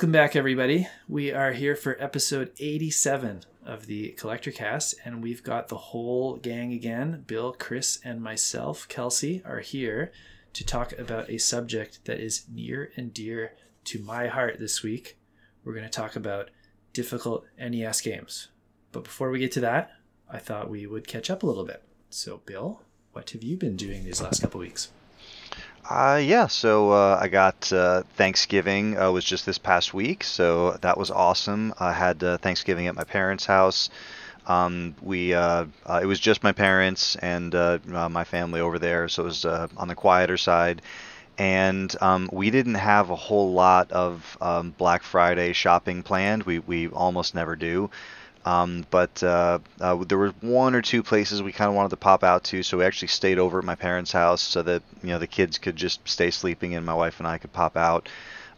Welcome back, everybody. We are here for episode 87 of the Collector Cast, and we've got the whole gang again. Bill, Chris, and myself, Kelsey, are here to talk about a subject that is near and dear to my heart this week. We're going to talk about difficult NES games. But before we get to that, I thought we would catch up a little bit. So, Bill, what have you been doing these last couple weeks? Uh, yeah, so uh, I got uh, Thanksgiving uh, was just this past week, so that was awesome. I had uh, Thanksgiving at my parents' house. Um, we uh, uh, it was just my parents and uh, uh, my family over there, so it was uh, on the quieter side. And um, we didn't have a whole lot of um, Black Friday shopping planned. We we almost never do. Um, but uh, uh, there were one or two places we kind of wanted to pop out to, so we actually stayed over at my parents' house so that you know the kids could just stay sleeping and my wife and I could pop out.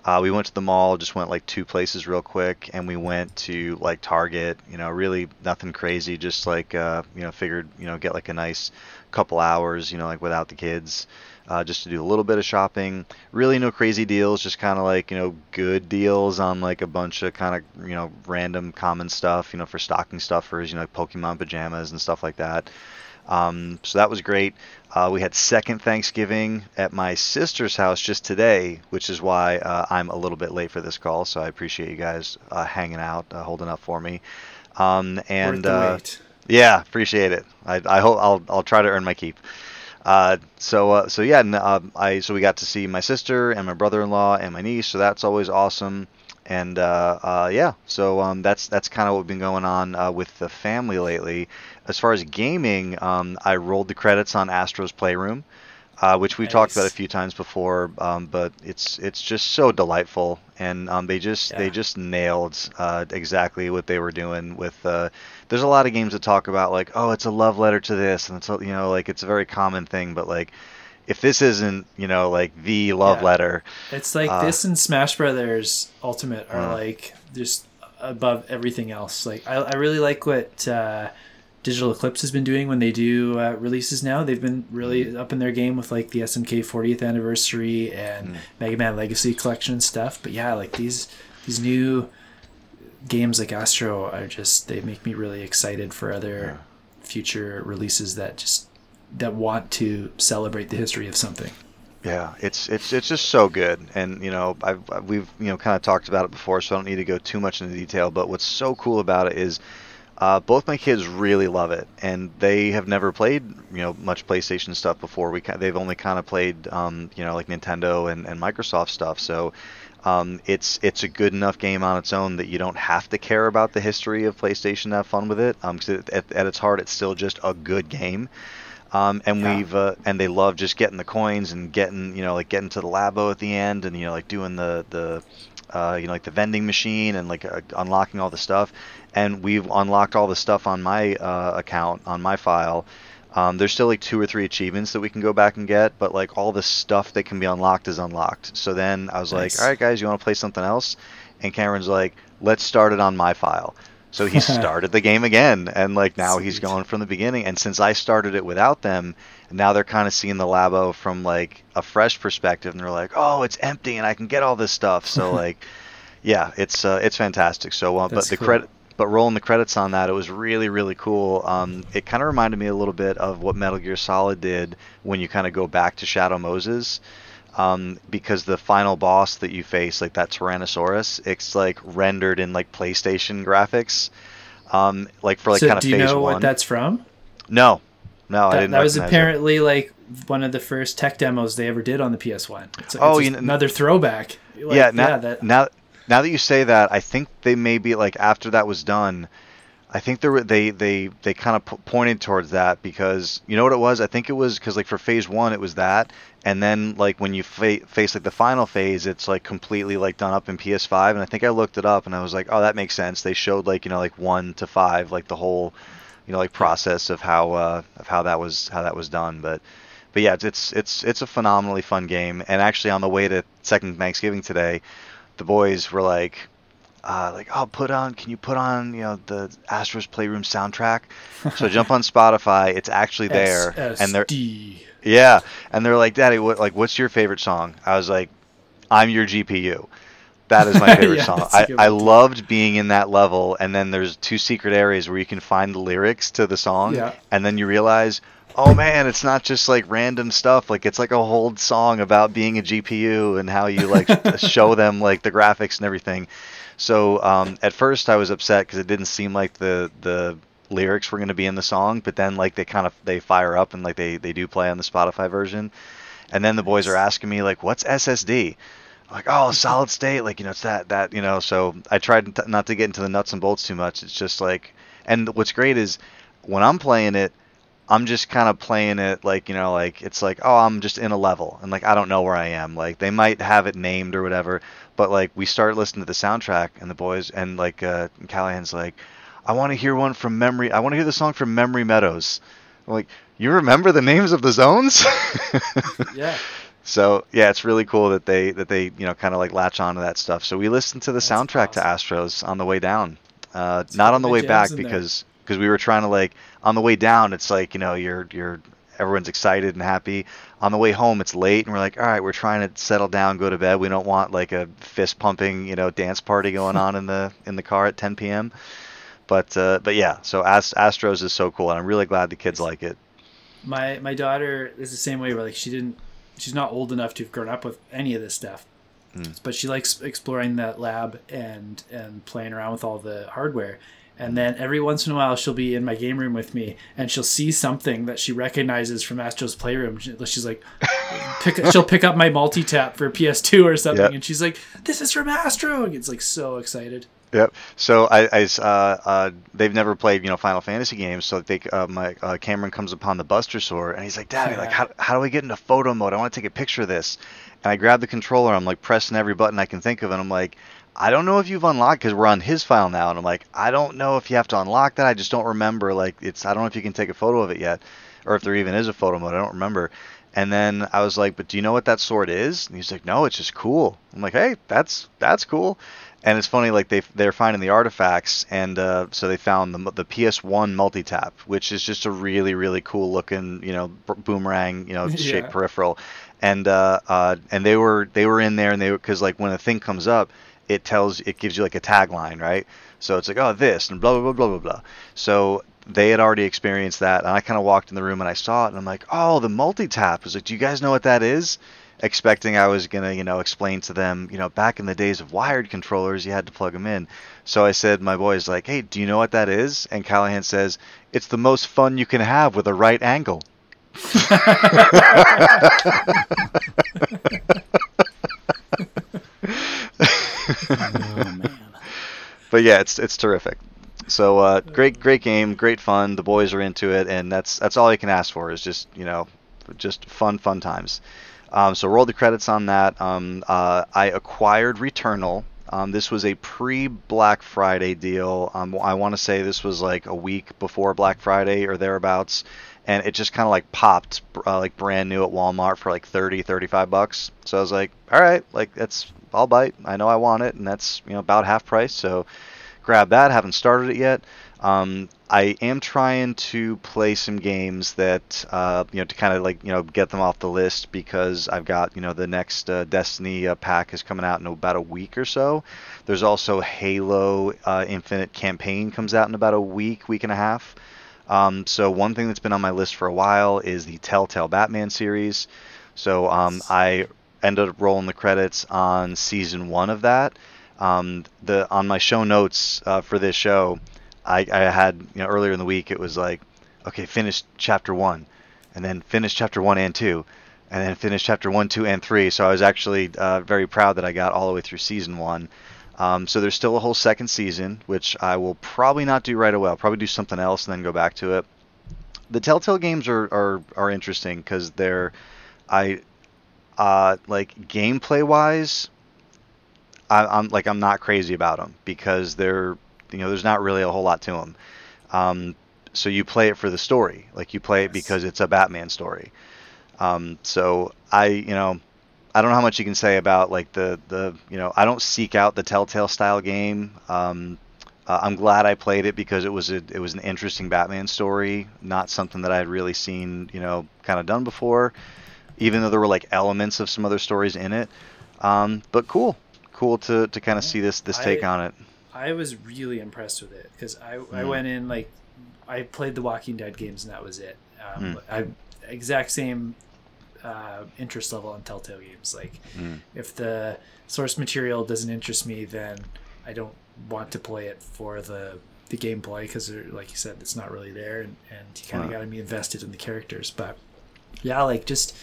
Uh, we went to the mall, just went like two places real quick, and we went to like Target. You know, really nothing crazy, just like uh, you know, figured you know get like a nice couple hours, you know, like without the kids uh, just to do a little bit of shopping. Really, no crazy deals, just kind of like you know good deals on like a bunch of kind of you know random common stuff, you know, for stocking stuffers, you know, like Pokemon pajamas and stuff like that. Um, so that was great. Uh, we had second Thanksgiving at my sister's house just today, which is why uh, I'm a little bit late for this call. So I appreciate you guys uh, hanging out, uh, holding up for me. Um, and uh, yeah, appreciate it. I, I hope I'll I'll try to earn my keep. Uh, so uh, so yeah, uh, I so we got to see my sister and my brother-in-law and my niece, so that's always awesome. And uh, uh, yeah, so um, that's that's kind of what's been going on uh, with the family lately. As far as gaming, um, I rolled the credits on Astro's Playroom, which we've nice. talked about a few times before. Um, but it's it's just so delightful, and um, they just yeah. they just nailed exactly what they were doing with there's a lot of games that talk about like, oh, it's a love letter to this, and it's you know like it's a very common thing, but like if this isn't you know like the love yeah. letter, it's like uh, this and Smash Brothers Ultimate are uh, like just above everything else. Like I, I really like what. Uh, Digital Eclipse has been doing when they do uh, releases now. They've been really mm-hmm. up in their game with like the SNK 40th anniversary and mm. Mega Man Legacy Collection stuff. But yeah, like these these new games like Astro are just they make me really excited for other yeah. future releases that just that want to celebrate the history of something. Yeah, it's it's it's just so good, and you know I've we've you know kind of talked about it before, so I don't need to go too much into detail. But what's so cool about it is uh, both my kids really love it, and they have never played you know much PlayStation stuff before. We they've only kind of played um, you know like Nintendo and, and Microsoft stuff, so um, it's it's a good enough game on its own that you don't have to care about the history of PlayStation to have fun with it. Um, it, at, at its heart, it's still just a good game. Um, and yeah. we've uh, and they love just getting the coins and getting you know like getting to the labo at the end and you know like doing the the uh, you know like the vending machine and like uh, unlocking all the stuff. And we've unlocked all the stuff on my uh, account on my file um, there's still like two or three achievements that we can go back and get, but like all the stuff that can be unlocked is unlocked. So then I was nice. like, all right, guys, you want to play something else? And Cameron's like, let's start it on my file. So he started the game again, and like now Sweet. he's going from the beginning. And since I started it without them, now they're kind of seeing the labo from like a fresh perspective, and they're like, "Oh, it's empty, and I can get all this stuff." So like, yeah, it's uh, it's fantastic. So, uh, but the cool. credit but rolling the credits on that, it was really really cool. Um, it kind of reminded me a little bit of what Metal Gear Solid did when you kind of go back to Shadow Moses. Um, because the final boss that you face, like that Tyrannosaurus, it's like rendered in like PlayStation graphics, um, like for like so kind of phase one. Do you know what that's from? No, no, that, I didn't. That was apparently it. like one of the first tech demos they ever did on the PS1. It's, oh, it's you know, another throwback. Like, yeah, now, yeah, that, now now that you say that, I think they maybe like after that was done, I think they were, they they they kind of p- pointed towards that because you know what it was. I think it was because like for phase one it was that, and then like when you fa- face like the final phase, it's like completely like done up in PS5. And I think I looked it up and I was like, oh, that makes sense. They showed like you know like one to five, like the whole you know like process of how uh, of how that was how that was done, but. But yeah, it's it's it's a phenomenally fun game, and actually on the way to second Thanksgiving today, the boys were like, uh, like, oh, put on, can you put on, you know, the Astro's Playroom soundtrack? so jump on Spotify, it's actually there, SSD. and they're, yeah, and they're like, Daddy, what, like, what's your favorite song? I was like, I'm your GPU. That is my favorite Yeah, song. I, I loved being in that level, and then there's two secret areas where you can find the lyrics to the song, Yeah. and then you realize, oh man, it's not just like random stuff. Like it's like a whole song about being a GPU and how you like show them like the graphics and everything. So um, at first I was upset because it didn't seem like the the lyrics were going to be in the song, but then like they kind of they fire up and like they they do play on the Spotify version. And then the boys are asking me like, "What's SSD?" I'm like, "Oh, solid state." Like you know, it's that that you know. So I tried not to get into the nuts and bolts too much. It's just like, and what's great is when I'm playing it, I'm just kind of playing it like you know, like it's like, oh, I'm just in a level, and like I don't know where I am. Like they might have it named or whatever, but like we start listening to the soundtrack, and the boys and like uh, Callahan's like, I want to hear one from Memory. I want to hear the song from Memory Meadows. I'm like, you remember the names of the zones? Yeah. So yeah, it's really cool that they that they you know kind of like latch on to that stuff. So we listened to the That's soundtrack to Astros on the way down, uh, not on the way back because because we were trying to like on the way down. It's like you know you're you're everyone's excited and happy. On the way home, it's late and we're like, all right, we're trying to settle down, go to bed. We don't want like a fist pumping you know dance party going on in the in the car at 10 p.m. But uh, but yeah, so Ast- Astros is so cool, and I'm really glad the kids like it. My my daughter is the same way. Where like she didn't, she's not old enough to have grown up with any of this stuff, Mm. but she likes exploring that lab and and playing around with all the hardware. And then every once in a while, she'll be in my game room with me, and she'll see something that she recognizes from Astro's Playroom. She's like, pick, she'll pick up my multi tap for PS2 or something, Yep. and she's like, "This is from Astro!" And it's like so excited. Yep. So I, uh, uh, they've never played, you know, Final Fantasy games. So they, uh, my uh, Cameron comes upon the Buster Sword, and he's like, "Daddy, like, how, how do I get into photo mode? I want to take a picture of this." And I grab the controller. I'm like pressing every button I can think of, and I'm like, "I don't know if you've unlocked because we're on his file now." And I'm like, "I don't know if you have to unlock that. I just don't remember. Like, it's I don't know if you can take a photo of it yet, or if there even is a photo mode. I don't remember." And then I was like, "But do you know what that sword is?" And he's like, "No, it's just cool." I'm like, "Hey, that's that's cool." And it's funny, like they they're finding the artifacts, and uh, so they found the the PS1 multi tap, which is just a really really cool looking, you know, boomerang, you know, shaped Yeah. peripheral, and uh, uh, and they were they were in there, and they because like when a thing comes up, it tells it gives you like a tagline, right? So it's like oh this and blah blah blah blah blah blah. So they had already experienced that, and I kind of walked in the room and I saw it, and I'm like, oh, the multi tap. I was like, do you guys know what that is? expecting I was gonna, you know, explain to them, you know, back in the days of wired controllers, you had to plug them in. So I said, my boy's like, hey, do you know what that is? And Callahan says, it's the most fun you can have with a right angle. Oh. But yeah, it's it's terrific. So uh, great great game, great fun. The boys are into it, and that's that's all you can ask for is just you know, just fun fun times. Um, so roll the credits on that. Um, uh, I acquired Returnal. Um, this was a pre-Black Friday deal. Um, I want to say this was like a week before Black Friday or thereabouts, and it just kind of like popped uh, like brand new at Walmart for like 30, 35 bucks. So I was like, all right, like that's I'll bite. I know I want it, and that's you know about half price. So grab that. Haven't started it yet. Um, I am trying to play some games that uh, you know to kind of like you know get them off the list because I've got you know the next uh, Destiny uh, pack is coming out in about a week or so. There's also Halo uh, Infinite campaign comes out in about a week, week and a half. Um, so one thing that's been on my list for a while is the Telltale Batman series. So um, I ended up rolling the credits on season one of that. Um, the on my show notes uh, for this show, I, I had you know earlier in the week it was like, okay, finish chapter one, and then finish chapter one and two, and then finish chapter one, two, and three. So I was actually uh, very proud that I got all the way through season one. Um, so there's still a whole second season, which I will probably not do right away. I'll probably do something else and then go back to it. The Telltale games are are, are interesting because they're, I, uh, like gameplay wise, I, I'm like I'm not crazy about them because they're you know there's not really a whole lot to them. Um, so you play it for the story, like you play it because it's a Batman story. Um, so I you know I don't know how much you can say about like the the you know I don't seek out the Telltale style game. Um, uh, I'm glad I played it because it was a it was an interesting Batman story, not something that I had really seen you know kind of done before. Even though there were like elements of some other stories in it, um, but cool, cool to, to kind of see this this take I- on it. I was really impressed with it because I, I Mm. went in like I played the Walking Dead games and that was it. Um, Mm. I exact same uh, interest level on Telltale games. Like Mm. if the source material doesn't interest me, then I don't want to play it for the the gameplay because, like you said, it's not really there, and, and you kind of Right. got to be invested in the characters. But yeah, like just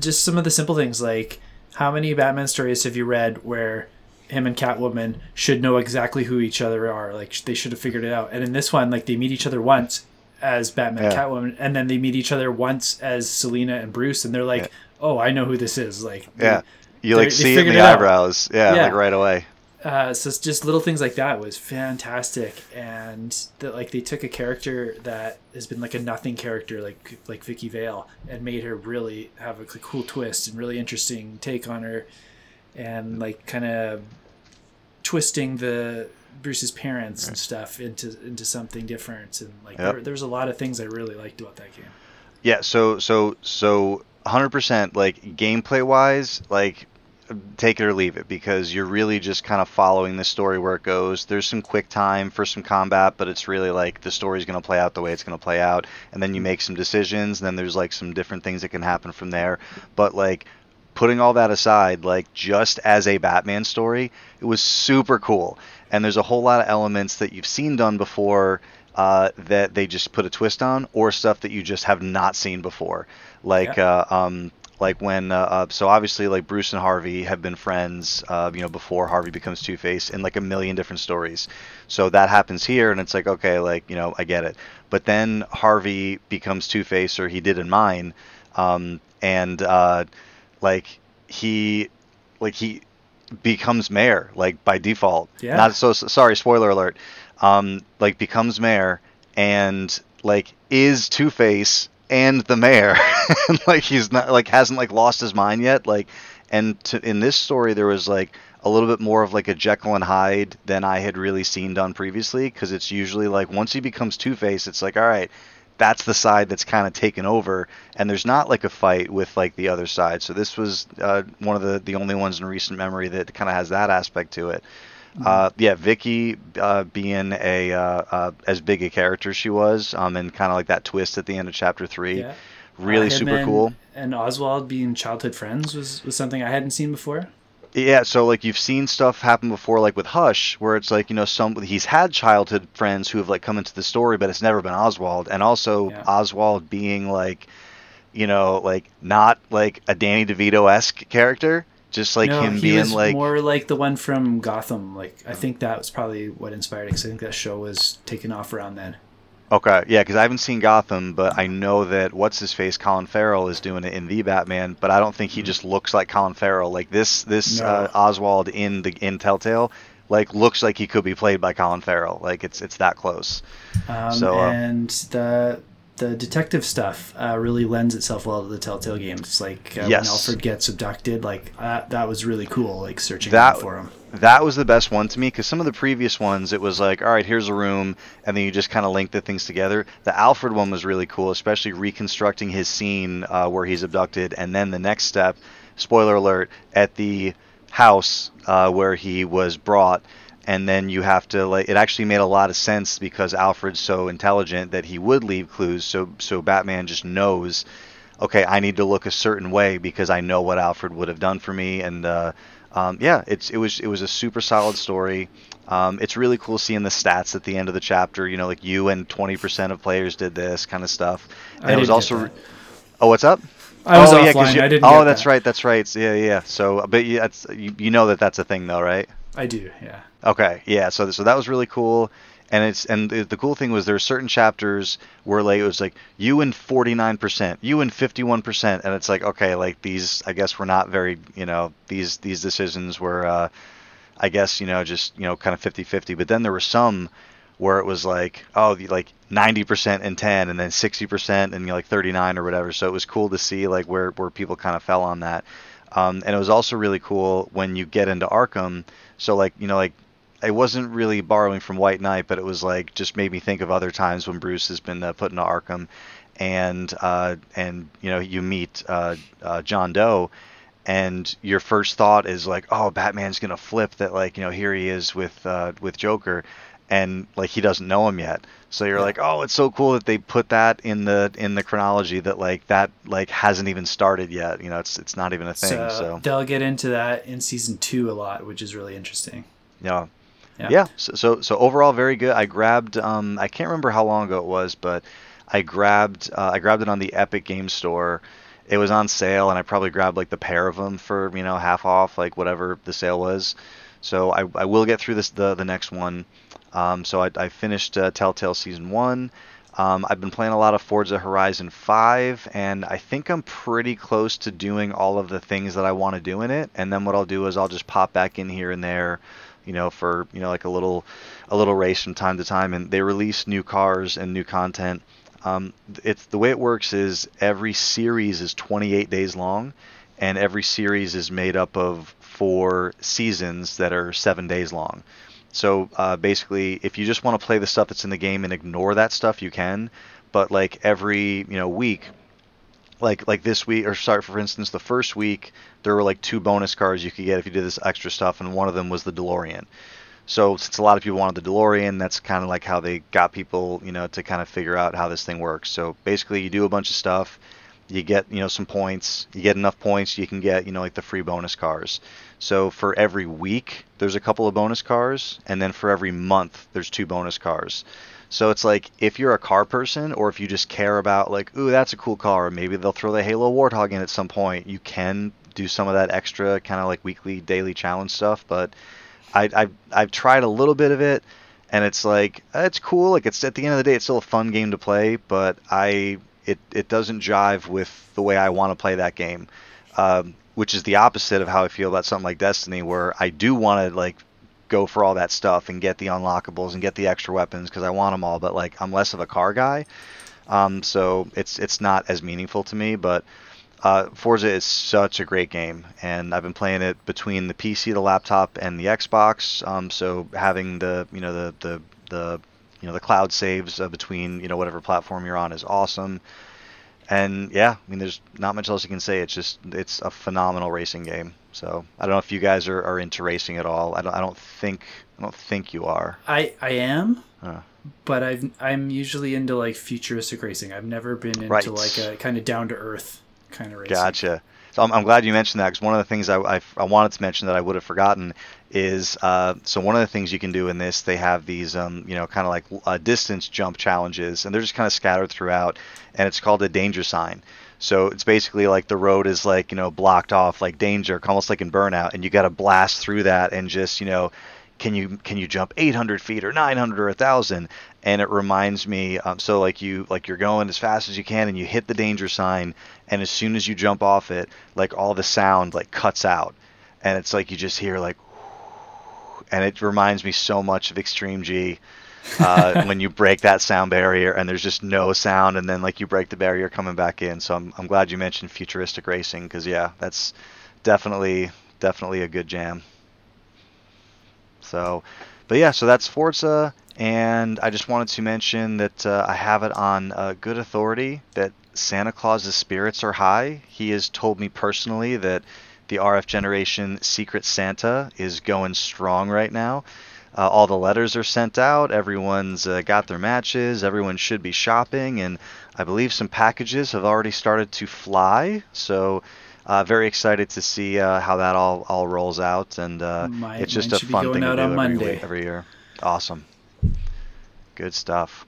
just some of the simple things like how many Batman stories have you read where him and Catwoman should know exactly who each other are like they should have figured it out and in this one like they meet each other once as Batman and Yeah. Catwoman and then they meet each other once as Selina and Bruce and they're like Yeah. oh I know who this is like Yeah, you like see it in the it eyebrows. Yeah, Yeah. like right away. uh, so it's just little things like that was fantastic, and that like they took a character that has been like a nothing character, like like Vicki Vale, and made her really have a cool twist and really interesting take on her, and like kind of twisting the Bruce's parents and stuff into into something different, and like Yep. there, was a lot of things I really liked about that game. Yeah, so so so 100% like gameplay wise, like take it or leave it because you're really just kind of following the story where it goes. There's some quick time for some combat, but it's really like the story's going to play out the way it's going to play out and then you make some decisions and then there's like some different things that can happen from there. But like putting all that aside, like just as a Batman story, it was super cool. And there's a whole lot of elements that you've seen done before uh, that they just put a twist on, or stuff that you just have not seen before. Like, Yeah. uh, um, like when, uh, uh, so obviously, like Bruce and Harvey have been friends, uh, you know, before Harvey becomes Two Face in like a million different stories. So that happens here, and it's like, okay, like you know, I get it. But then Harvey becomes Two Face, or he did in mine, um, and uh, like he, like he becomes mayor, like by default. Yeah. Not so sorry, spoiler alert. Um, like becomes mayor and like is Two Face and the mayor, and like he's not like hasn't like lost his mind yet. Like, and to, in this story there was like a little bit more of like a Jekyll and Hyde than I had really seen done previously because it's usually like once he becomes Two Face, it's like all right. That's the side that's kind of taken over, and there's not like a fight with like the other side. So this was uh, one of the the only ones in recent memory that kind of has that aspect to it. Uh, yeah, Vicky uh, being a uh, uh, as big a character as she was, um, and kind of like that twist at the end of chapter three, Yeah. really Uh, super and- cool. And Oswald being childhood friends was, was something I hadn't seen before. Yeah, so like you've seen stuff happen before, like with Hush, where it's like you know some he's had childhood friends who have like come into the story, but it's never been Oswald, and also Yeah. Oswald being like, you know, like not like a Danny DeVito esque character, just like no, him being like more like the one from Gotham. Like I oh. think that was probably what inspired it because I think that show was taken off around then. Okay, yeah, because I haven't seen Gotham, but I know that what's his face, Colin Farrell, is doing it in the Batman. But I don't think he just looks like Colin Farrell. Like this, this Mm-hmm. No. uh, Oswald in the in Telltale, like looks like he could be played by Colin Farrell. Like it's it's that close. Um, So, uh, and the the detective stuff uh, really lends itself well to the Telltale games. Like uh, when Yes. Alfred gets abducted, like uh, that was really cool. Like searching That- for him. That was the best one to me because some of the previous ones, it was like, all right, here's a room, and then you just kind of link the things together. The Alfred one was really cool, especially reconstructing his scene uh, where he's abducted, and then the next step, spoiler alert, at the house uh, where he was brought, and then you have to like. It actually made a lot of sense because Alfred's so intelligent that he would leave clues, so so Batman just knows. Okay, I need to look a certain way because I know what Alfred would have done for me, and uh, um, yeah, it's it was it was a super solid story. Um, it's really cool seeing the stats at the end of the chapter. You know, like you and 20% of players did this kind of stuff. And it was also. Oh, what's up? I was oh, yeah, you- I didn't. oh, that's that. right. That's right. So, yeah, yeah. So, but you, that's you, you know that that's a thing though, right? I do. Yeah. Okay, yeah. So so that was really cool, and it's and the, cool thing was there were certain chapters where like it was like you and forty nine percent, you and fifty one percent, and it's like okay, like these I guess were not very you know these these decisions were uh, I guess you know just you know kind of 50-50. But then there were some where it was like oh like ninety percent and ten, and then sixty percent and you know, like thirty nine or whatever. So it was cool to see like where where people kind of fell on that. Um, and it was also really cool when you get into Arkham. So like you know like I wasn't really borrowing from White Knight, but it was like just made me think of other times when Bruce has been uh, put into Arkham, and uh, and you know you meet uh, uh, John Doe, and your first thought is like, oh, Batman's gonna flip that, like you know, here he is with uh, with Joker, and like he doesn't know him yet. So you're yeah. like, oh, it's so cool that they put that in the in the chronology that like that like hasn't even started yet. You know, it's it's not even a thing. So, so. they'll get into that in season two a lot, which is really interesting. Yeah. Yeah. yeah. So, so, so overall very good. I grabbed um I can't remember how long ago it was, but I grabbed uh, I grabbed it on the Epic Game Store. It was on sale, and I probably grabbed like the pair of them for you know half off, like whatever the sale was. So I, I will get through this the the next one. Um, so I, I finished uh, Telltale season one. Um, I've been playing a lot of Forza Horizon 5, and I think I'm pretty close to doing all of the things that I want to do in it. And then what I'll do is I'll just pop back in here and there, you know, for you know like a little a little race from time to time. And they release new cars and new content. Um, it's the way it works is every series is 28 days long, and every series is made up of four seasons that are seven days long. So uh, basically, if you just want to play the stuff that's in the game and ignore that stuff, you can. But like every you know week, like like this week, or sorry, for instance, the first week there were like two bonus cars you could get if you did this extra stuff, and one of them was the DeLorean. So since a lot of people wanted the DeLorean, that's kind of like how they got people, you know, to kind of figure out how this thing works. So basically, you do a bunch of stuff, you get, you know, some points, you get enough points, you can get, you know, like the free bonus cars. So for every week, there's a couple of bonus cars, and then for every month, there's two bonus cars. So it's like if you're a car person, or if you just care about like, ooh, that's a cool car, maybe they'll throw the Halo Warthog in at some point. You can do some of that extra kind of like weekly, daily challenge stuff, but I, I've I've tried a little bit of it, and it's like it's cool. Like it's at the end of the day, it's still a fun game to play, but I it it doesn't jive with the way I want to play that game, um, which is the opposite of how I feel about something like Destiny, where I do want to like go for all that stuff and get the unlockables and get the extra weapons because I want them all. But like I'm less of a car guy, um, so it's it's not as meaningful to me. But uh, Forza is such a great game, and I've been playing it between the PC, the laptop, and the Xbox. Um, so having the you know the the the you know the cloud saves uh, between you know whatever platform you're on is awesome. And yeah, I mean, there's not much else you can say. It's just it's a phenomenal racing game. So I don't know if you guys are, are into racing at all. I don't I don't think I don't think you are. I I am. Uh. But I've I'm usually into like futuristic racing. I've never been into right. like a kind of down to earth kind of racing. Gotcha. So I'm, I'm glad you mentioned that because one of the things I, I, I, wanted to mention that I would have forgotten is uh, so one of the things you can do in this they have these um, you know kind of like uh, distance jump challenges and they're just kind of scattered throughout and it's called a danger sign. So it's basically like the road is like you know blocked off like danger, almost like in Burnout, and you got to blast through that and just you know can you can you jump 800 feet or 900 or 1000 and it reminds me um, so like you like you're going as fast as you can and you hit the danger sign and as soon as you jump off it like all the sound like cuts out and it's like you just hear like and it reminds me so much of extreme g uh, when you break that sound barrier and there's just no sound and then like you break the barrier coming back in so i'm, I'm glad you mentioned futuristic racing because yeah that's definitely definitely a good jam so but yeah so that's forza and I just wanted to mention that uh, I have it on uh, good authority that Santa Claus's spirits are high. He has told me personally that the RF Generation Secret Santa is going strong right now. Uh, all the letters are sent out. Everyone's uh, got their matches. Everyone should be shopping, and I believe some packages have already started to fly. So, uh, very excited to see uh, how that all all rolls out, and uh, my, it's just a fun thing to do every, every year. Awesome. Good stuff.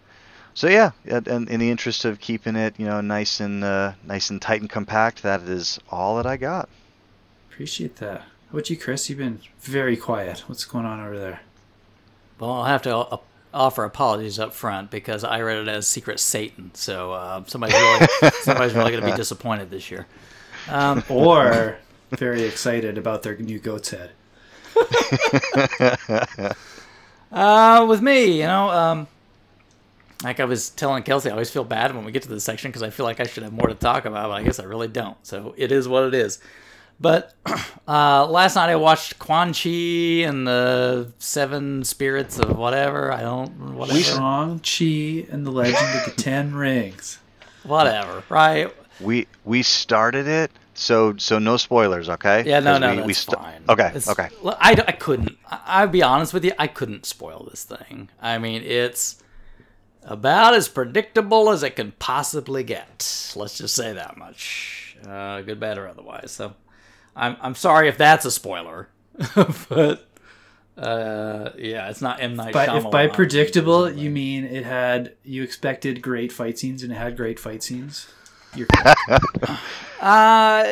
So yeah, and in the interest of keeping it, you know, nice and uh, nice and tight and compact, that is all that I got. Appreciate that. How about you, Chris? You've been very quiet. What's going on over there? Well, I'll have to offer apologies up front because I read it as Secret Satan. So uh, somebody's really somebody's really going to be disappointed this year. Um, or very excited about their new goat's head. uh, with me, you know, um, like I was telling Kelsey, I always feel bad when we get to this section because I feel like I should have more to talk about, but I guess I really don't. So it is what it is. But uh, last night I watched Quan Chi and the Seven Spirits of whatever. I don't. Whatever. Shang Chi and the Legend of the Ten Rings. Whatever, right? We we started it So so no spoilers, okay? Yeah, no, 'Cause no, we- that's we st- fine. Okay, It's- okay. I, I couldn't. I- I'll be honest with you. I couldn't spoil this thing. I mean, it's about as predictable as it can possibly get. Let's just say that much. Uh, good, bad, or otherwise. So, I'm I'm sorry if that's a spoiler, but uh, yeah, it's not M Night But if by Shyamalan. predictable you mean it had you expected great fight scenes and it had great fight scenes, you're Uh,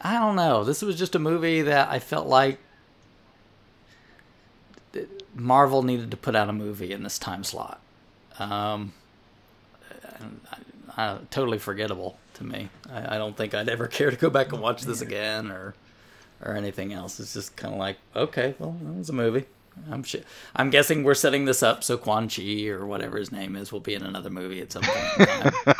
I don't know. This was just a movie that I felt like Marvel needed to put out a movie in this time slot. Um, I, I, totally forgettable to me. I, I don't think I'd ever care to go back and watch this again or or anything else. It's just kind of like, okay, well, that was a movie. I'm sure. I'm guessing we're setting this up so Quan Chi or whatever his name is will be in another movie at some point.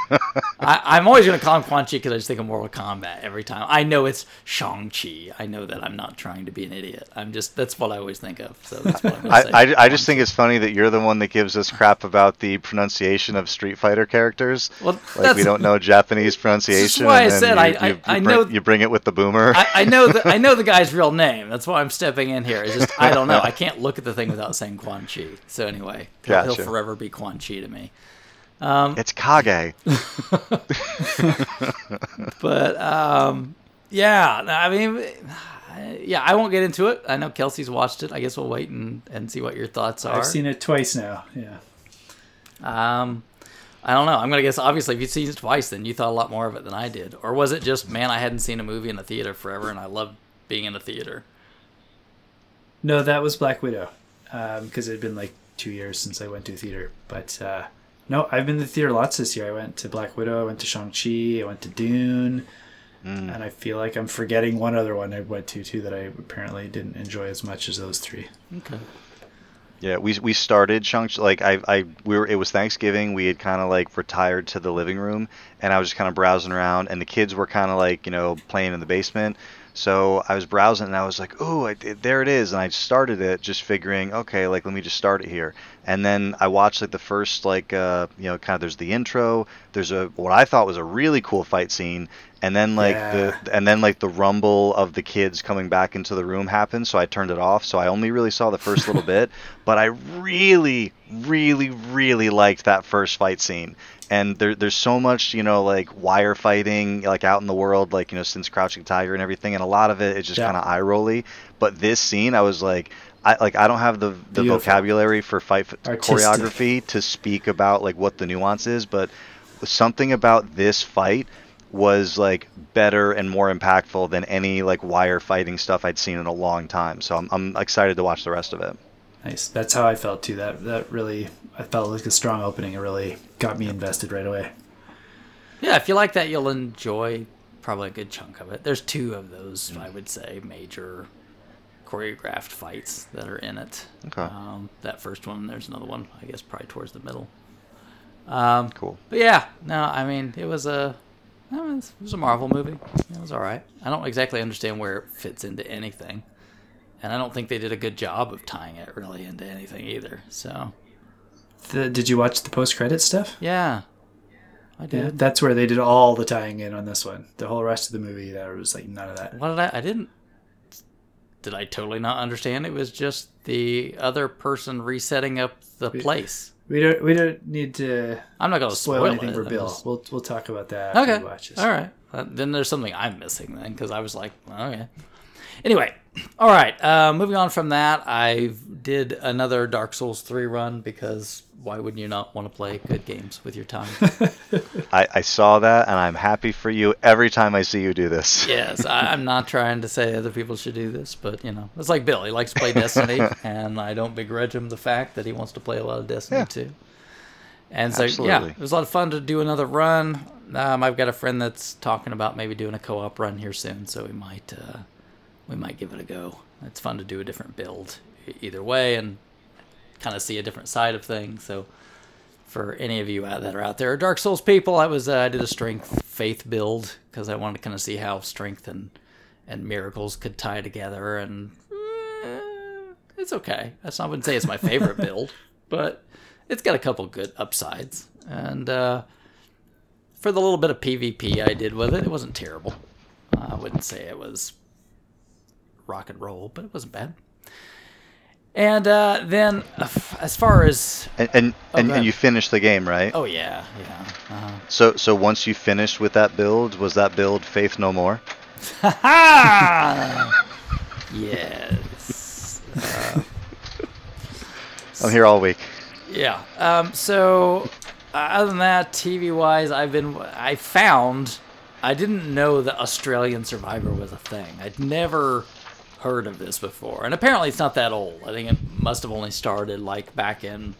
I, I'm always going to call him Quan Chi because I just think of Mortal Kombat every time. I know it's Shang Chi. I know that I'm not trying to be an idiot. I'm just that's what I always think of. So that's what I'm. I, I, I just think it's funny that you're the one that gives us crap about the pronunciation of Street Fighter characters. Well, like we don't know Japanese pronunciation. That's why I said you, I- you, I- you I bring, know- you bring it with the boomer. I, I know the I know the guy's real name. That's why I'm stepping in here. It's just I don't know. I can't look at the thing without saying Quan Chi. So anyway, he'll, he'll forever be Quan Chi to me. Um, it's Kage. But um, yeah, I mean, yeah, I won't get into it. I know Kelsey's watched it. I guess we'll wait and, and see what your thoughts are. I've seen it twice now. Yeah. Um, I don't know. I'm gonna guess. Obviously, if you've seen it twice, then you thought a lot more of it than I did. Or was it just, man, I hadn't seen a movie in the theater forever, and I loved being in a theater. No, that was Black Widow, because it had been like two years since I went to a theater. But uh, no, I've been to the theater lots this year. I went to Black Widow, I went to Shang Chi, I went to Dune, and I feel like I'm forgetting one other one I went to too that I apparently didn't enjoy as much as those three. Okay. Yeah, we we started Shang like I I we were it was Thanksgiving. We had kind of like retired to the living room, and I was just kind of browsing around, and the kids were kind of like you know playing in the basement. So I was browsing, and I was like, "Oh, there it is!" And I started it, just figuring, okay, like let me just start it here. And then I watched like the first like uh you know kind of there's the intro, there's a what I thought was a really cool fight scene, and then like Yeah. the and then like the rumble of the kids coming back into the room happened so i turned it off so i only really saw the first little bit but i really really really liked that first fight scene and there, there's so much you know like wire fighting like out in the world like you know since crouching tiger and everything and a lot of it is just Yeah. kind of eye rolly but this scene i was like I, like I don't have the, the Beautiful. vocabulary for fight Artistic. choreography to speak about like what the nuance is, but something about this fight was like better and more impactful than any like wire fighting stuff I'd seen in a long time. So I'm, I'm excited to watch the rest of it. Nice. That's how I felt too. That that really I felt like a strong opening. It really got me invested right away. Yeah, if you like that, you'll enjoy probably a good chunk of it. There's two of those, I would say, major choreographed fights that are in it. Okay. Um, that first one, there's another one, I guess, probably towards the middle. Um, Cool. But yeah, no, I mean, it was a, I mean, it was a Marvel movie. It was all right. I don't exactly understand where it fits into anything, and I don't think they did a good job of tying it really into anything either. So The, did you watch the post credit stuff? yeah, I Yeah, did. that's where they did all the tying in on this one. The whole rest of the movie, there was like none of that. What did I? I didn't. Did I totally not understand? It was just the other person resetting up the place. We don't we don't need to I'm not going to spoil spoil, anything it. for Bill. just- We'll we'll talk about that Okay. All right. Uh, then there's something I'm missing then because I was like, okay. Anyway, all right. Uh, moving on from that, I did another Dark Souls 3 run because why wouldn't you not want to play good games with your time? I, I saw that and I'm happy for you every time I see you do this. yes, I, I'm not trying to say other people should do this, but you know, it's like Bill. He likes to play Destiny, and I don't begrudge him the fact that he wants to play a lot of Destiny Yeah. too. And so, yeah, it was a lot of fun to do another run. Um, I've got a friend that's talking about maybe doing a co-op run here soon, so we might uh, we might give it a go. It's fun to do a different build either way and kind of see a different side of things. So for any of you out that are out there, Dark Souls people, I was uh, I did a strength faith build because I wanted to kind of see how strength and and miracles could tie together, and eh, it's okay. That's not I wouldn't say it's my favorite build, but it's got a couple good upsides. And uh, for the little bit of PvP I did with it, it wasn't terrible. I wouldn't say it was rock and roll, but it wasn't bad. And uh, then, uh, as far as And and, Oh, and, and you finished the game, right? oh yeah, yeah, uh-huh. So so once you finished with that build, was that build Faith No More? Ha! yes. Uh, I'm here all week. yeah. Um, so, uh, other than that, TV wise, I've been. I found. I didn't know that Australian Survivor was a thing. I'd never heard of this before, and apparently it's not that old. I think it must have only started like back in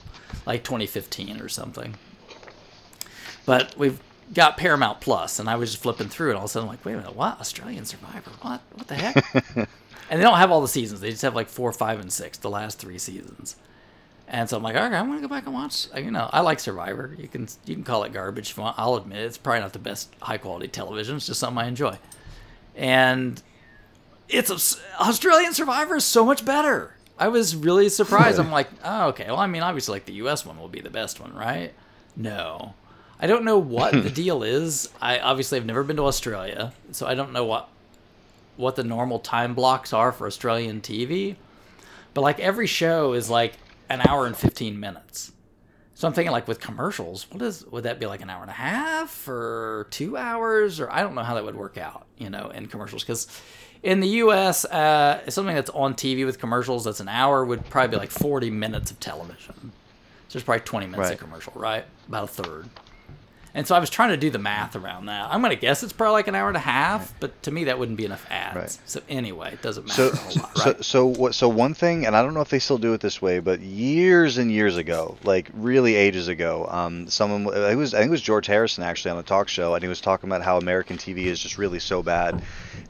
like 2015 or something. But we've got Paramount Plus, and I was just flipping through, and all of a sudden, I'm like, wait a minute, what? Australian Survivor? What? What the heck? and they don't have all the seasons. They just have like four, five, and six, the last three seasons. And so I'm like, okay, I'm gonna go back and watch. Uh, you know, I like Survivor. You can you can call it garbage if you want. I'll admit it. it's probably not the best high quality television. It's just something I enjoy. And it's Australian Survivor is so much better. I was really surprised. I'm like, oh, okay. Well, I mean, obviously, like the U.S. one will be the best one, right? No, I don't know what the deal is. I obviously have never been to Australia, so I don't know what what the normal time blocks are for Australian TV. But like every show is like an hour and 15 minutes. So I'm thinking like with commercials, what is would that be like an hour and a half or 2 hours or I don't know how that would work out, you know, in commercials cuz in the US, uh, something that's on TV with commercials that's an hour would probably be like 40 minutes of television. So there's probably 20 minutes Right. of commercial, right? About a third. And so I was trying to do the math around that. I'm going to guess it's probably like an hour and a half, but to me that wouldn't be enough ads. Right. So anyway, it doesn't matter So, a whole lot, so, right? so what? So one thing, and I don't know if they still do it this way, but years and years ago, like really ages ago, um, someone it was I think it was George Harrison actually on a talk show, and he was talking about how American TV is just really so bad,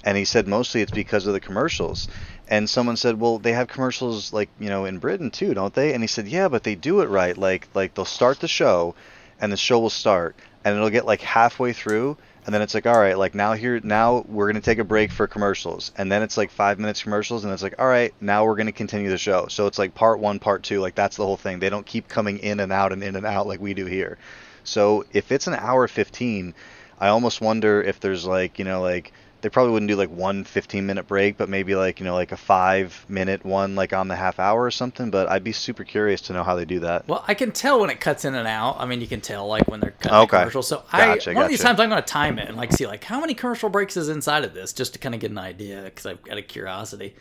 and he said mostly it's because of the commercials. And someone said, "Well, they have commercials like you know in Britain too, don't they?" And he said, "Yeah, but they do it right. Like like they'll start the show, and the show will start, and it'll get like halfway through, and then it's like, all right, like now here now we're gonna take a break for commercials, and then it's like five minutes commercials, and it's like, all right, now we're gonna continue the show. So it's like part one, part two, like that's the whole thing. They don't keep coming in and out and in and out like we do here. So if it's an hour 15, I almost wonder if there's like you know like they probably wouldn't do like one 15 minute break, but maybe like you know like a five minute one like on the half hour or something. But I'd be super curious to know how they do that. Well, I can tell when it cuts in and out. I mean, you can tell like when they're cutting Okay. commercials. So Gotcha, I one of these gotcha. times I'm going to time it and like see like how many commercial breaks is inside of this, just to kind of get an idea because I've got a curiosity.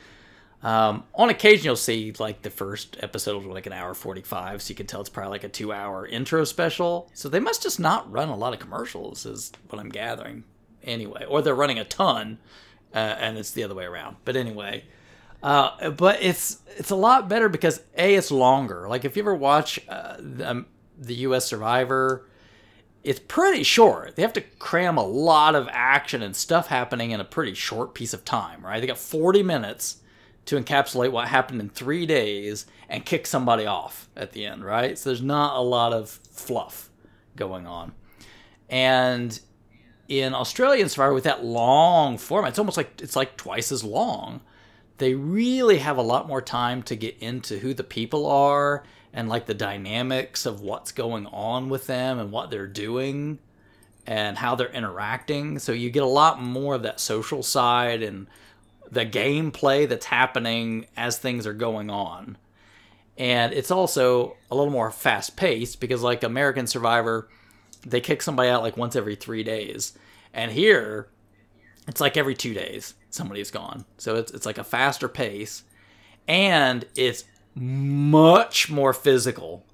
Um, on occasion, you'll see like the first episode was like an hour forty-five, so you can tell it's probably like a two-hour intro special. So they must just not run a lot of commercials, is what I'm gathering. Anyway, or they're running a ton, uh, and it's the other way around. But anyway, uh, but it's it's a lot better because a it's longer. Like if you ever watch uh, the, um, the U.S. Survivor, it's pretty short. They have to cram a lot of action and stuff happening in a pretty short piece of time, right? They got 40 minutes to encapsulate what happened in three days and kick somebody off at the end, right? So there's not a lot of fluff going on. And in Australian Survivor with that long format, it's almost like it's like twice as long. They really have a lot more time to get into who the people are and like the dynamics of what's going on with them and what they're doing and how they're interacting. So you get a lot more of that social side and the gameplay that's happening as things are going on. And it's also a little more fast paced because, like American Survivor, they kick somebody out like once every three days. And here, it's like every two days somebody's gone. So it's, it's like a faster pace. And it's much more physical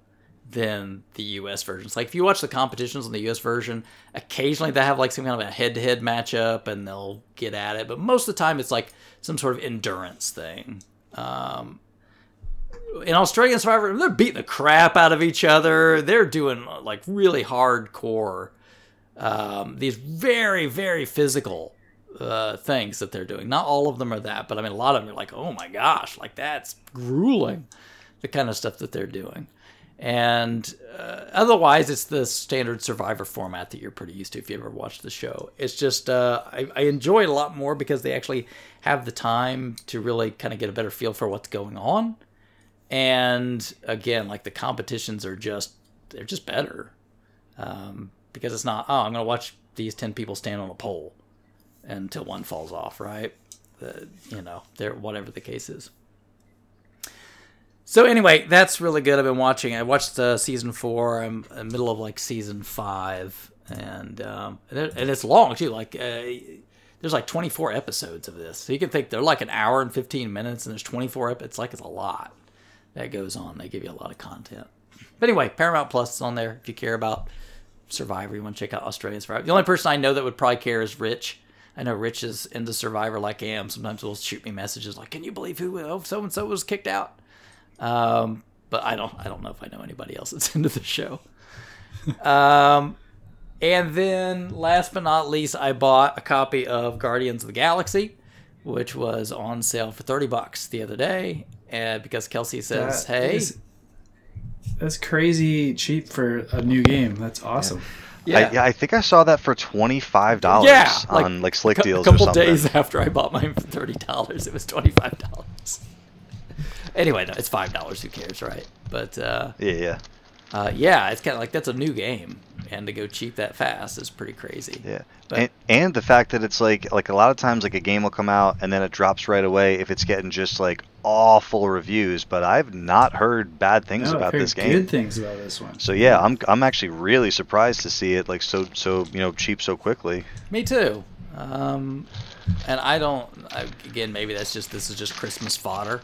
than the US version. It's like if you watch the competitions on the US version, occasionally they have like some kind of a head to head matchup and they'll get at it. But most of the time it's like some sort of endurance thing. Um, in Australian Survivor, they're beating the crap out of each other. They're doing like really hardcore, um, these very, very physical uh, things that they're doing. Not all of them are that, but I mean, a lot of them are like, oh my gosh, like that's grueling, the kind of stuff that they're doing. And uh, otherwise, it's the standard Survivor format that you're pretty used to if you ever watched the show. It's just, uh, I, I enjoy it a lot more because they actually have the time to really kind of get a better feel for what's going on. And again, like the competitions are just, they're just better. Um, because it's not, oh, I'm going to watch these 10 people stand on a pole. until one falls off, right? You know, there whatever the case is. So anyway, that's really good. I've been watching. I watched uh, season four. I'm in the middle of like season five, and um, and, it, and it's long too. Like uh, there's like 24 episodes of this, so you can think they're like an hour and 15 minutes, and there's 24. Ep- it's like it's a lot that goes on. They give you a lot of content. But anyway, Paramount Plus is on there if you care about Survivor. You want to check out Australian Survivor. The only person I know that would probably care is Rich. I know Rich is into Survivor like I am. Sometimes he'll shoot me messages like, "Can you believe who so and so was kicked out?" Um, but I don't. I don't know if I know anybody else that's into the show. um, and then last but not least, I bought a copy of Guardians of the Galaxy, which was on sale for thirty bucks the other day. And because Kelsey says, That "Hey, is- that's crazy cheap for a new game. That's awesome. I, yeah, I think I saw that for twenty five dollars Yeah, like, on like Slick Deals A couple or days after I bought mine for thirty dollars, it was twenty five dollars. anyway, no, it's five dollars. Who cares, right? But uh, Yeah, yeah, uh, yeah, it's kind of like that's a new game, and to go cheap that fast is pretty crazy. yeah. But- and, and the fact that it's like like a lot of times like a game will come out and then it drops right away if it's getting just like awful reviews. But I've not heard bad things No, I've about heard this game. Good things about this one. So yeah, I'm I'm actually really surprised to see it like so so you know cheap so quickly. Me too. Um, and I don't. I, again, maybe that's just this is just Christmas fodder,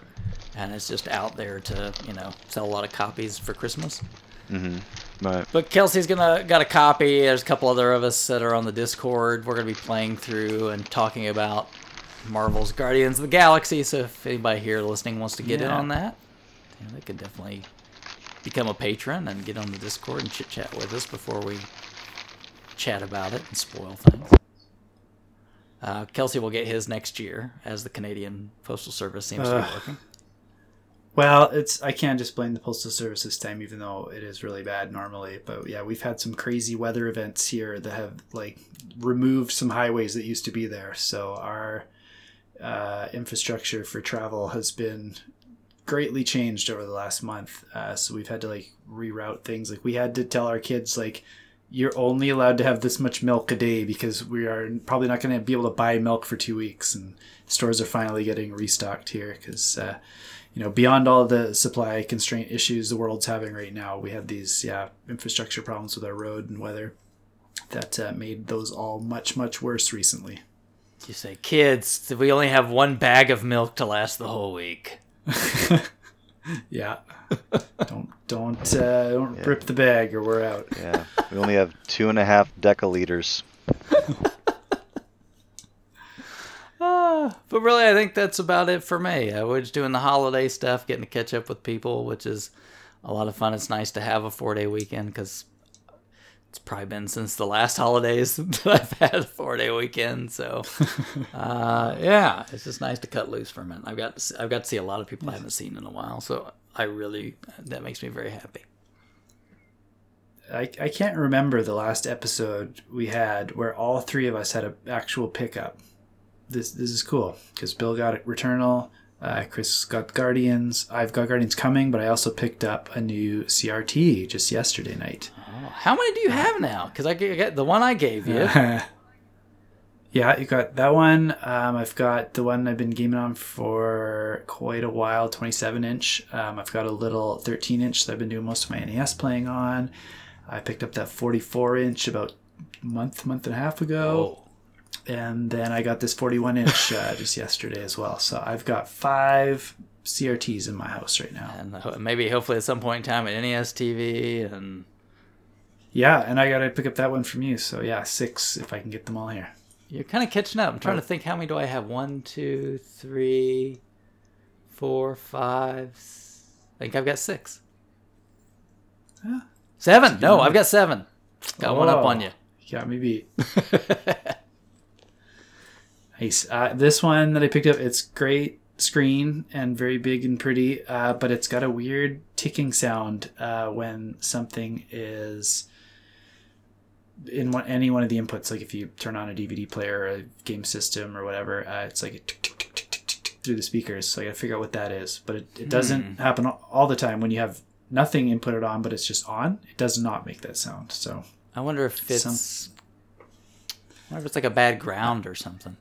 and it's just out there to you know sell a lot of copies for Christmas. But But Kelsey's gonna got a copy. There's a couple other of us that are on the Discord. We're gonna be playing through and talking about Marvel's Guardians of the Galaxy. So if anybody here listening wants to get in on that, yeah, they can definitely become a patron and get on the Discord and chit chat with us before we chat about it and spoil things. Uh, Kelsey will get his next year, as the Canadian Postal Service seems to be working. Well, it's I can't just blame the postal service this time, even though it is really bad normally. But yeah, we've had some crazy weather events here that have like removed some highways that used to be there. So our uh, infrastructure for travel has been greatly changed over the last month. Uh, so we've had to like reroute things. Like we had to tell our kids like you're only allowed to have this much milk a day because we are probably not going to be able to buy milk for two weeks. And stores are finally getting restocked here because. Uh, you know, beyond all the supply constraint issues the world's having right now, we had these yeah infrastructure problems with our road and weather that uh, made those all much much worse recently. You say, kids, we only have one bag of milk to last the whole week. Yeah, don't don't uh, don't rip the bag or we're out. yeah, we only have two and a half decaliters. Uh, but really, I think that's about it for me. I was doing the holiday stuff, getting to catch up with people, which is a lot of fun. It's nice to have a four day weekend because it's probably been since the last holidays that I've had a four day weekend. So, uh, yeah, it's just nice to cut loose for a minute. I've got to see, I've got to see a lot of people I haven't seen in a while. So I really that makes me very happy. I, I can't remember the last episode we had where all three of us had an actual pickup. This this is cool because Bill got Returnal, uh, Chris got Guardians, I've got Guardians coming, but I also picked up a new CRT just yesterday night. Oh, how many do you have now? Because I get the one I gave you. yeah, you got that one. Um, I've got the one I've been gaming on for quite a while, 27 inch. Um, I've got a little 13 inch that I've been doing most of my NES playing on. I picked up that 44 inch about a month, month and a half ago. Oh. And then I got this 41 inch uh, just yesterday as well. So I've got five CRTs in my house right now. and maybe hopefully at some point in time at NES TV and Yeah, and I got to pick up that one from you. So yeah, six if I can get them all here. You're kind of catching up. I'm trying to think how many do I have? One, two, three, four, five. I think I've got six. Yeah. Seven. No, I've got seven. Got one up on Oh. you. You got Uh, this one that I picked up, it's great screen and very big and pretty, uh, but it's got a weird ticking sound uh, when something is in one, any one of the inputs. Like if you turn on a DVD player or a game system or whatever, uh, it's like a tick, tick, tick, tick, tick, tick, through the speakers. So I got to figure out what that is. But it, it doesn't happen all the time when you have nothing inputted on, but it's just on. It does not make that sound. So I wonder if it's. Some- What if it's like a bad ground or something?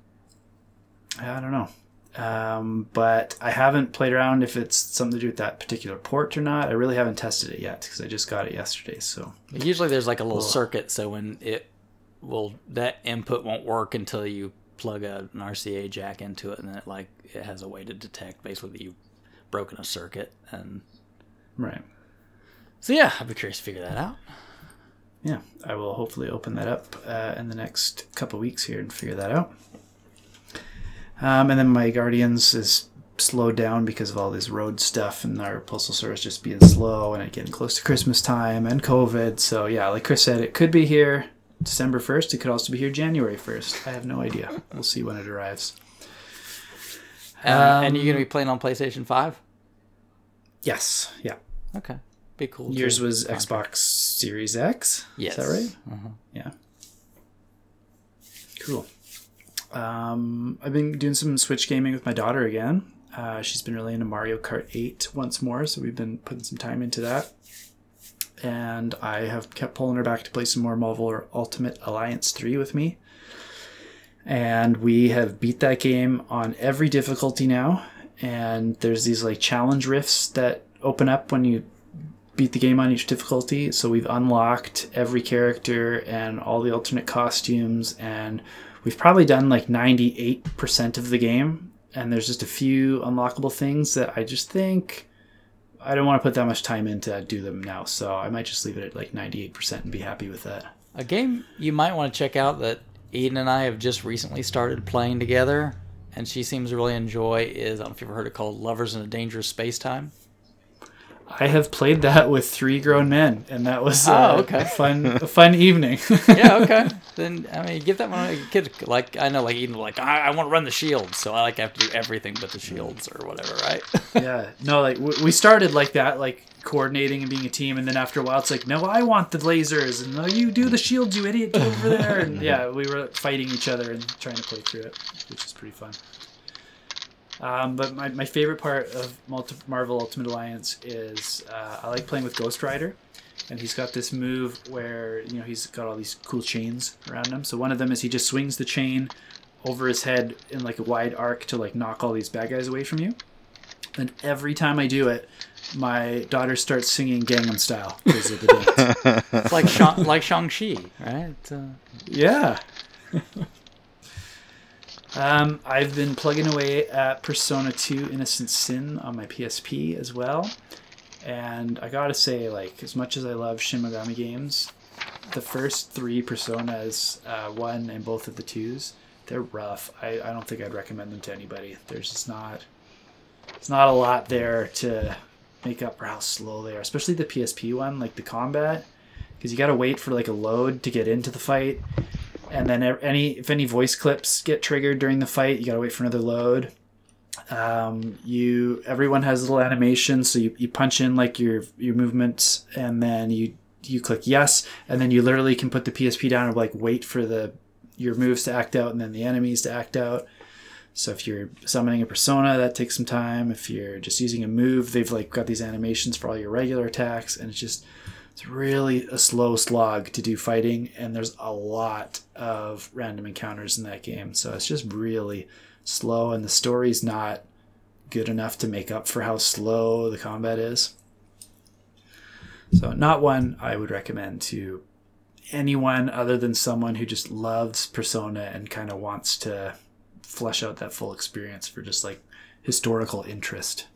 I don't know. Um, but I haven't played around if it's something to do with that particular port or not. I really haven't tested it yet because I just got it yesterday. So Usually there's like a little circuit, so when it will that input won't work until you plug a, an RCA jack into it, and then it like it has a way to detect basically that you've broken a circuit, and right, so yeah, I'd be curious to figure that out. yeah, I will hopefully open that up uh, in the next couple weeks here and figure that out. Um, and then my Guardians is slowed down because of all this road stuff and our postal service just being slow and it getting close to Christmas time and COVID. So yeah, like Chris said, it could be here December first. It could also be here January first. I have no idea. We'll see when it arrives. Um, and you're gonna be playing on PlayStation Five. Yes. Yeah. Okay, be cool. Yours was Xbox Series X. Yes. Is that right? Uh-huh. Yeah. Cool. Um, I've been doing some Switch gaming with my daughter again. Uh, she's been really into Mario Kart 8 once more, so we've been putting some time into that. And I have kept pulling her back to play some more Marvel Ultimate Alliance 3 with me. And we have beat that game on every difficulty now. And there's these like challenge rifts that open up when you beat the game on each difficulty. So we've unlocked every character and all the alternate costumes, and we've probably done like 98% of the game. And there's just a few unlockable things that I just think I don't want to put that much time in to do them now. So I might just leave it at like 98% and be happy with that. A game you might want to check out that Eden and I have just recently started playing together, and she seems to really enjoy is I don't know if you've ever heard it called Lovers in a Dangerous Space Time. I have played that with three grown men, and that was Oh, uh, okay. a fun, a fun evening. yeah, okay. then I mean, give that one a kid. Like I know, like even like I, I want to run the shields, so I like have to do everything but the shields or whatever, right? yeah no like w- we started like that like coordinating and being a team and then after a while it's like no i want the lasers and no you do the shields you idiot get over there and yeah we were fighting each other and trying to play through it which is pretty fun um, but my, my favorite part of Multi- marvel ultimate alliance is uh, i like playing with ghost rider and he's got this move where you know he's got all these cool chains around him so one of them is he just swings the chain over his head in like a wide arc to like knock all these bad guys away from you and every time I do it, my daughter starts singing Gangnam Style because of the dance. It's like Shang, like Shang Chi, right? Uh, yeah. Um, I've been plugging away at Persona 2 Innocent Sin on my PSP as well. And I gotta say, like, as much as I love Shin Megami games, the first three Personas, uh, one and both of the twos, they're rough. I, I don't think I'd recommend them to anybody. There's just not, it's not a lot there to make up for how slow they are, especially the PSP one, like the combat, because you gotta wait for like a load to get into the fight, and then any if any voice clips get triggered during the fight, you gotta wait for another load. Um, you everyone has little animations, so you, you punch in like your your movements, and then you you click yes, and then you literally can put the PSP down and like wait for the your moves to act out, and then the enemies to act out. So if you're summoning a persona, that takes some time. If you're just using a move, they've like got these animations for all your regular attacks, and it's just it's really a slow slog to do fighting, and there's a lot of random encounters in that game. So it's just really slow, and the story's not good enough to make up for how slow the combat is. So not one I would recommend to anyone other than someone who just loves Persona and kind of wants to flesh out that full experience for just like historical interest.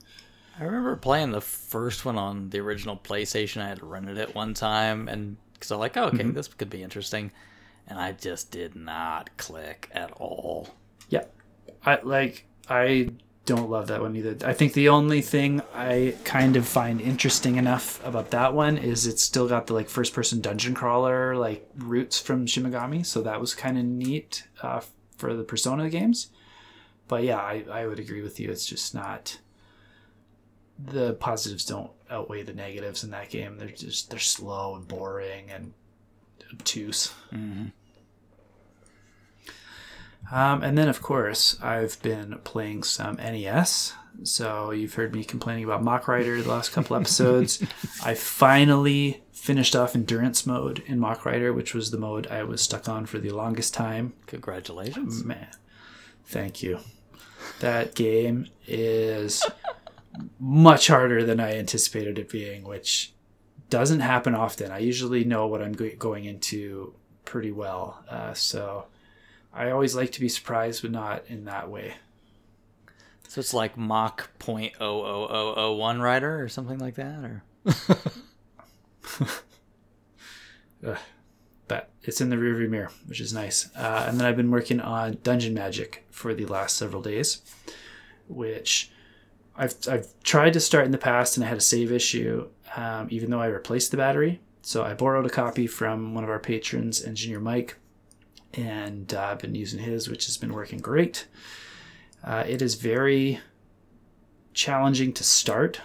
I remember playing the first one on the original PlayStation. I had rented it one time, and because I'm like, oh, okay, this could be interesting, and I just did not click at all. Yeah. I like I don't love that one either. I think the only thing I kind of find interesting enough about that one is it's still got the like first person dungeon crawler like roots from Shin Megami, so that was kind of neat uh, for the Persona games. But yeah, I, I would agree with you. It's just not the positives don't outweigh the negatives in that game. They're just they're slow and boring and obtuse. Um, and then, of course, I've been playing some NES. So you've heard me complaining about Mach Rider the last couple episodes. I finally finished off endurance mode in Mach Rider, which was the mode I was stuck on for the longest time. Congratulations. Man, thank you. That game is much harder than I anticipated it being, which doesn't happen often. I usually know what I'm going into pretty well. Uh, so I always like to be surprised, but not in that way. So it's like Mach point oh oh oh oh one rider or something like that, or but it's in the rearview mirror, which is nice. Uh, and then I've been working on Dungeon Magic for the last several days, which I've, I've tried to start in the past and I had a save issue, um, even though I replaced the battery. So I borrowed a copy from one of our patrons, Engineer Mike, and uh, I've been using his, which has been working great. Uh, it is very challenging to start.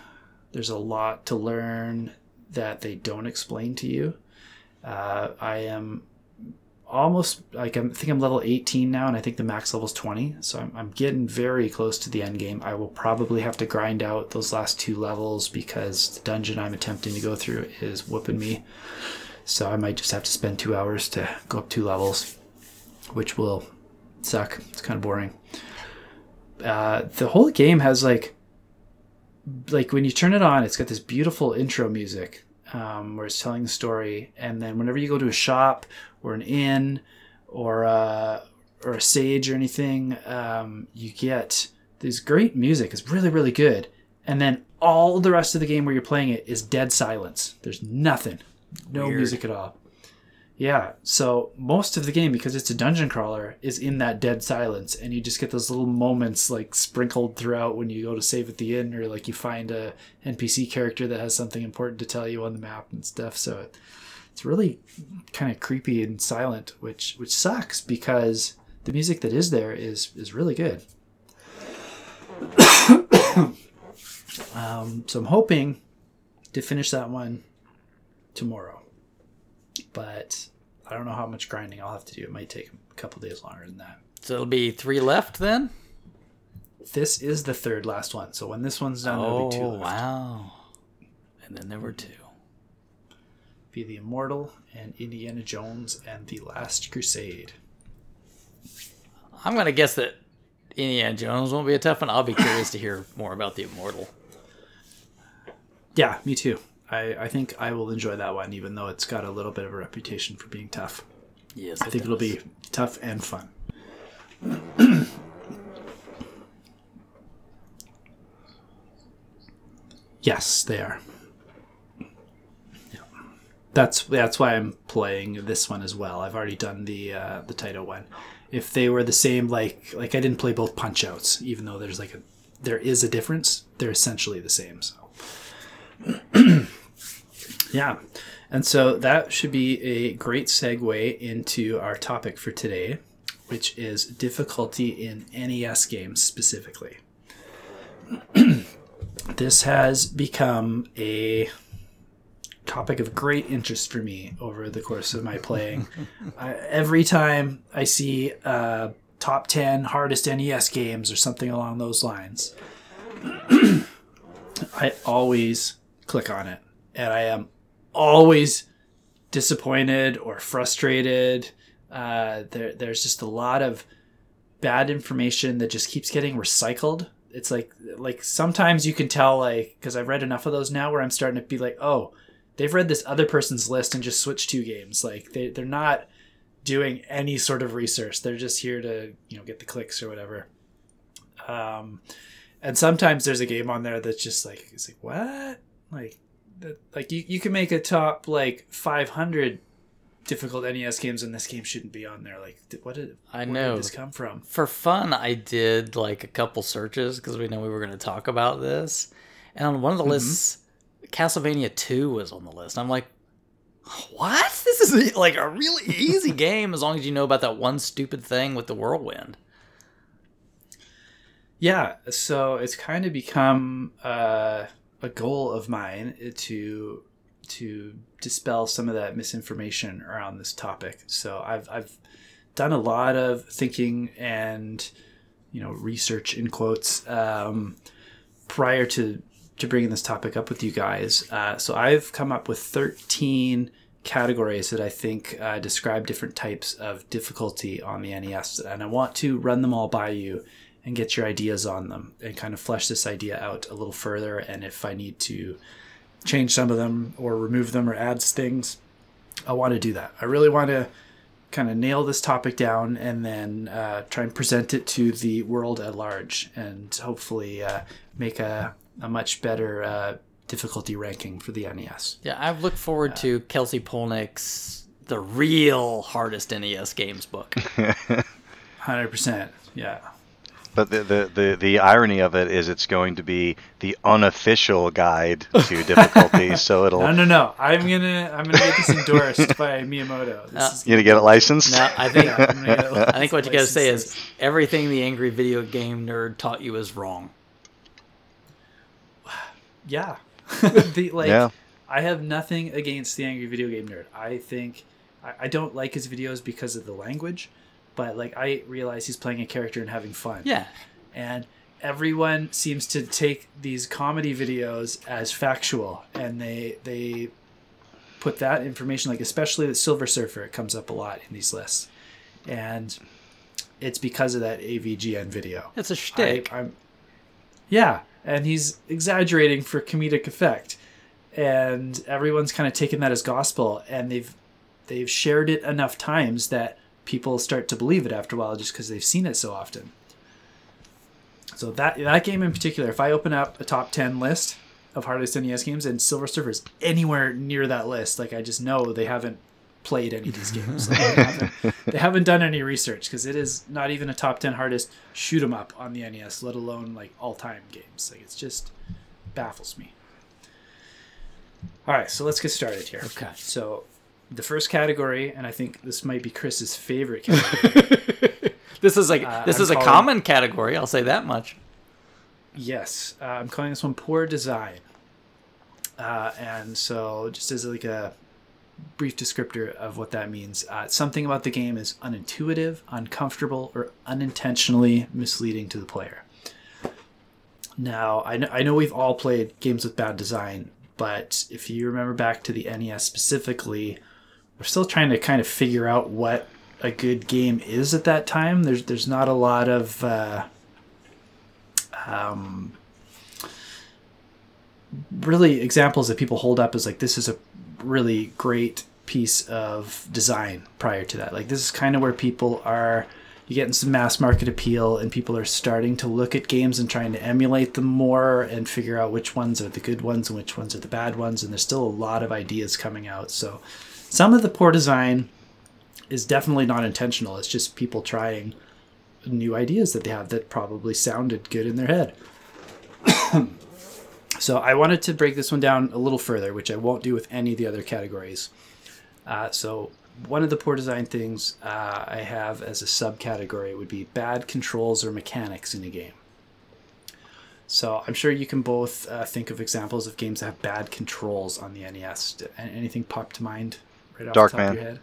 There's a lot to learn that they don't explain to you. Uh, I am almost like I'm, I think I'm level 18 now, and I think the max level is 20. So I'm, I'm getting very close to the end game. I will probably have to grind out those last two levels because the dungeon I'm attempting to go through is whooping me. So I might just have to spend two hours to go up two levels, which will suck. It's kind of boring. Uh, the whole game has like, like when you turn it on, it's got this beautiful intro music um, where it's telling the story, and then whenever you go to a shop or an inn or a, or a sage or anything, um, you get this great music. It's really really good, and then all the rest of the game where you're playing it is dead silence. There's nothing, no Weird. music at all. Yeah, so most of the game, because it's a dungeon crawler, is in that dead silence, and you just get those little moments like sprinkled throughout when you go to save at the inn, or like you find a NPC character that has something important to tell you on the map and stuff. So it, it's really kind of creepy and silent, which which sucks because the music that is there is is really good. um, so I'm hoping to finish that one tomorrow but I don't know how much grinding I'll have to do. It might take a couple days longer than that. so it'll be three left then. This is the third last one, so when this one's done, there'll Oh be two left. wow! And then there were two. Be the Immortal and Indiana Jones and the Last Crusade. I'm gonna guess that Indiana Jones won't be a tough one. I'll be curious to hear more about the Immortal. Yeah, me too. I, I think I will enjoy that one, even though it's got a little bit of a reputation for being tough. Yes, I think it'll be tough and fun. yes, they are. That's that's why I'm playing this one as well. I've already done the uh, the Taito one. If they were the same, like like I didn't play both Punch Outs, even though there's like a there is a difference. They're essentially the same. So yeah. And so that should be a great segue into our topic for today, which is difficulty in NES games specifically. this has become a topic of great interest for me over the course of my playing. I, every time I see uh, top 10 hardest NES games or something along those lines, I always click on it. And I am always disappointed or frustrated. Uh, there, there's just a lot of bad information that just keeps getting recycled. It's like like sometimes you can tell like because I've read enough of those now where I'm starting to be like, oh, they've read this other person's list and just switched two games. Like they they're not doing any sort of research. They're just here to you know get the clicks or whatever. Um, and sometimes there's a game on there that's just like it's like what like that like you, you can make a top like 500 difficult NES games and this game shouldn't be on there like what did I where know. did this come from For fun, I did like a couple searches because we know we were going to talk about this, and on one of the lists, Castlevania Two was on the list. I'm like, what? This is like a really easy game as long as you know about that one stupid thing with the whirlwind. yeah so it's kind of become uh, a goal of mine to to dispel some of that misinformation around this topic so i've i've done a lot of thinking and you know research in quotes um, prior to to bringing this topic up with you guys. Uh, so I've come up with 13 categories that I think uh, describe different types of difficulty on the NES, and I want to run them all by you and get your ideas on them and kind of flesh this idea out a little further. And if I need to change some of them or remove them or add things, I want to do that. I really want to kind of nail this topic down and then uh, try and present it to the world at large and hopefully uh, make a, a much better uh, difficulty ranking for the NES. Yeah, I've looked forward to Kelsey Polnick's The Real Hardest NES Games book. 100%. Yeah. But the, the, the, the irony of it is it's going to be the unofficial guide to difficulty, so it'll No, no, no. I'm gonna I'm gonna get this endorsed by Miyamoto. This is you gonna get it licensed. No, I think yeah, I'm gonna get it I think what you got to say is everything the angry video game nerd taught you is wrong. Yeah. the, like, Yeah. I have nothing against the angry video game nerd. I think I, I don't like his videos because of the language, but like I realize he's playing a character and having fun. Yeah, and everyone seems to take these comedy videos as factual and they they put that information like especially the silver surfer it comes up a lot in these lists and it's because of that avgn video it's a shtick. I, am yeah and he's exaggerating for comedic effect. And everyone's kind of taken that as gospel and they've they've shared it enough times that people start to believe it after a while just because they've seen it so often. So that that game in particular, if I open up a top ten list of hardest NES games and Silver Surfer is anywhere near that list, like I just know they haven't played any of these games. Like, they, haven't, they haven't done any research because it is not even a top ten hardest shoot 'em up on the NES, let alone like all time games. Like it's just baffles me. All right, so let's get started here. Okay. So the first category, and I think this might be Chris's favorite category. This is like Uh, this I'm is a common category. I'll say that much. Yes, uh, I'm calling this one poor design. Uh, and so, just as like a brief descriptor of what that means, uh, something about the game is unintuitive, uncomfortable, or unintentionally misleading to the player. Now, I know, I know we've all played games with bad design, but if you remember back to the NES specifically, we're still trying to kind of figure out what a good game is at that time. There's there's not a lot of uh, um, really examples that people hold up as like this is a really great piece of design prior to that. Like this is kind of where people are you're getting some mass market appeal and people are starting to look at games and trying to emulate them more and figure out which ones are the good ones and which ones are the bad ones and there's still a lot of ideas coming out. So some of the poor design is definitely not intentional. It's just people trying new ideas that they have that probably sounded good in their head so I wanted to break this one down a little further, which I won't do with any of the other categories. Uh, so one of the poor design things uh, I have as a subcategory would be bad controls or mechanics in a game. So I'm sure you can both uh, think of examples of games that have bad controls on the NES. Did anything pop to mind right off the top Darkman. of your head?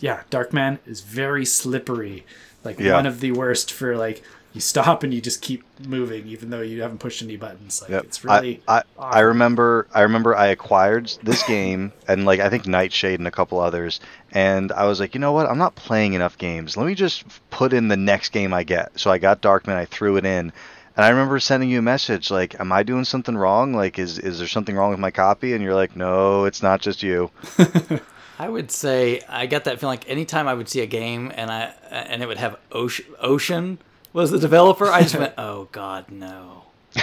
Yeah, Darkman is very slippery. Like Yeah. one of the worst for like you stop and you just keep moving even though you haven't pushed any buttons. Like Yep. it's really I, I, I remember I remember I acquired this game and like I think Nightshade and a couple others and I was like, you know what? I'm not playing enough games. Let me just put in the next game I get. So I got Darkman, I threw it in. And I remember sending you a message like, "Am I doing something wrong? Like, is is there something wrong with my copy?" And you're like, "No, it's not just you." I would say I got that feeling like anytime I would see a game and I and it would have Ocean, Ocean was the developer, I just went, "Oh God, no."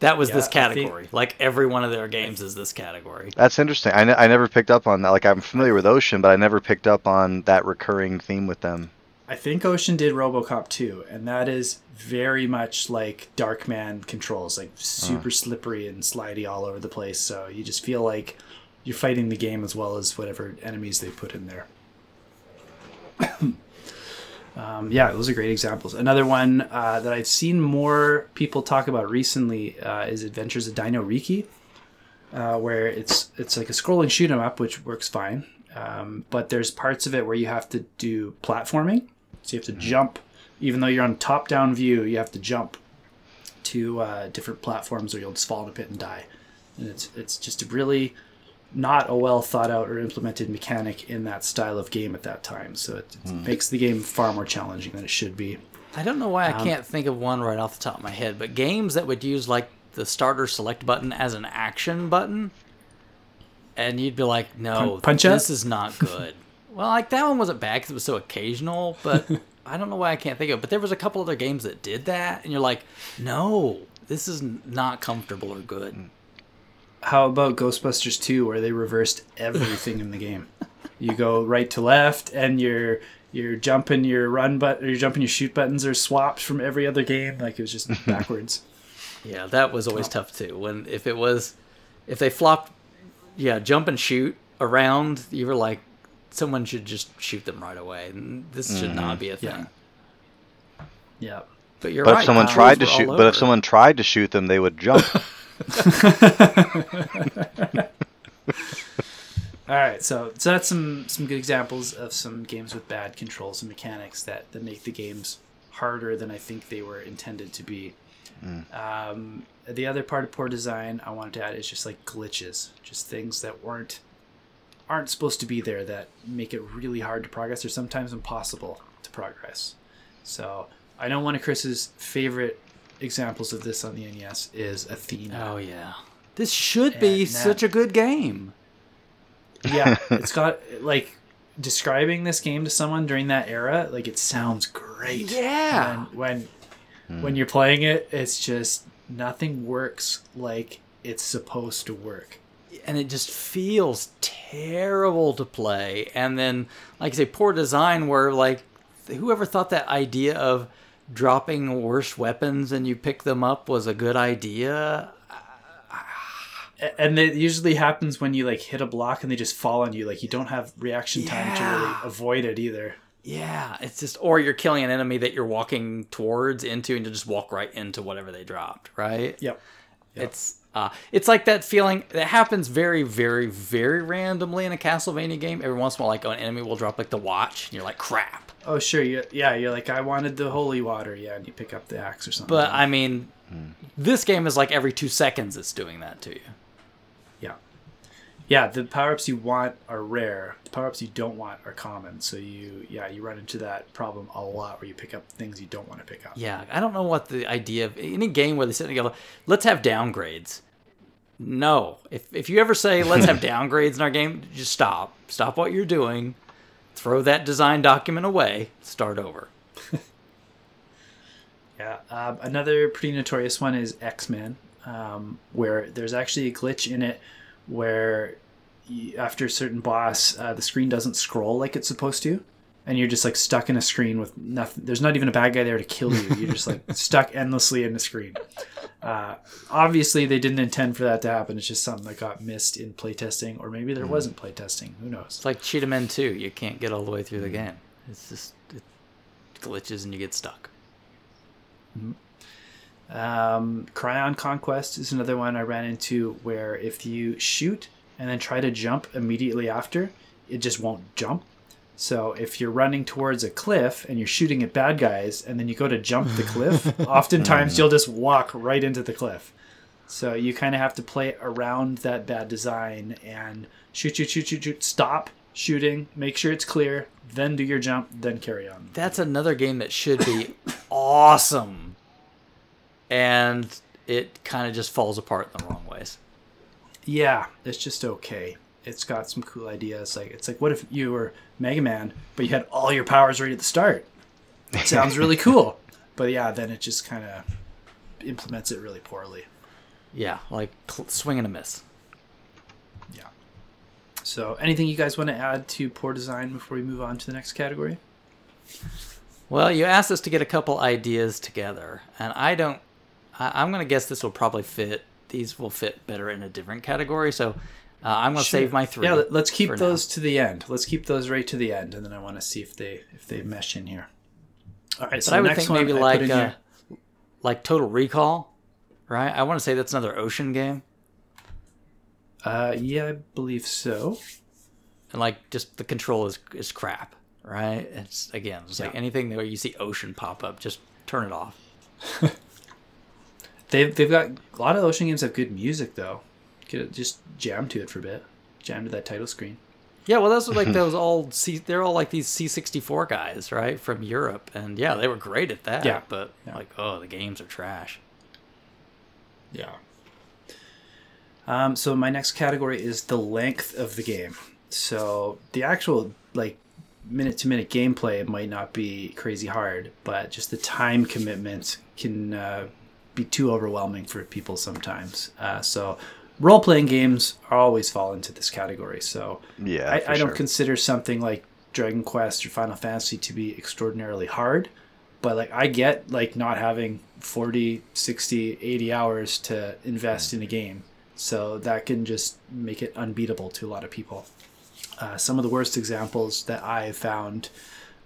that was Yeah, this I think- category. Like every one of their games is this category. That's interesting. I, I never picked up on that. Like, I'm familiar with Ocean, but I never picked up on that recurring theme with them. I think Ocean did RoboCop 2, and that is very much like Darkman controls, like hmm. super slippery and slidey all over the place. So you just feel like you're fighting the game as well as whatever enemies they put in there. um, yeah, those are great examples. Another one uh, that I've seen more people talk about recently uh, is Adventures of Dino Riki, uh, where it's it's like a scrolling shoot 'em up, which works fine. Um, but there's parts of it where you have to do platforming. So you have to Mm-hmm. jump, even though you're on top down view, you have to jump to uh, different platforms or you'll just fall in a pit and die. And it's, it's just a really not a well thought out or implemented mechanic in that style of game at that time. So it, it Hmm. makes the game far more challenging than it should be. I don't know why I Um, can't think of one right off the top of my head, but games that would use like the starter select button as an action button, and you'd be like, "No, Pun- Punch Out? this is not good." well, like that one wasn't bad because it was so occasional, but I don't know why I can't think of. it. But there was a couple other games that did that, and you're like, "No, this is not comfortable or good." How about Ghostbusters 2 where they reversed everything in the game? You go right to left and your your jumping your run but or your jumping your shoot buttons are swapped from every other game like it was just backwards. Yeah, that was always tough too. When if it was, if they flopped, yeah, jump and shoot around, you were like, someone should just shoot them right away. And this should not mm-hmm. be a thing. Yeah. Yeah. But you're But right. if someone tried to shoot, but if someone tried to shoot them, they would jump. All right, so so that's some some good examples of some games with bad controls and mechanics that that make the games harder than I think they were intended to be. Um, the other part of poor design I wanted to add is just like glitches, just things that weren't aren't supposed to be there that make it really hard to progress or sometimes impossible to progress. So I know one of Chris's favorite examples of this on the NES is Athena. oh yeah, this should be that- such a good game. yeah it's got like describing this game to someone during that era like it sounds great Yeah. and when hmm. when you're playing it it's just nothing works like it's supposed to work and it just feels terrible to play. And then, like I say, poor design where like whoever thought that idea of dropping worse weapons and you pick them up was a good idea. And it usually happens when you like hit a block and they just fall on you like you don't have reaction time to really avoid it either Yeah, it's just or you're killing an enemy that you're walking towards into and you just walk right into whatever they dropped, right? yep It's uh, it's like that feeling that happens very, very, very randomly in a Castlevania game. Every once in a while, like an enemy will drop like the watch, and you're like, "Crap!" Oh sure you, yeah you're like i wanted the holy water yeah and you pick up the axe or something But I mean, hmm. this game is like every two seconds it's doing that to you. Yeah. Yeah, the power ups you want are rare. The power ups you don't want are common. So you yeah, you run into that problem a lot where you pick up things you don't want to pick up. Yeah, I don't know what the idea of any game where they sit together. Let's have downgrades. No, if if you ever say let's have downgrades in our game, just stop. Stop what you're doing. Throw that design document away. Start over. Yeah. Um, another pretty notorious one is X Men, um, where there's actually a glitch in it where you, after a certain boss, uh, the screen doesn't scroll like it's supposed to. And you're just like stuck in a screen with nothing. There's not even a bad guy there to kill you. You're just like stuck endlessly in the screen. Uh, obviously, they didn't intend for that to happen. It's just something that got missed in playtesting, or maybe there wasn't playtesting. Who knows? It's like Cheetah Men 2. You can't get all the way through the game. It's just it glitches and you get stuck. Um, Krion Conquest is another one I ran into where if you shoot and then try to jump immediately after, it just won't jump. So if you're running towards a cliff and you're shooting at bad guys and then you go to jump the cliff, oftentimes hmm. you'll just walk right into the cliff. So you kind of have to play around that bad design and shoot, shoot, shoot, shoot, shoot, stop shooting, make sure it's clear, then do your jump, then carry on. That's another game that should be awesome. And it kind of just falls apart in the wrong ways. Yeah, it's just okay. It's got some cool ideas. Like it's like, what if you were Mega Man, but you had all your powers right at the start? It sounds really cool. But yeah, then it just kind of implements it really poorly. Yeah, like cl- swing and a miss. Yeah. So, anything you guys want to add to poor design before we move on to the next category? Well, you asked us to get a couple ideas together, and I don't. I, I'm going to guess this will probably fit. These will fit better in a different category, so uh, I'm going to Sure. save my three. Yeah, let- let's keep for now. those to the end. Let's keep those right to the end, and then I want to see if they if they mesh in here. All right. So But I would think maybe I like uh, like Total Recall, right? I want to say that's another ocean game. uh, yeah, I believe so. and like just the control is is crap, right? It's again, it's like anything where you see ocean pop up, just turn it off. They've they've got a lot of ocean games have good music though. Could just jam to it for a bit. Jam to that title screen. Yeah, well, those were like those old C. They're all like these C sixty four guys, right, from Europe, and yeah, they were great at that. Yeah. but Yeah. like, oh, the games are trash. Yeah. Um, so my next category is the length of the game. So the actual like minute to minute gameplay might not be crazy hard, but just the time commitment can uh, be too overwhelming for people sometimes. Uh, so role playing games always fall into this category. So Yeah, I, I don't sure. consider something like Dragon Quest or Final Fantasy to be extraordinarily hard, but like I get like not having 40, 60, 80 hours to invest in a game. So that can just make it unbeatable to a lot of people. Uh, some of the worst examples that I found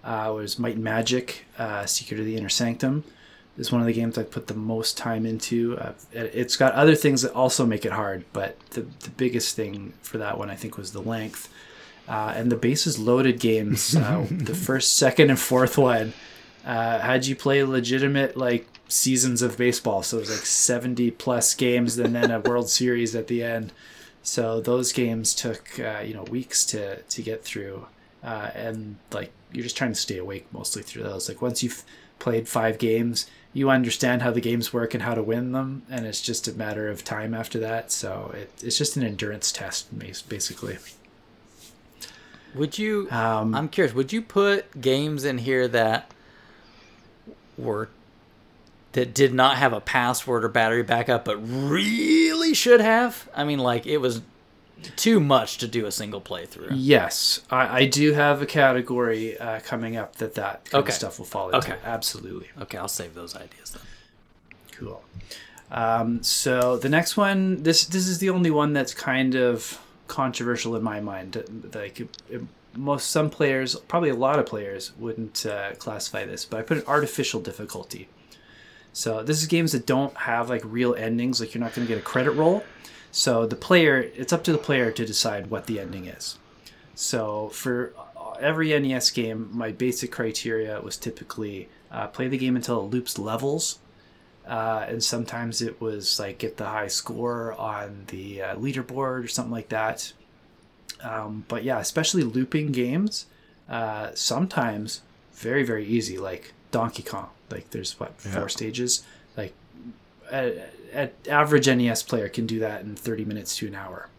uh, was Might and Magic, uh, Secret of the Inner Sanctum. Is one of the games I put the most time into. Uh, it- it's got other things that also make it hard, but the, the biggest thing for that one I think was the length. Uh, and the bases loaded games, uh, the first, second, and fourth one, uh, had you play legitimate like seasons of baseball. So it was like seventy plus games, and then a World Series at the end. So those games took uh, you know weeks to to get through, uh, and like you're just trying to stay awake mostly through those. Like once you've played five games, you understand how the games work and how to win them, and it's just a matter of time after that. So it, it's just an endurance test, basically. Would you? Um, I'm curious. Would you put games in here that were that did not have a password or battery backup, but really should have? I mean, like it was too much to do a single playthrough. Yes, I, I do have a category uh, coming up that that kind Okay. of stuff will fall into. Okay. Absolutely. Okay, I'll save those ideas then. Cool. Um, so the next one, this this is the only one that's kind of controversial in my mind. Like it, it- most some players, probably a lot of players, wouldn't uh, classify this, but I put an artificial difficulty. So this is games that don't have like real endings. Like you're not going to get a credit roll. So the player, it's up to the player to decide what the ending is. So for every NES game, my basic criteria was typically uh, play the game until it loops levels, uh, and sometimes it was like get the high score on the uh, leaderboard or something like that. Um, but yeah, especially looping games, uh, sometimes very very easy, like Donkey Kong. Like there's what four Yeah. stages. Like a, a average NES player can do that in 30 minutes to an hour.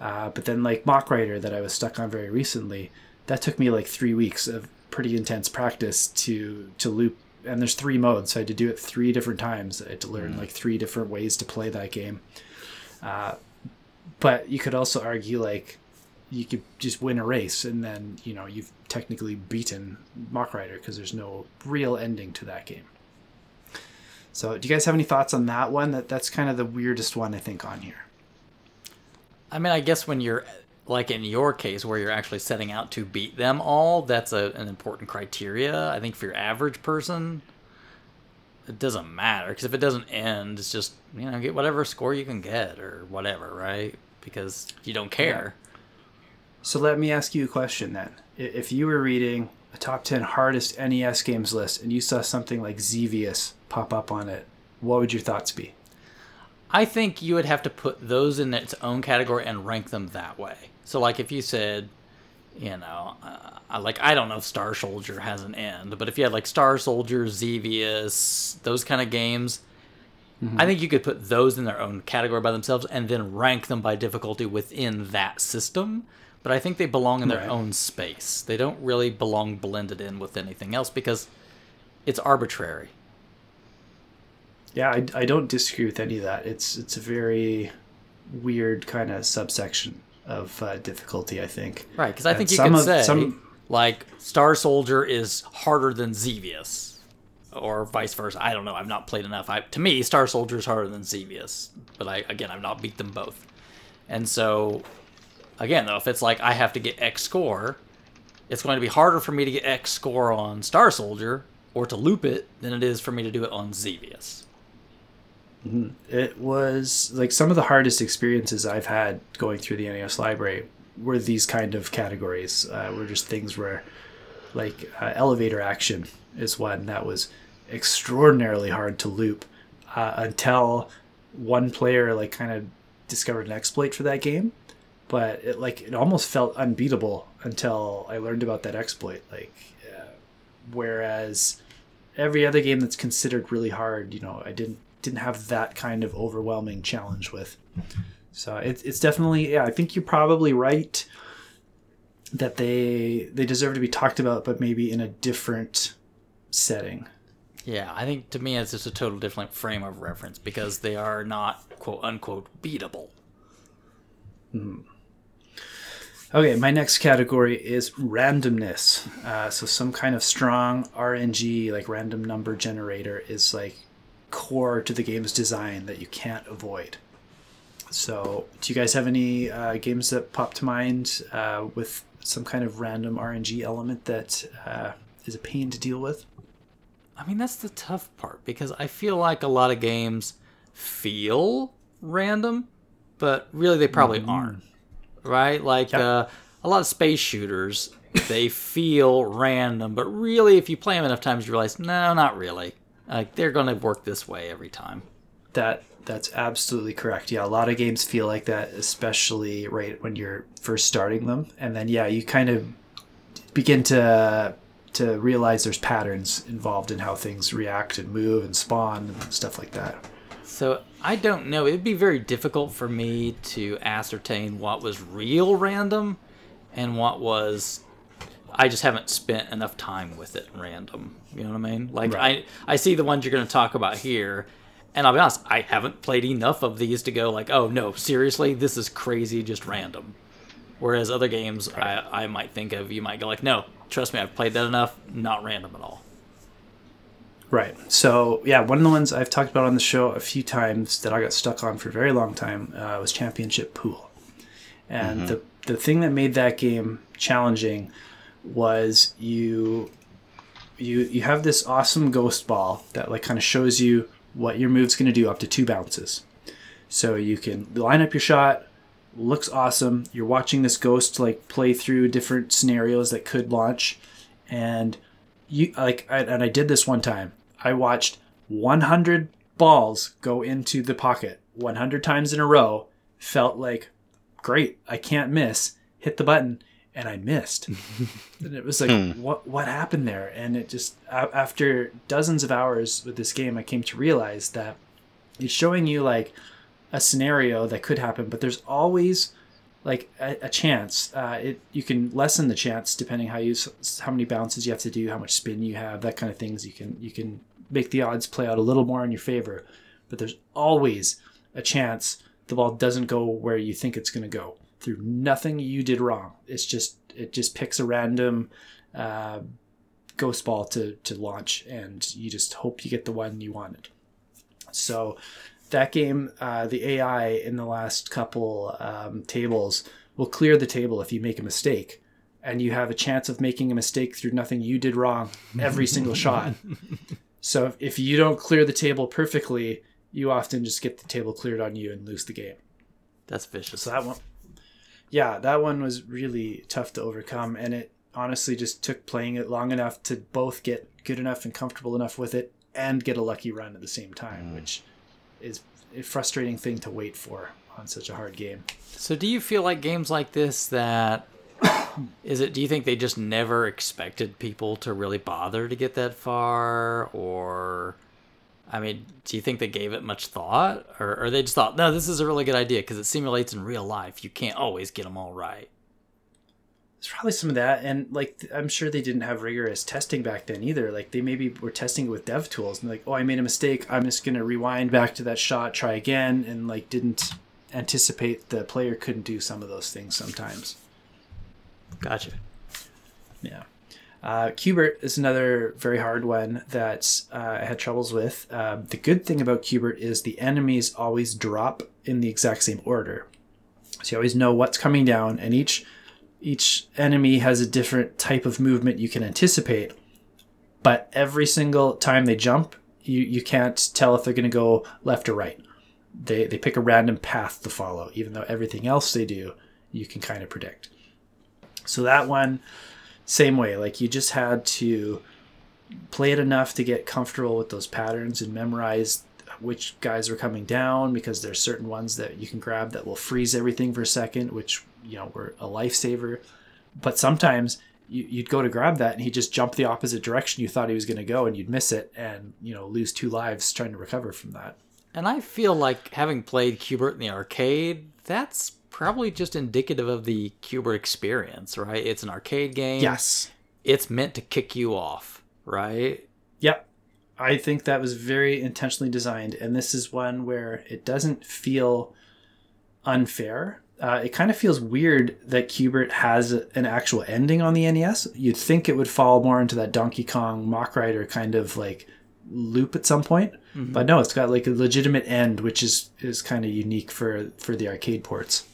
Uh, but then like Mach Rider that I was stuck on very recently, that took me like three weeks of pretty intense practice to to loop. And there's three modes, so I had to do it three different times. I had to learn like three different ways to play that game. Uh, but you could also argue like you could just win a race and then you know you've technically beaten Mach Rider because there's no real ending to that game. So, do you guys have any thoughts on that one? That that's kind of the weirdest one I think on here. I mean, I guess when you're like in your case where you're actually setting out to beat them all, that's a, an important criteria. I think for your average person, it doesn't matter because if it doesn't end, it's just you know get whatever score you can get or whatever, right? Because you don't care. So let me ask you a question then. If you were reading a top 10 hardest NES games list and you saw something like Xevious pop up on it, what would your thoughts be? I think you would have to put those in its own category and rank them that way. So, like, if you said, you know, uh, like I don't know if Star Soldier has an end, but if you had like Star Soldier, Xevious, those kind of games, I think you could put those in their own category by themselves and then rank them by difficulty within that system. But I think they belong in their Right. own space. They don't really belong blended in with anything else because it's arbitrary. Yeah, I, I don't disagree with any of that. It's it's a very weird kind of subsection of uh, difficulty, I think. Right, because I And think you could of- say some- like Star Soldier is harder than Xevious, or vice versa. I don't know. I've not played enough. I, to me, Star Soldier is harder than Xevious, but I again I've not beat them both. And so, again though, if it's like I have to get X score, it's going to be harder for me to get X score on Star Soldier or to loop it than it is for me to do it on Xevious. It was like some of the hardest experiences I've had going through the NES library were these kind of categories. Uh, were just things where, like uh, elevator action is one that was extraordinarily hard to loop uh, until one player like kind of discovered an exploit for that game. But it like it almost felt unbeatable until I learned about that exploit. Like, uh, whereas every other game that's considered really hard, you know, I didn't didn't have that kind of overwhelming challenge with. So it's it's definitely yeah. I think you're probably right that they they deserve to be talked about, but maybe in a different setting. Yeah, I think to me it's just a total different frame of reference because they are not quote unquote beatable. Okay, my next category is randomness. Uh, so some kind of strong RNG, like random number generator, is like core to the game's design that you can't avoid. So, do you guys have any uh, games that pop to mind uh, with some kind of random RNG element that uh, is a pain to deal with? I mean, that's the tough part because I feel like a lot of games feel random, but really they probably aren't. Right? Like Yep. uh, a lot of space shooters, they feel random, but really, if you play them enough times, you realize, no, not really. Like they're going to work this way every time. That that's absolutely correct. Yeah, a lot of games feel like that, especially right when you're first starting them, and then yeah, you kind of begin to to realize there's patterns involved in how things react and move and spawn and stuff like that. So I don't know. It'd be very difficult for me to ascertain what was real random and what was I just haven't spent enough time with it random. You know what I mean? Like Right. I I see the ones you're going to talk about here and I'll be honest, I haven't played enough of these to go like, "Oh no, seriously, this is crazy just random." Whereas other games I, I might think of, you might go like, "No, trust me, I've played that enough, not random at all." Right. So yeah, one of the ones I've talked about on the show a few times that I got stuck on for a very long time uh, was Championship Pool, and the the thing that made that game challenging was you you you have this awesome ghost ball that like kind of shows you what your move's going to do up to two bounces. So you can line up your shot. Looks awesome. You're watching this ghost like play through different scenarios that could launch, and you like I, and I did this one time. I watched 100 balls go into the pocket 100 times in a row. Felt like great. I can't miss. Hit the button and I missed. and it was like what what happened there? And it just after dozens of hours with this game I came to realize that it's showing you like a scenario that could happen, but there's always like a, a chance. Uh, it you can lessen the chance depending how you how many bounces you have to do, how much spin you have, that kind of things. You can you can make the odds play out a little more in your favor, but there's always a chance the ball doesn't go where you think it's going to go through nothing you did wrong. It's just it just picks a random uh, ghost ball to to launch, and you just hope you get the one you wanted. So that game, uh, the AI in the last couple um, tables will clear the table if you make a mistake, and you have a chance of making a mistake through nothing you did wrong every single shot. So if, if you don't clear the table perfectly, you often just get the table cleared on you and lose the game. That's vicious. So that one, yeah, that one was really tough to overcome, and it honestly just took playing it long enough to both get good enough and comfortable enough with it and get a lucky run at the same time, mm. which is a frustrating thing to wait for on such a hard game. So do you feel like games like this that is it do you think they just never expected people to really bother to get that far or I mean, do you think they gave it much thought or, or they just thought, "No, this is a really good idea because it simulates in real life. You can't always get them all right." There's probably some of that, and like I'm sure they didn't have rigorous testing back then either. Like they maybe were testing it with dev tools and like, oh, I made a mistake. I'm just gonna rewind back to that shot, try again, and like didn't anticipate the player couldn't do some of those things sometimes. Gotcha. Yeah. Uh, is another very hard one that uh, I had troubles with. Uh, the good thing about Q*bert is the enemies always drop in the exact same order, so you always know what's coming down, and each each enemy has a different type of movement you can anticipate. But every single time they jump, you, you can't tell if they're going to go left or right. They, they pick a random path to follow, even though everything else they do you can kind of predict. So that one, same way. Like you just had to play it enough to get comfortable with those patterns and memorize which guys are coming down because there's certain ones that you can grab that will freeze everything for a second, which you know were a lifesaver. But sometimes you, would go to grab that and he'd just jump the opposite direction you thought he was going to go and you'd miss it and you know lose two lives trying to recover from that. And I feel like having played Q*bert in the arcade, that's probably just indicative of the Q*bert experience, right? It's an arcade game. Yes. It's meant to kick you off, right? Yep. I think that was very intentionally designed, and this is one where it doesn't feel unfair. Uh, it kind of feels weird that Q*bert has an actual ending on the NES. You'd think it would fall more into that Donkey Kong Mach Rider kind of like loop at some point, mm-hmm. but no, it's got like a legitimate end, which is is kind of unique for for the arcade ports.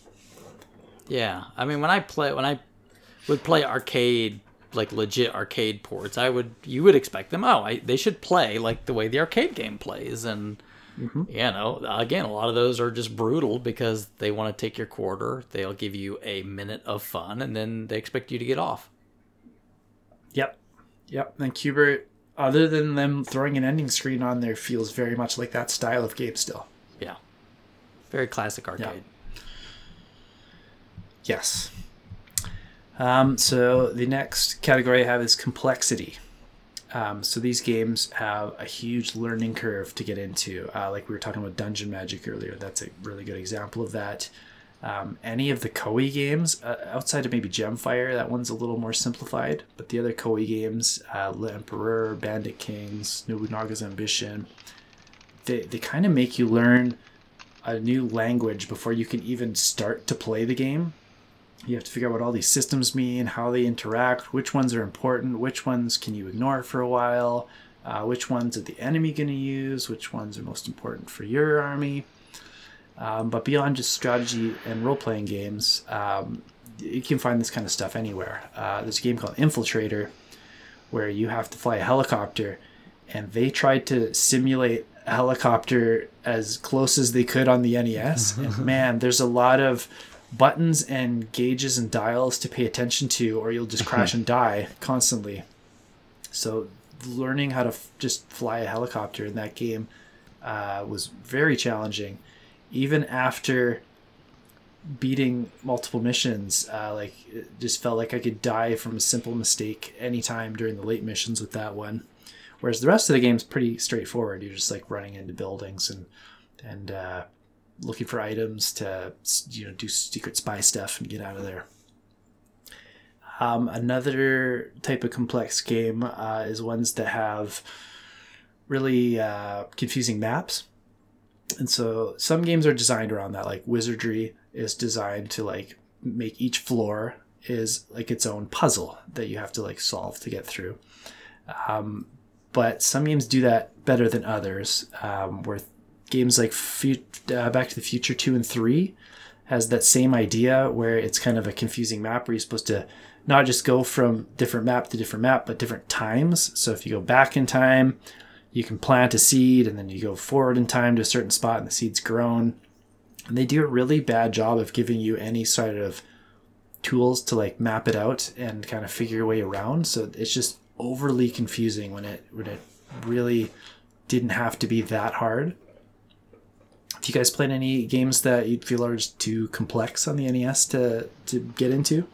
Yeah, I mean when I play when I would play arcade like legit arcade ports, I would you would expect them. Oh, I, they should play like the way the arcade game plays, and mm-hmm. you know, again, a lot of those are just brutal because they want to take your quarter. They'll give you a minute of fun, and then they expect you to get off. Yep, yep. And Q*bert, other than them throwing an ending screen on there, feels very much like that style of game still. Yeah, very classic arcade. Yeah. Yes. Um, so the next category I have is complexity. Um, so these games have a huge learning curve to get into. Uh, like we were talking about Dungeon Magic earlier, that's a really good example of that. Um, any of the Koei games, uh, outside of maybe Gemfire, that one's a little more simplified. But the other Koei games, uh, Le Empereur, Bandit Kings, Nobunaga's Ambition, they, they kind of make you learn a new language before you can even start to play the game you have to figure out what all these systems mean, how they interact, which ones are important, which ones can you ignore for a while, uh, which ones are the enemy going to use, which ones are most important for your army. Um, but beyond just strategy and role playing games, um, you can find this kind of stuff anywhere. Uh, there's a game called Infiltrator where you have to fly a helicopter, and they tried to simulate a helicopter as close as they could on the NES. and man, there's a lot of buttons and gauges and dials to pay attention to, or you'll just crash and die constantly. So, learning how to f- just fly a helicopter in that game uh, was very challenging. Even after beating multiple missions, uh, like it just felt like I could die from a simple mistake anytime during the late missions with that one. Whereas the rest of the game's pretty straightforward. You're just like running into buildings and and uh, looking for items to you know do secret spy stuff and get out of there. Um, another type of complex game uh, is ones that have really uh, confusing maps, and so some games are designed around that. Like Wizardry is designed to like make each floor is like its own puzzle that you have to like solve to get through. Um, but some games do that better than others, um, where games like uh, Back to the Future 2 and 3 has that same idea where it's kind of a confusing map where you're supposed to not just go from different map to different map, but different times. So if you go back in time, you can plant a seed and then you go forward in time to a certain spot and the seed's grown. And they do a really bad job of giving you any sort of tools to like map it out and kind of figure your way around. So it's just overly confusing when it when it really didn't have to be that hard. Have you guys play any games that you feel are too complex on the NES to to get into?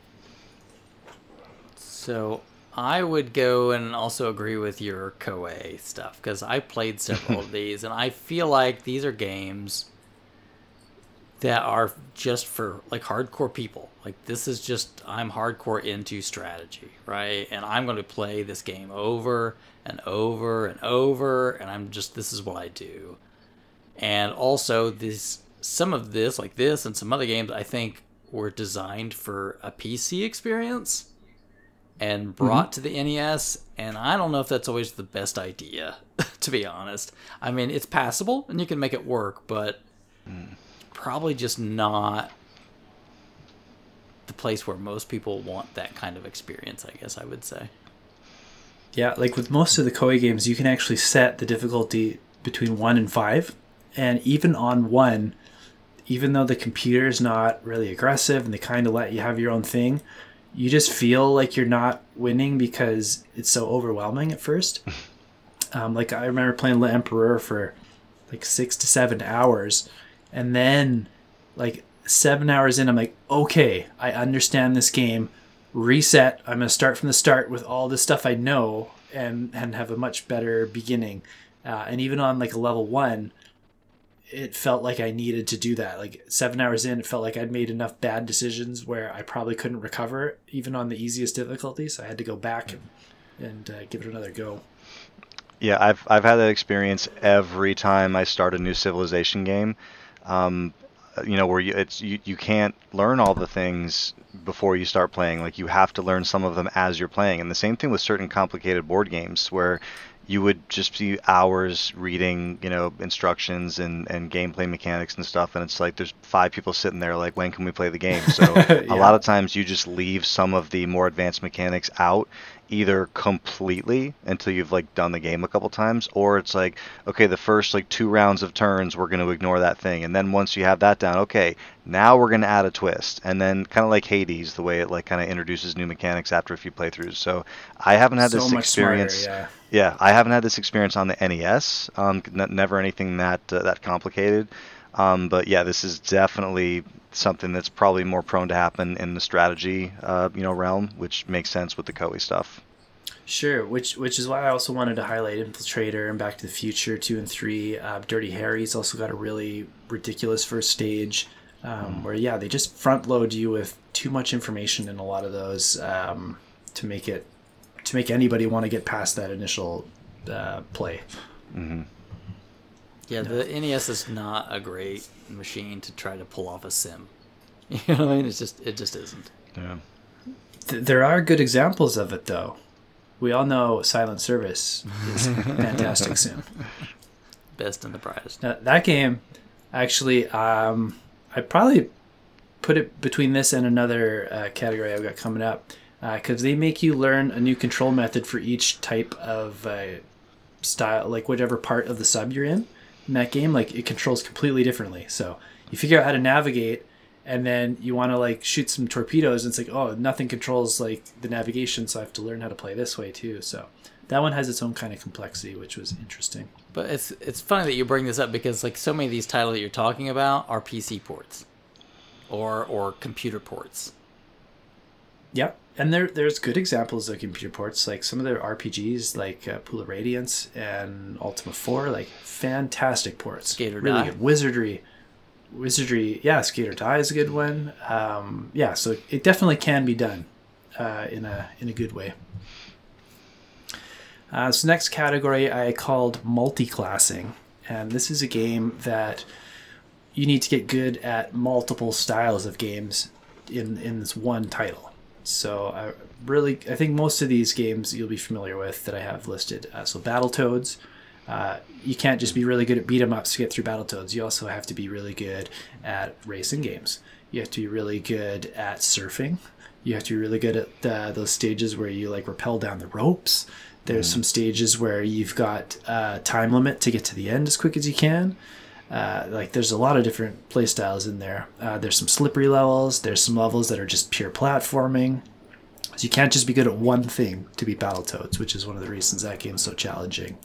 So I would go and also agree with your Koei stuff because I played several of these and I feel like these are games that are just for like hardcore people. Like this is just I'm hardcore into strategy, right? And I'm going to play this game over and over and over and I'm just this is what I do and also this some of this like this and some other games i think were designed for a pc experience and brought mm-hmm. to the nes and i don't know if that's always the best idea to be honest i mean it's passable and you can make it work but mm. probably just not the place where most people want that kind of experience i guess i would say yeah like with most of the koei games you can actually set the difficulty between 1 and 5 and even on one even though the computer is not really aggressive and they kind of let you have your own thing, you just feel like you're not winning because it's so overwhelming at first. Um, like I remember playing Le Empereur for like six to seven hours, and then like seven hours in, I'm like, okay, I understand this game. Reset. I'm gonna start from the start with all the stuff I know and and have a much better beginning. Uh, and even on like a level one, it felt like I needed to do that. Like seven hours in, it felt like I'd made enough bad decisions where I probably couldn't recover, even on the easiest difficulty. So I had to go back and, and uh, give it another go. Yeah, I've I've had that experience every time I start a new Civilization game. Um, you know, where you it's you, you can't learn all the things before you start playing. Like you have to learn some of them as you're playing. And the same thing with certain complicated board games where you would just be hours reading, you know, instructions and, and gameplay mechanics and stuff, and it's like there's five people sitting there like, when can we play the game? So yeah. a lot of times you just leave some of the more advanced mechanics out, either completely until you've like done the game a couple times, or it's like, okay, the first like two rounds of turns we're going to ignore that thing, and then once you have that down, okay, now we're going to add a twist, and then kind of like Hades, the way it like kind of introduces new mechanics after a few playthroughs. So I haven't had so this experience. Smarter, yeah yeah, I haven't had this experience on the NES. Um, n- never anything that uh, that complicated. Um, but yeah, this is definitely something that's probably more prone to happen in the strategy, uh, you know, realm, which makes sense with the Koei stuff. Sure, which which is why I also wanted to highlight Infiltrator and Back to the Future two and three. Uh, Dirty Harry's also got a really ridiculous first stage, um, mm. where yeah, they just front load you with too much information in a lot of those um, to make it to make anybody want to get past that initial uh, play. Mm-hmm. Yeah, the NES is not a great machine to try to pull off a sim. You know what I mean? It's just it just isn't. Yeah. Th- there are good examples of it though. We all know Silent Service is fantastic sim. Best and the brightest. Now, that game, actually, um, I probably put it between this and another uh, category I've got coming up because uh, they make you learn a new control method for each type of uh, style, like whatever part of the sub you're in in that game. Like it controls completely differently. So you figure out how to navigate, and then you want to like shoot some torpedoes, and it's like, oh, nothing controls like the navigation, so I have to learn how to play this way too. So that one has its own kind of complexity, which was interesting. But it's it's funny that you bring this up because like so many of these titles that you're talking about are PC ports, or or computer ports. Yep and there there's good examples of computer ports like some of their RPGs like uh, Pool of Radiance and Ultima 4 like fantastic ports. Skate or really Die. good. Wizardry. Wizardry yeah Skate or Die is a good one. Um, yeah so it definitely can be done uh, in a in a good way. Uh, so next category I called multi-classing. And this is a game that you need to get good at multiple styles of games in in this one title so I really, I think most of these games you'll be familiar with that I have listed. Uh, so Battletoads, uh, you can't just be really good at beat 'em ups to get through Battletoads. You also have to be really good at racing games. You have to be really good at surfing. You have to be really good at the, those stages where you like rappel down the ropes. There's mm. some stages where you've got a uh, time limit to get to the end as quick as you can. Uh, like there's a lot of different play styles in there. Uh, there's some slippery levels. There's some levels that are just pure platforming. So you can't just be good at one thing to beat Battletoads, which is one of the reasons that game's so challenging.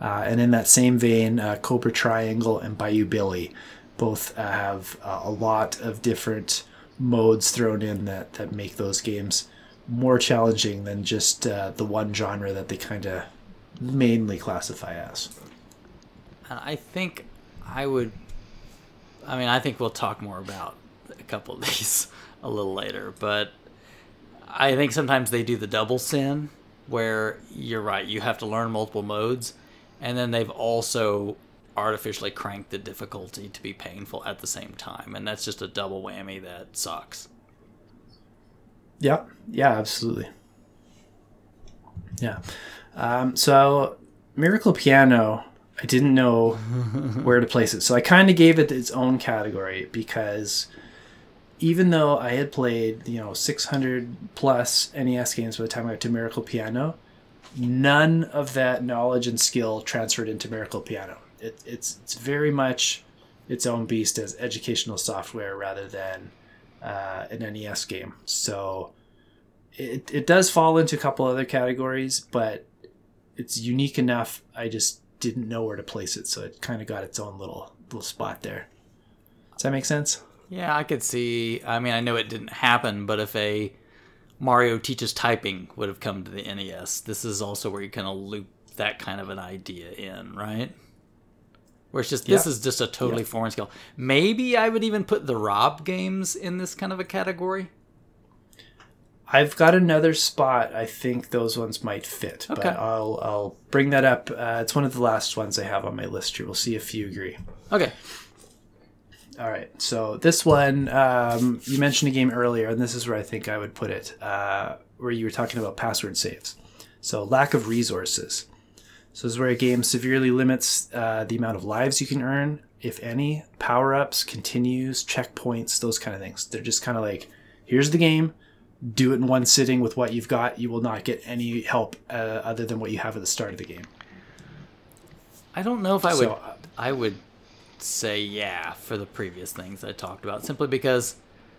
Uh, and in that same vein, uh, Cobra Triangle and Bayou Billy both uh, have a lot of different modes thrown in that, that make those games more challenging than just the one genre that they kind of mainly classify as. I think I would. I mean, I think we'll talk more about a couple of these a little later, but I think sometimes they do the double sin where you're right, you have to learn multiple modes, and then they've also artificially cranked the difficulty to be painful at the same time, and that's just a double whammy that sucks. Yeah, yeah, absolutely. Yeah. Um, so, Miracle Piano I didn't know where to place it. So I kind of gave it its own category because even though I had played, you know, 600 plus NES games by the time I got to Miracle Piano, none of that knowledge and skill transferred into Miracle Piano. It, it's it's very much its own beast as educational software rather than uh, an NES game. So it, it does fall into a couple other categories, but it's unique enough. I just didn't know where to place it, so it kind of got its own little little spot there. Does that make sense? Yeah, I could see. I mean, I know it didn't happen, but if a Mario teaches typing would have come to the NES, this is also where you kind of loop that kind of an idea in, right? Where it's just this is just a totally Yeah. foreign skill. Maybe I would even put the Rob games in this kind of a category. I've got another spot. I think those ones might fit, Okay. but I'll I'll bring that up. Uh, it's one of the last ones I have on my list here. We'll see if you agree. Okay. All right. So this one, um, you mentioned a game earlier, and this is where I think I would put it, uh, where you were talking about password saves. So lack of resources. So this is where a game severely limits uh, the amount of lives you can earn, if any, power ups, continues, checkpoints, those kind of things. They're just kind of like, here's the game, do it in one sitting with what you've got. You will not get any help uh, other than what you have at the start of the game. I don't know if I would. So, uh, I would say yeah for the previous things I talked about, simply because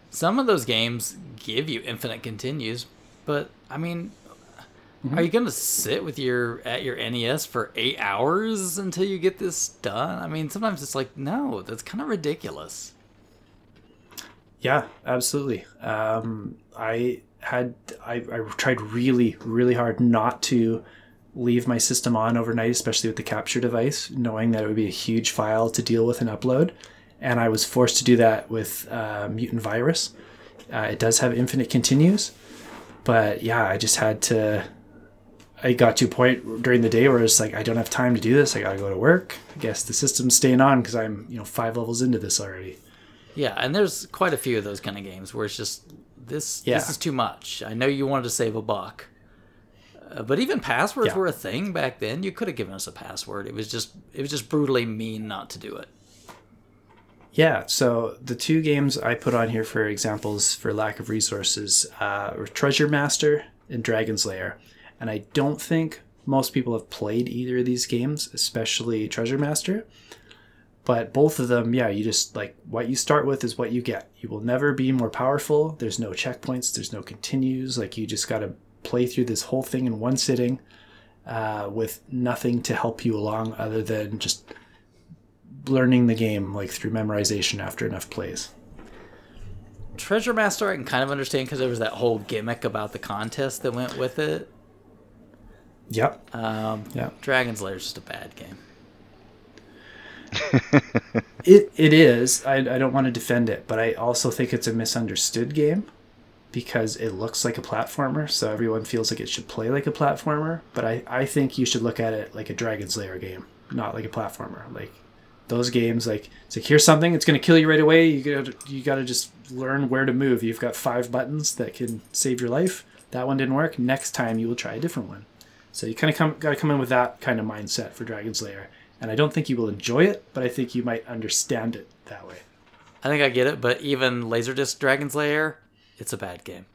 some of those games give you infinite continues, but I mean, Mm-hmm. are you gonna sit with your at your NES for eight hours until you get this done? I mean, sometimes it's like no, that's kind of ridiculous. Yeah, absolutely. Um, I had I, I tried really really hard not to leave my system on overnight, especially with the capture device, knowing that it would be a huge file to deal with and upload. And I was forced to do that with uh, Mutant Virus. Uh, it does have infinite continues, but yeah, I just had to. I got to a point during the day where it's like I don't have time to do this. I gotta go to work. I guess the system's staying on because I'm you know five levels into this already. Yeah, and there's quite a few of those kind of games where it's just this. Yeah. This is too much. I know you wanted to save a buck, uh, but even passwords Yeah. were a thing back then. You could have given us a password. It was just it was just brutally mean not to do it. Yeah, so the two games I put on here for examples for lack of resources uh, were Treasure Master and Dragon's Lair. And I don't think most people have played either of these games, especially Treasure Master. But both of them, yeah, you just like what you start with is what you get. You will never be more powerful. There's no checkpoints, there's no continues. Like you just got to play through this whole thing in one sitting uh, with nothing to help you along other than just learning the game like through memorization after enough plays. Treasure Master I can kind of understand because there was that whole gimmick about the contest that went with it. Yep. Um, Yeah. Dragon's Lair is just a bad game. It it is. I, I don't want to defend it, but I also think it's a misunderstood game because it looks like a platformer, so everyone feels like it should play like a platformer. But I, I think you should look at it like a Dragon's Lair game, not like a platformer. Like those games, like it's like here's something, it's gonna kill you right away. You gotta you gotta just learn where to move. You've got five buttons that can save your life. That one didn't work. Next time you will try a different one. So you kind of come got to come in with that kind of mindset for Dragon's Lair. And I don't think you will enjoy it, but I think you might understand it that way. I think I get it, but even Laserdisc Dragon's Lair, it's a bad game.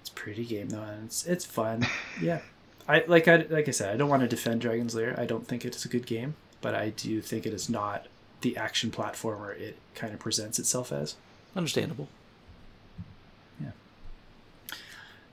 It's a pretty game though, and it's it's fun. yeah, I like I like I said, I don't want to defend Dragon's Lair. I don't think it is a good game, but I do think it is not the action platformer it kind of presents itself as. Understandable.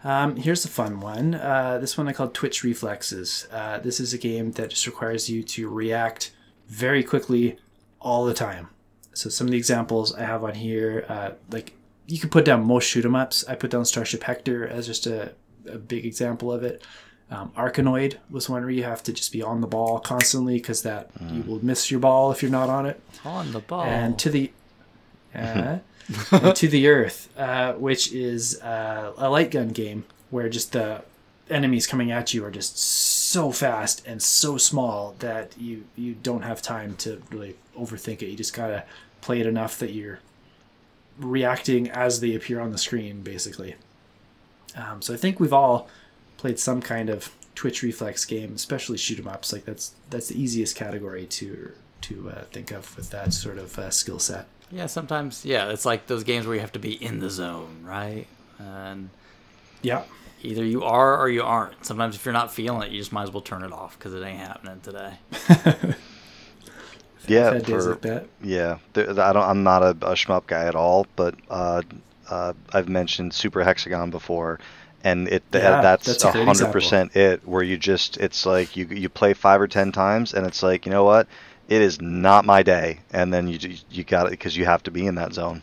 Um, here's a fun one. Uh, this one I called Twitch Reflexes. Uh, this is a game that just requires you to react very quickly all the time. So some of the examples I have on here, uh, like you can put down most shoot 'em ups. I put down Starship Hector as just a, a big example of it. Um, Arkanoid was one where you have to just be on the ball constantly because that you will miss your ball if you're not on it On the ball. and to the uh, and to the earth, uh, which is uh, a light gun game where just the enemies coming at you are just so fast and so small that you you don't have time to really overthink it. You just gotta play it enough that you're reacting as they appear on the screen, basically. Um, so I think we've all played some kind of twitch reflex game, especially shoot 'em ups. Like that's that's the easiest category to to uh, think of with that sort of uh, skill set. Yeah, sometimes, yeah, it's like those games where you have to be in the zone, right? And Yeah, either you are or you aren't. Sometimes if you're not feeling it, you just might as well turn it off because it ain't happening today. Yeah, I've had days for- like that. Yeah, there, I don't. I'm not a, a shmup guy at all, but uh, uh, I've mentioned Super Hexagon before, and it Yeah, that's that's a a hundred percent it. Where you just it's like you you play five or ten times, and it's like you know what, it is not my day, and then you you got it because you have to be in that zone.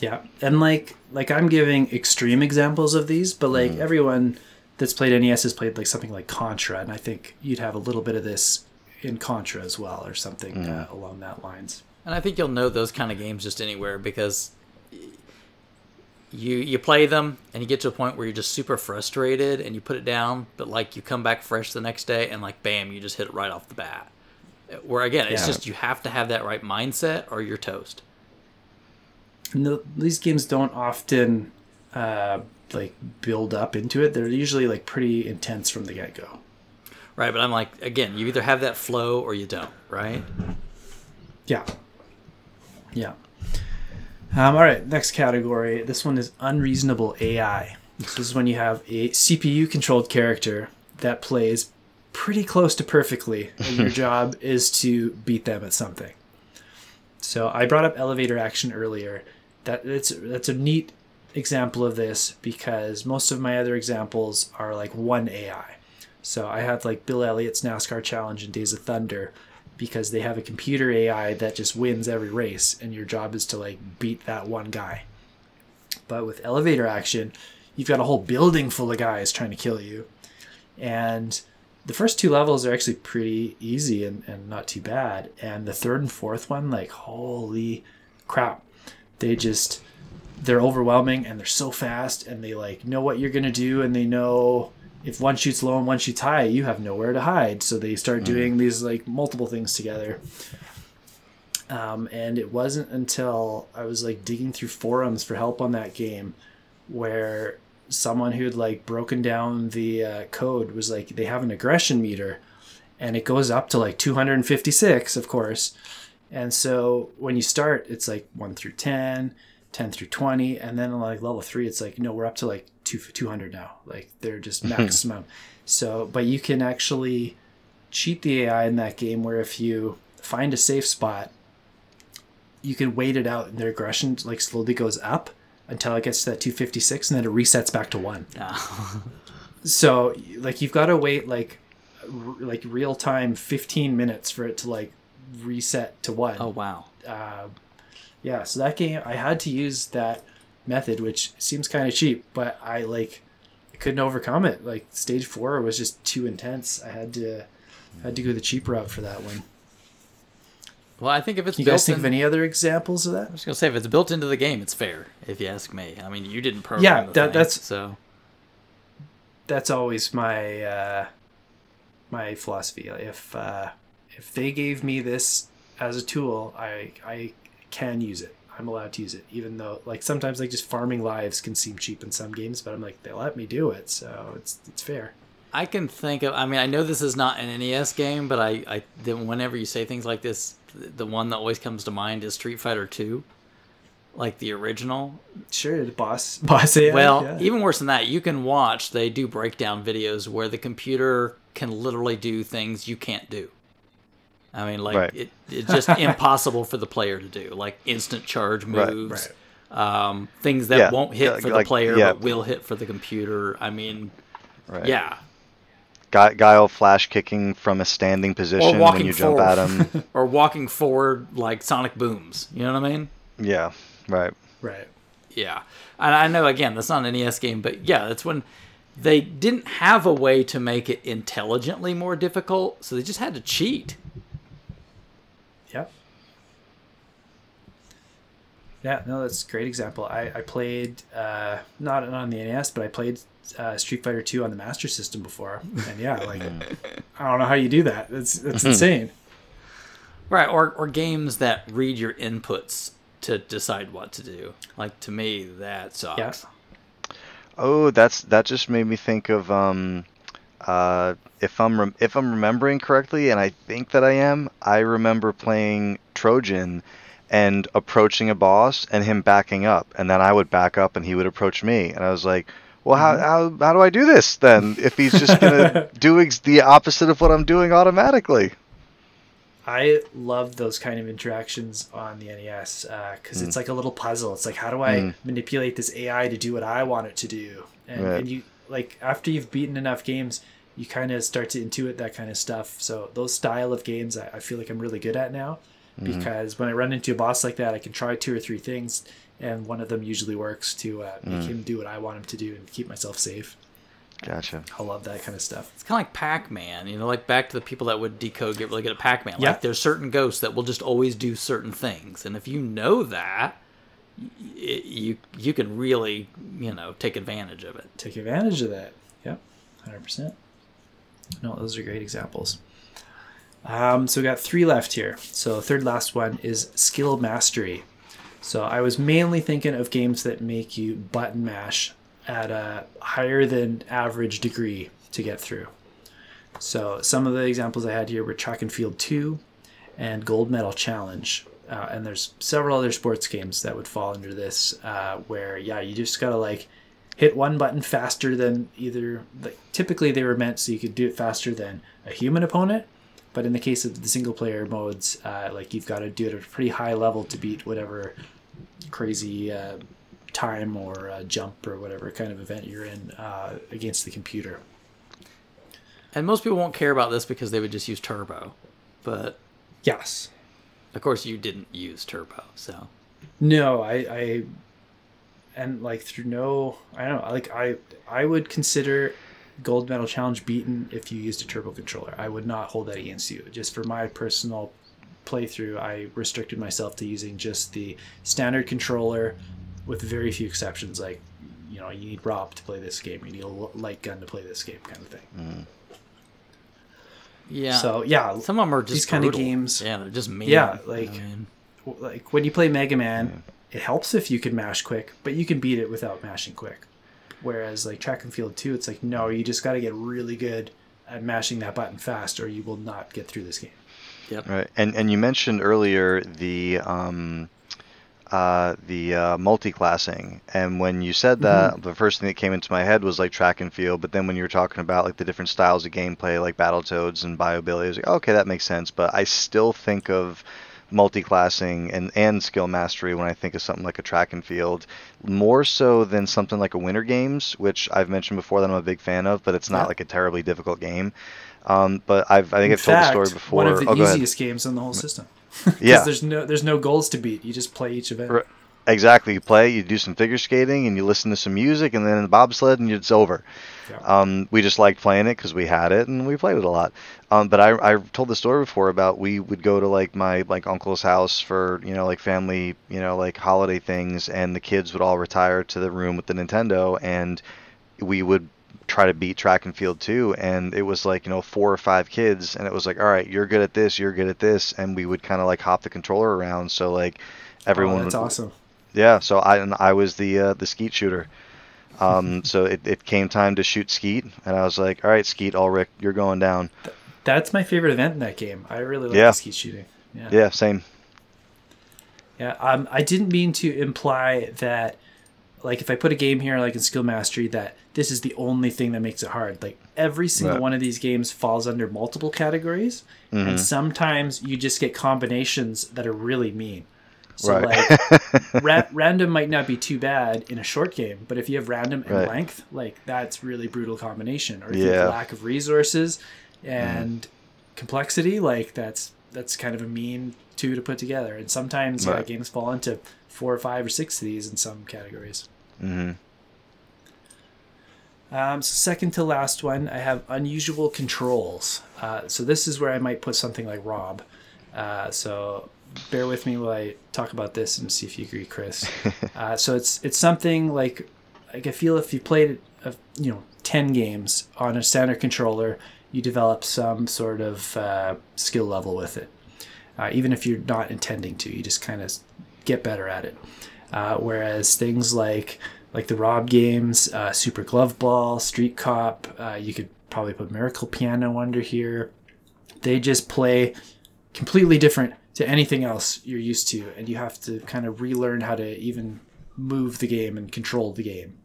Yeah, and like like I'm giving extreme examples of these, but like everyone that's played NES has played like something like Contra, and I think you'd have a little bit of this in Contra as well, or something uh, along that lines. And I think you'll know those kind of games just anywhere because you you play them and you get to a point where you're just super frustrated and you put it down, but like you come back fresh the next day and like bam, you just hit it right off the bat. Where again, it's Yeah. just you have to have that right mindset or you're toast. The, these games don't often uh, like build up into it. They're usually like pretty intense from the get go. Right, but I'm like again, you either have that flow or you don't, right? Yeah. Yeah. Um, all right, next category. This one is unreasonable AI. This is when you have a CPU controlled character that plays pretty close to perfectly, and your job is to beat them at something. So I brought up elevator action earlier. That that's that's a neat example of this because most of my other examples are like one AI. So I had like Bill Elliott's NASCAR challenge in Days of Thunder because they have a computer AI that just wins every race and your job is to like beat that one guy. But with elevator action, you've got a whole building full of guys trying to kill you. And the first two levels are actually pretty easy and, and not too bad. And the third and fourth one, like, holy crap. They just, they're overwhelming and they're so fast and they like know what you're going to do and they know if one shoots low and one shoots high, you have nowhere to hide. So they start doing these like multiple things together. Um, and it wasn't until I was like digging through forums for help on that game where someone who'd like broken down the uh, code was like they have an aggression meter and it goes up to like 256 of course. And so when you start it's like 1 through 10 10 through 20 and then like level 3 it's like no we're up to like two, 200 now. Like they're just maximum. So but you can actually cheat the ai in that game where if you find a safe spot you can wait it out and their aggression like slowly goes up until it gets to that 256 and then it resets back to 1 Ah. so like you've got to wait like r- like real time 15 minutes for it to like reset to 1 oh wow. uh, yeah so that game i had to use that method which seems kind of cheap but i like I couldn't overcome it. Like stage four was just too intense. I had to had to go the cheap route for that one Well, I think if it's you built guys think in, of any other examples of that I was gonna say if it's built into the game, it's fair. If you ask me, I mean, you didn't program. Yeah, that- thing, that's- so. that's always my uh, my philosophy. If uh, if they gave me this as a tool, I I can use it. I'm allowed to use it, even though like sometimes like just farming lives can seem cheap in some games, but I'm like they let me do it, so it's it's fair. I can think of. I mean, I know this is not an NES game, but I, I then whenever you say things like this, the one that always comes to mind is Street Fighter Two, like the original. Sure, the boss boss AI. Well, yeah. even worse than that, you can watch. They do breakdown videos where the computer can literally do things you can't do. I mean, like Right. it, it's just impossible for the player to do, like instant charge Right, moves, right. um, things that Yeah, won't hit yeah, for like- the player yeah. but will hit for the computer. I mean, Right. yeah, Guy, guile flash kicking from a standing position when walking you jump forward. at him. or walking forward like Sonic booms. You know what I mean? yeah. Right. right. Yeah. And I know again that's not an NES game, but yeah, that's when they didn't have a way to make it intelligently more difficult, so they just had to cheat. Yep. Yeah, no, that's a great example. I, I played uh, not on the NES, but I played uh, Street Fighter Two on the Master System before, and yeah, like I don't know how you do that. It's it's insane. Right, or or games that read your inputs to decide what to do. Like to me that sucks. Yeah. Oh, that's that just made me think of um, uh, if I'm rem- if I'm remembering correctly, and I think that I am. I remember playing Trojan and approaching a boss and him backing up, and then I would back up and he would approach me, and I was like, "Well, how how how do I do this then? If he's just gonna do ex- the opposite of what I'm doing automatically?" I love those kind of interactions on the NES because uh, it's like a little puzzle. It's like how do I Mm. manipulate this AI to do what I want it to do? And, Right. and you like after you've beaten enough games, you kind of start to intuit that kind of stuff. So those style of games, I, I feel like I'm really good at now Mm-hmm. because when I run into a boss like that, I can try two or three things, and one of them usually works to uh, make Mm. him do what I want him to do and keep myself safe. Gotcha. I love that kind of stuff. It's kind of like Pac-Man, you know, like back to the people that would decode, get really good at Pac-Man. Yeah. Like there's certain ghosts that will just always do certain things, and if you know that, y- you you can really, you know, take advantage of it. take advantage of that. Yep, hundred percent. No, those are great examples. Um, so we got three left here. So third last one is skill mastery. So I was mainly thinking of games that make you button mash at a higher than average degree to get through. So some of the examples I had here were Track and Field 2 and Gold Medal Challenge. Uh, and there's several other sports games that would fall under this uh, where, yeah, you just gotta like hit one button faster than either, like, typically they were meant so you could do it faster than a human opponent. But in the case of the single player modes, uh, like you've got to do it at a pretty high level to beat whatever crazy uh, time or uh, jump or whatever kind of event you're in uh, against the computer. And most people won't care about this because they would just use Turbo, but Yes. of course you didn't use Turbo, so No, I, I, and like through no, I don't know, like I, I would consider gold medal challenge beaten if you used a turbo controller. I would not hold that against you. Just for my personal playthrough, I restricted myself to using just the standard controller, with very few exceptions. Like, you know, you need Rob to play this game. You need a light gun to play this game, kind of thing. Mm. yeah. So yeah, some of them are just these kind of games- Yeah, they're just mean. Yeah, I like- mean, like when you play Mega Man, mm. it helps if you can mash quick, but you can beat it without mashing quick. Whereas like Track and Field 2, it's like no, you just got to get really good at mashing that button fast, or you will not get through this game. yep. Right, and and you mentioned earlier the um, uh, the uh, multi-classing, and when you said that, the first thing that came into my head was like track and field. But then when you were talking about like the different styles of gameplay, like Battletoads and Bayou Billy, I was like, okay, that makes sense. But I still think of multi-classing and, and skill mastery when I think of something like a track and field, more so than something like a Winter Games, which I've mentioned before that I'm a big fan of, but it's not Yeah. like a terribly difficult game. Um, but I've I think In I've told the story before. one of the oh, easiest games in the whole system. Yeah. there's no there's no goals to beat. You just play each event. Exactly. You play, you do some figure skating, and you listen to some music, and then bobsled, and it's over. Yeah. Um, we just liked playing it because we had it, and we played it a lot. Um, but I, I told the story before about we would go to like my like uncle's house for you know like family you know like holiday things, and the kids would all retire to the room with the Nintendo, and we would try to beat track and field too and it was like you know four or five kids and it was like all right you're good at this you're good at this and we would kind of like hop the controller around so like everyone oh, that's would, awesome. Yeah, so I and I was the uh, the skeet shooter. Um, so it, it came time to shoot skeet, and I was like, "All right, skeet, Ulrich, you're going down." That's my favorite event in that game. I really like Yeah. the skeet shooting. Yeah. Yeah, same. Yeah, um, I didn't mean to imply that, like, if I put a game here, like in Skill Mastery, that this is the only thing that makes it hard. Like, every single Right. one of these games falls under multiple categories, Mm-hmm. and sometimes you just get combinations that are really mean. So, Right. like, ra- random might not be too bad in a short game, but if you have random and Right. length, like, that's really brutal combination. Or if you have lack of resources and complexity, like, that's that's kind of a mean two to put together. And sometimes yeah, games fall into four or five or six of these in some categories. hmm Um, so second to last one, I have unusual controls. Uh, so this is where I might put something like Rob. Uh, so bear with me while I talk about this and see if you agree, Chris. uh, so it's it's something like like I feel if you played uh, you know ten games on a standard controller, you develop some sort of uh, skill level with it. Uh, even if you're not intending to, you just kind of get better at it. Uh, whereas things like like the Rob games, uh, Super Glove Ball, Street Cop, uh, you could probably put Miracle Piano under here. They just play completely different to anything else you're used to, and you have to kind of relearn how to even move the game and control the game.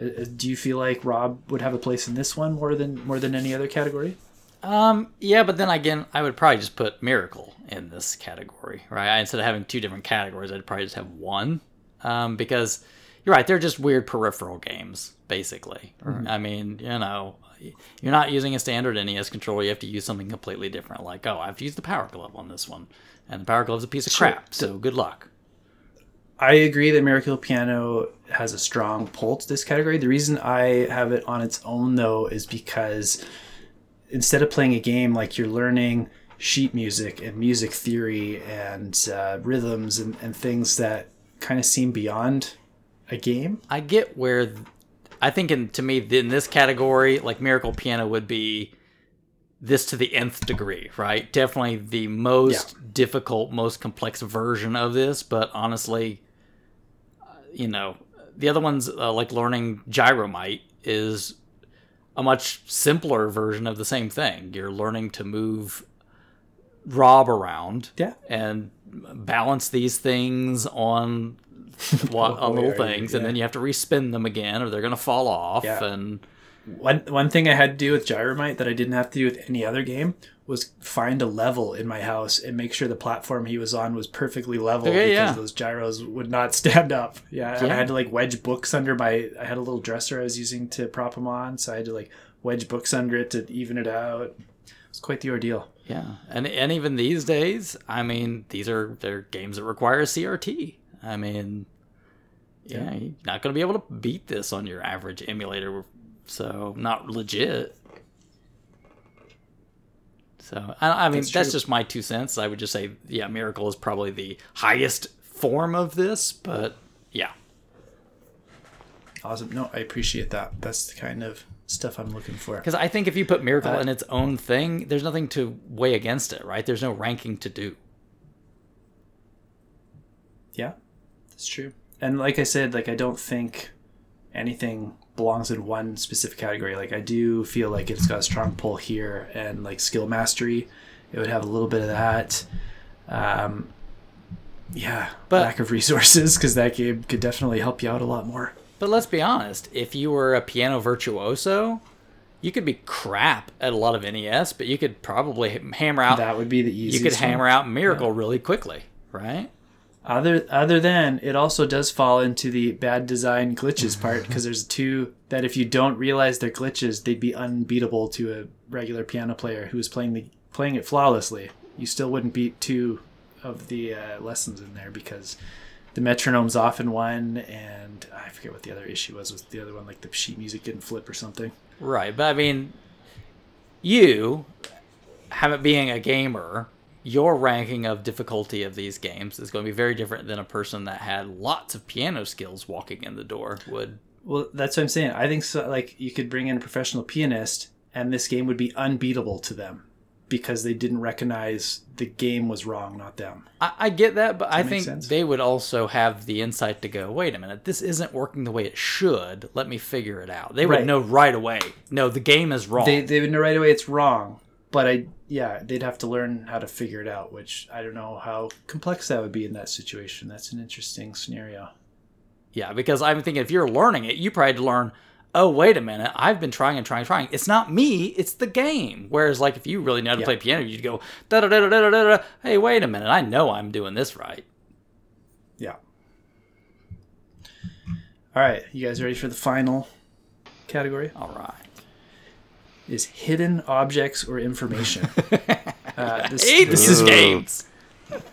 Uh, uh, Do you feel like Rob would have a place in this one more than more than any other category? Um, yeah, but then again, I would probably just put Miracle in this category, right? Instead of having two different categories, I'd probably just have one, um, because you're right, they're just weird peripheral games, basically. Mm-hmm. I mean, you know, you're not using a standard NES controller. You have to use something completely different. Like, oh, I have to use the Power Glove on this one, and the Power Glove's a piece of crap. So good luck. I agree that Miracle Piano has a strong pull to this category. The reason I have it on its own, though, is because instead of playing a game like you're learning sheet music and music theory and uh, rhythms and, and things that kind of seem beyond a game. I get where I think in to me in this category, like Miracle Piano would be this to the nth degree, right? Definitely the most yeah. difficult, most complex version of this, but honestly, you know, the other ones uh, like learning Gyromite is a much simpler version of the same thing. You're learning to move Rob around, yeah, and balance these things on on little things, yeah. and then you have to respin them again, or they're gonna fall off. Yeah. And one one thing I had to do with Gyromite that I didn't have to do with any other game was find a level in my house and make sure the platform he was on was perfectly level okay, because yeah. those gyros would not stand up. Yeah, yeah. I had to like wedge books under my. I had a little dresser I was using to prop them on, so I had to like wedge books under it to even it out. It was quite the ordeal. Yeah, and and even these days, I mean, these are they're games that require a CRT. I mean, yeah, yeah you're not going to be able to beat this on your average emulator. So, not legit. So, I, I mean, that's, that's just my two cents. I would just say, yeah, Miracle is probably the highest form of this, but yeah. Awesome. No, I appreciate that. That's the kind of stuff I'm looking for. Because I think if you put Miracle uh, in its own thing, there's nothing to weigh against it, right? There's no ranking to do. Yeah, that's true and like I said, like I don't think anything belongs in one specific category. Like I do feel like it's got a strong pull here, and like skill mastery, it would have a little bit of that. Um, yeah, but, lack of resources because that game could definitely help you out a lot more. But let's be honest, if you were a piano virtuoso, you could be crap at a lot of NES, but you could probably hammer out. That would be the easiest. You could hammer one. out Miracle yeah. really quickly, right? Other other than it also does fall into the bad design glitches part because there's two that if you don't realize they're glitches, they'd be unbeatable to a regular piano player who is playing the playing it flawlessly. You still wouldn't beat two of the uh, lessons in there because the metronome's off in one, and I forget what the other issue was with the other one, like the sheet music didn't flip or something. Right, but I mean, you, have it being a gamer, your ranking of difficulty of these games is going to be very different than a person that had lots of piano skills walking in the door would. Well, that's what I'm saying. I think so. Like you could bring in a professional pianist, and this game would be unbeatable to them because they didn't recognize the game was wrong, not them. I, I get that, but I think sense? they would also have the insight to go, wait a minute, this isn't working the way it should. Let me figure it out. They would right. know right away. No, the game is wrong. They, they would know right away it's wrong but I yeah, they'd have to learn how to figure it out, which I don't know how complex that would be in that situation. That's an interesting scenario. Yeah, because I'm thinking if you're learning it, you probably had to learn, oh, wait a minute, I've been trying and trying and trying. It's not me, it's the game. Whereas, like, if you really know how to yeah. play piano, you'd go, da da da da da da da, hey, wait a minute, I know I'm doing this right. Yeah. All right, you guys ready for the final category? All right is hidden objects or information. uh, this, hate this is games.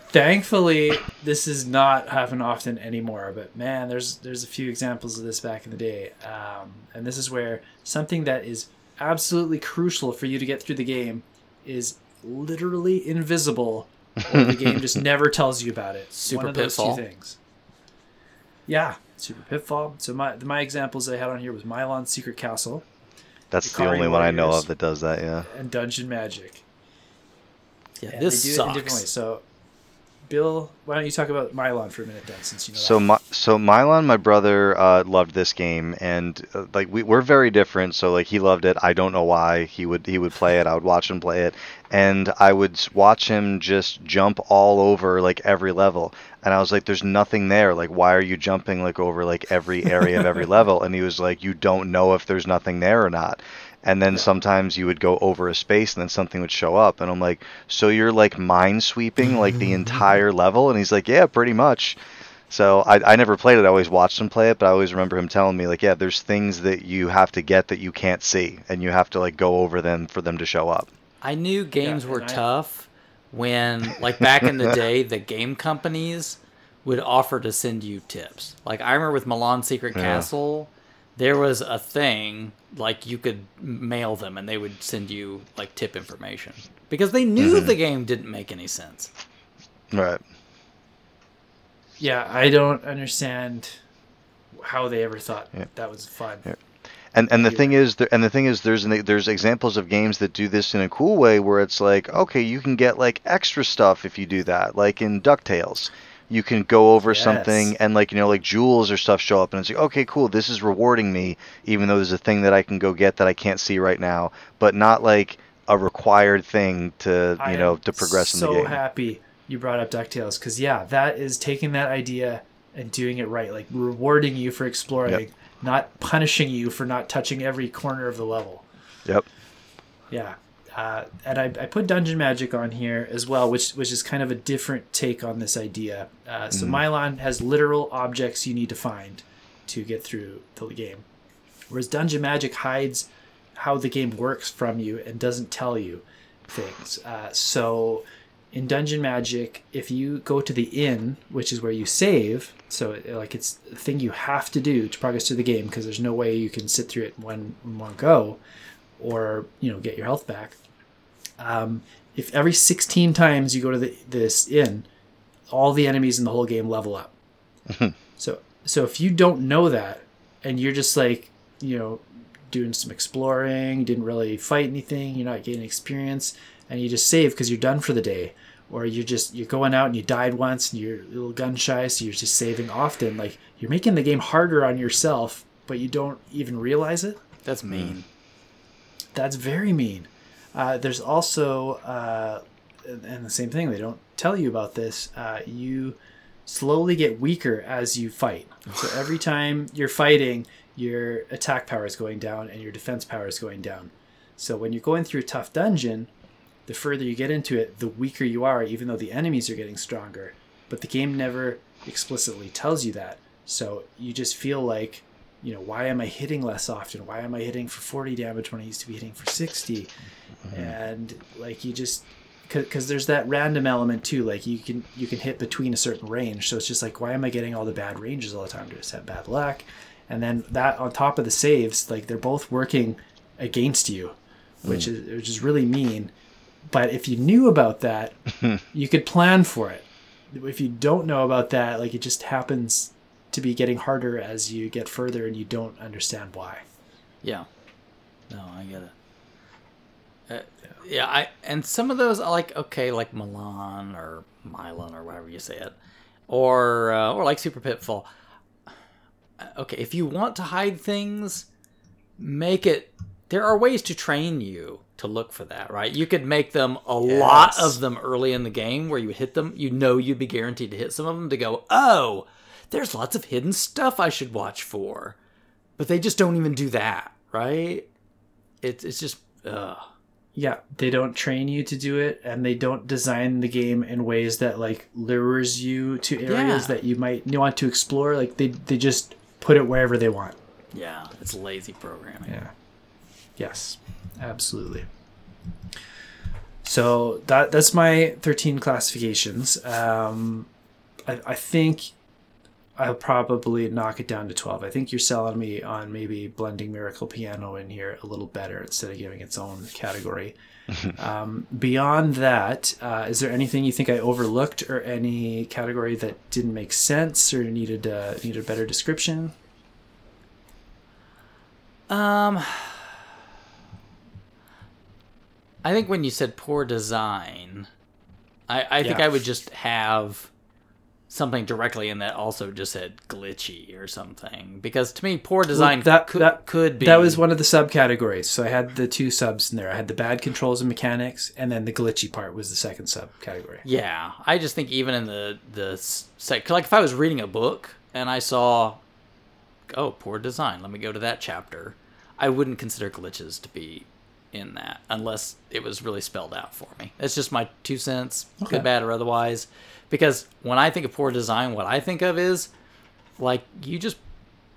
Thankfully, this is not happen often anymore. But man, there's there's a few examples of this back in the day, um, and this is where something that is absolutely crucial for you to get through the game is literally invisible, or the game just never tells you about it. Super One of those pitfall. two things. Yeah, super pitfall. So my my examples I had on here was Milon's Secret Castle. That's the only one I know of that does that. Yeah. And Dungeon Magic. Yeah, and this sucks. So, Bill, why don't you talk about Milon for a minute, then, since you know. So, my, so Milon, my brother, uh, loved this game, and uh, like we, we're very different. So, like he loved it. I don't know why he would he would play it. I would watch him play it, and I would watch him just jump all over like every level. And I was like, "There's nothing there. Like, why are you jumping like over like every area of every level?" And he was like, "You don't know if there's nothing there or not." and then sometimes you would go over a space and then something would show up and i'm like so you're like mind sweeping like the entire level and he's like yeah pretty much so I, I never played it i always watched him play it but i always remember him telling me like yeah there's things that you have to get that you can't see and you have to like go over them for them to show up I knew games were I- tough when, like back in the day, the game companies would offer to send you tips. Like I remember with Milan Secret Yeah. Castle, there was a thing like you could mail them and they would send you like tip information because they knew Mm-hmm. the game didn't make any sense. right Yeah, I don't understand how they ever thought Yeah. that was fun. And and the You're thing is, there, and the thing is, there's an, there's examples of games that do this in a cool way, where it's like, okay, you can get like extra stuff if you do that, like in Ducktales, you can go over something, and like you know, like jewels or stuff show up, and it's like, okay, cool, this is rewarding me, even though there's a thing that I can go get that I can't see right now, but not like a required thing to I you know to progress in the game. so happy you brought up Ducktales because yeah, that is taking that idea and doing it right, like rewarding you for exploring, Yep. Not punishing you for not touching every corner of the level. Yep. Yeah. Uh, and I, I put Dungeon Magic on here as well, which which is kind of a different take on this idea. Uh, so Milan has literal objects you need to find to get through the game, whereas Dungeon Magic hides how the game works from you and doesn't tell you things. Uh, so in Dungeon Magic, if you go to the inn, which is where you save, so it- like it's a thing you have to do to progress through the game because there's no way you can sit through it in one in one go, or you know get your health back. Um, if every 16 times you go to the, this inn, all the enemies in the whole game level up. so so if you don't know that, and you're just like you know doing some exploring, didn't really fight anything, you're not getting experience, and you just save because you're done for the day, or you're just you're going out and you died once and you're a little gun shy, so you're just saving often. Like you're making the game harder on yourself, but you don't even realize it. That's mean. That's very mean. Uh, there's also, uh, and and the same thing, they don't tell you about this. Uh, you slowly get weaker as you fight. So every time you're fighting, your attack power is going down and your defense power is going down. So when you're going through a tough dungeon, the further you get into it, the weaker you are, even though the enemies are getting stronger. But the game never explicitly tells you that. So you just feel like, you know, why am I hitting less often? Why am I hitting for 40 damage when I used to be hitting for 60? Mm-hmm. And like you just because there's that random element too like you can you can hit between a certain range so it's just like why am i getting all the bad ranges all the time do i just have bad luck and then that on top of the saves like they're both working against you which mm. is which is really mean but if you knew about that you could plan for it if you don't know about that like it just happens to be getting harder as you get further and you don't understand why Yeah. No, I get it. Uh, yeah, I and some of those I like okay, like Milan or Milan or whatever you say it, or uh, or like Super Pitfall. Uh, Okay, if you want to hide things, make it. There are ways to train you to look for that, right? You could make them a lot of them early in the game where you would hit them. You know you'd be guaranteed to hit some of them to go, oh, there's lots of hidden stuff I should watch for. But they just don't even do that, right? It's it's just ugh. Yeah, they don't train you to do it, and they don't design the game in ways that like lures you to areas Yeah. that you might want to explore. Like they they just put it wherever they want. yeah, it's lazy programming. Yeah. Yes, absolutely. So that that's my thirteen classifications. Um, I, I think I'll probably knock it down to twelve. I think you're selling me on maybe blending Miracle Piano in here a little better instead of giving its own category. um, beyond that, uh, is there anything you think I overlooked or any category that didn't make sense or needed uh, needed a better description? Um, I think when you said poor design, I, I think Yeah. I would just have something directly in that also just said glitchy or something because to me poor design that- could, that- could be That was one of the subcategories. So I had the two subs in there. I had the bad controls and mechanics, and then the glitchy part was the second subcategory. Yeah, I just think even in the the sec- like if I was reading a book and I saw, oh, poor design, let me go to that chapter. I wouldn't consider glitches to be in that unless it was really spelled out for me. It's just my two cents, Okay. good, bad, or otherwise. Because when I think of poor design, what I think of is like you just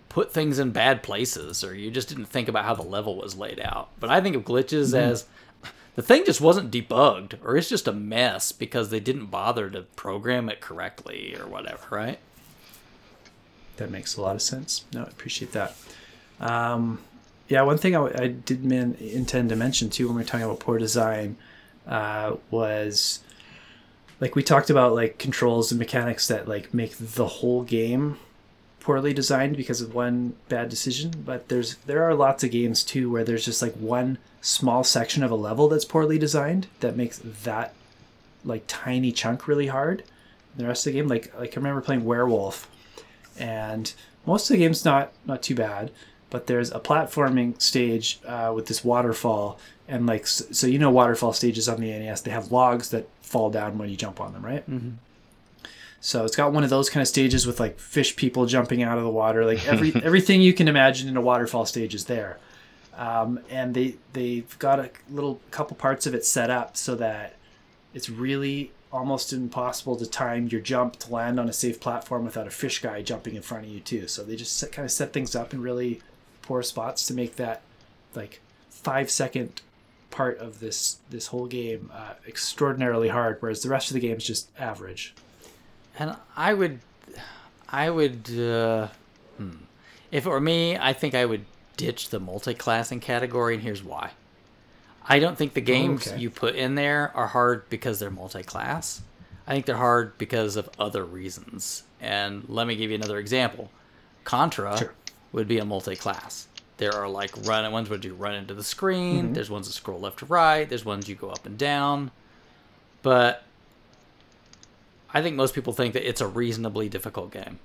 put things in bad places or you just didn't think about how the level was laid out. But I think of glitches as the thing just wasn't debugged or it's just a mess because they didn't bother to program it correctly or whatever, right? That makes a lot of sense. No, I appreciate that. Um, yeah, one thing I, I did man, intend to mention too when we are talking about poor design uh, was like we talked about like controls and mechanics that like make the whole game poorly designed because of one bad decision. But there's there are lots of games too where there's just like one small section of a level that's poorly designed that makes that like tiny chunk really hard. The rest of the game, like like I remember playing Werewolf and most of the game's not not too bad but there's a platforming stage uh, with this waterfall and like so you know waterfall stages on the nes they have logs that fall down when you jump on them right mm-hmm. so it's got one of those kind of stages with like fish people jumping out of the water like every everything you can imagine in a waterfall stage is there um, and they they've got a little couple parts of it set up so that it's really almost impossible to time your jump to land on a safe platform without a fish guy jumping in front of you too. So they just set, kind of set things up in really poor spots to make that like five second part of this this whole game uh, extraordinarily hard, whereas the rest of the game is just average. And I would, I would, uh, hmm. if it were me, I think I would ditch the multi-classing category, and here's why. I don't think the games okay. you put in there are hard because they're multi-class. I think they're hard because of other reasons. And let me give you another example. Contra Sure. Would be a multi-class. There are like run ones where you run into the screen. Mm-hmm. There's ones that scroll left to right. There's ones you go up and down. But I think most people think that it's a reasonably difficult game.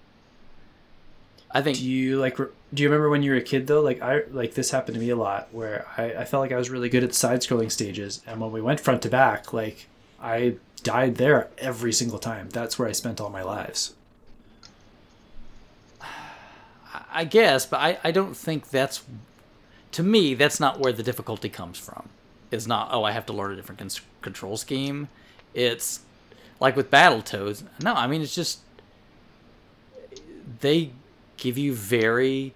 I think Do you like? Do you remember when you were a kid though? Like I like this happened to me a lot, where I, I felt like I was really good at side scrolling stages, and when we went front to back, like I died there every single time. That's where I spent all my lives. I guess, but I, I don't think that's to me that's not where the difficulty comes from. It's not oh I have to learn a different con- control scheme. It's like with Battletoads. No, I mean it's just they give you very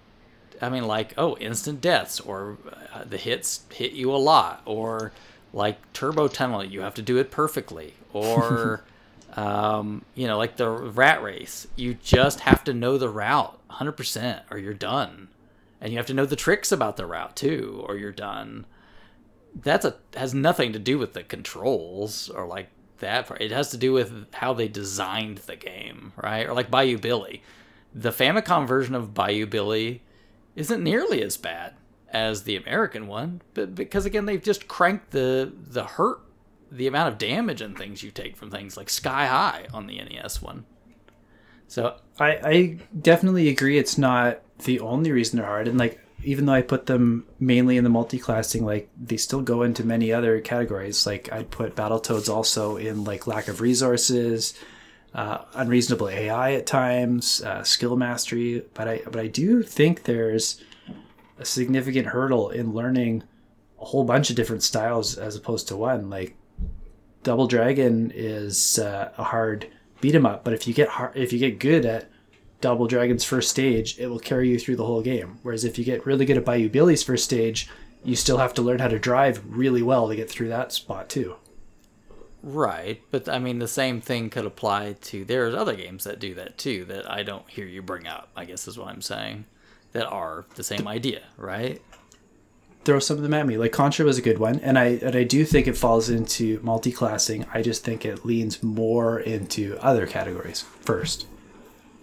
I mean like oh instant deaths or uh, the hits hit you a lot or like turbo tunnel you have to do it perfectly or um, you know, like the rat race, you just have to know the route 100% or you're done. And you have to know the tricks about the route too, or you're done. That's a has nothing to do with the controls or like that part. It has to do with how they designed the game, right? Or like Bayou Billy. The Famicom version of Bayou Billy isn't nearly as bad as the American one, but because again they've just cranked the the hurt the amount of damage and things you take from things like sky high on the NES one. So I, I definitely agree it's not the only reason they're hard and like even though I put them mainly in the multi-classing like they still go into many other categories like I'd put Battletoads also in like lack of resources uh, unreasonable AI at times uh, skill mastery but I but I do think there's a significant hurdle in learning a whole bunch of different styles as opposed to one like Double Dragon is uh, a hard beat 'em up, but if you get hard, if you get good at Double Dragon's first stage, it will carry you through the whole game. Whereas if you get really good at Bayou Billy's first stage, you still have to learn how to drive really well to get through that spot too. Right, but I mean the same thing could apply to there's other games that do that too that I don't hear you bring up. I guess is what I'm saying. That are the same idea, right? Throw some of them at me. Like Contra was a good one, and I and I do think it falls into multi-classing. I just think it leans more into other categories first.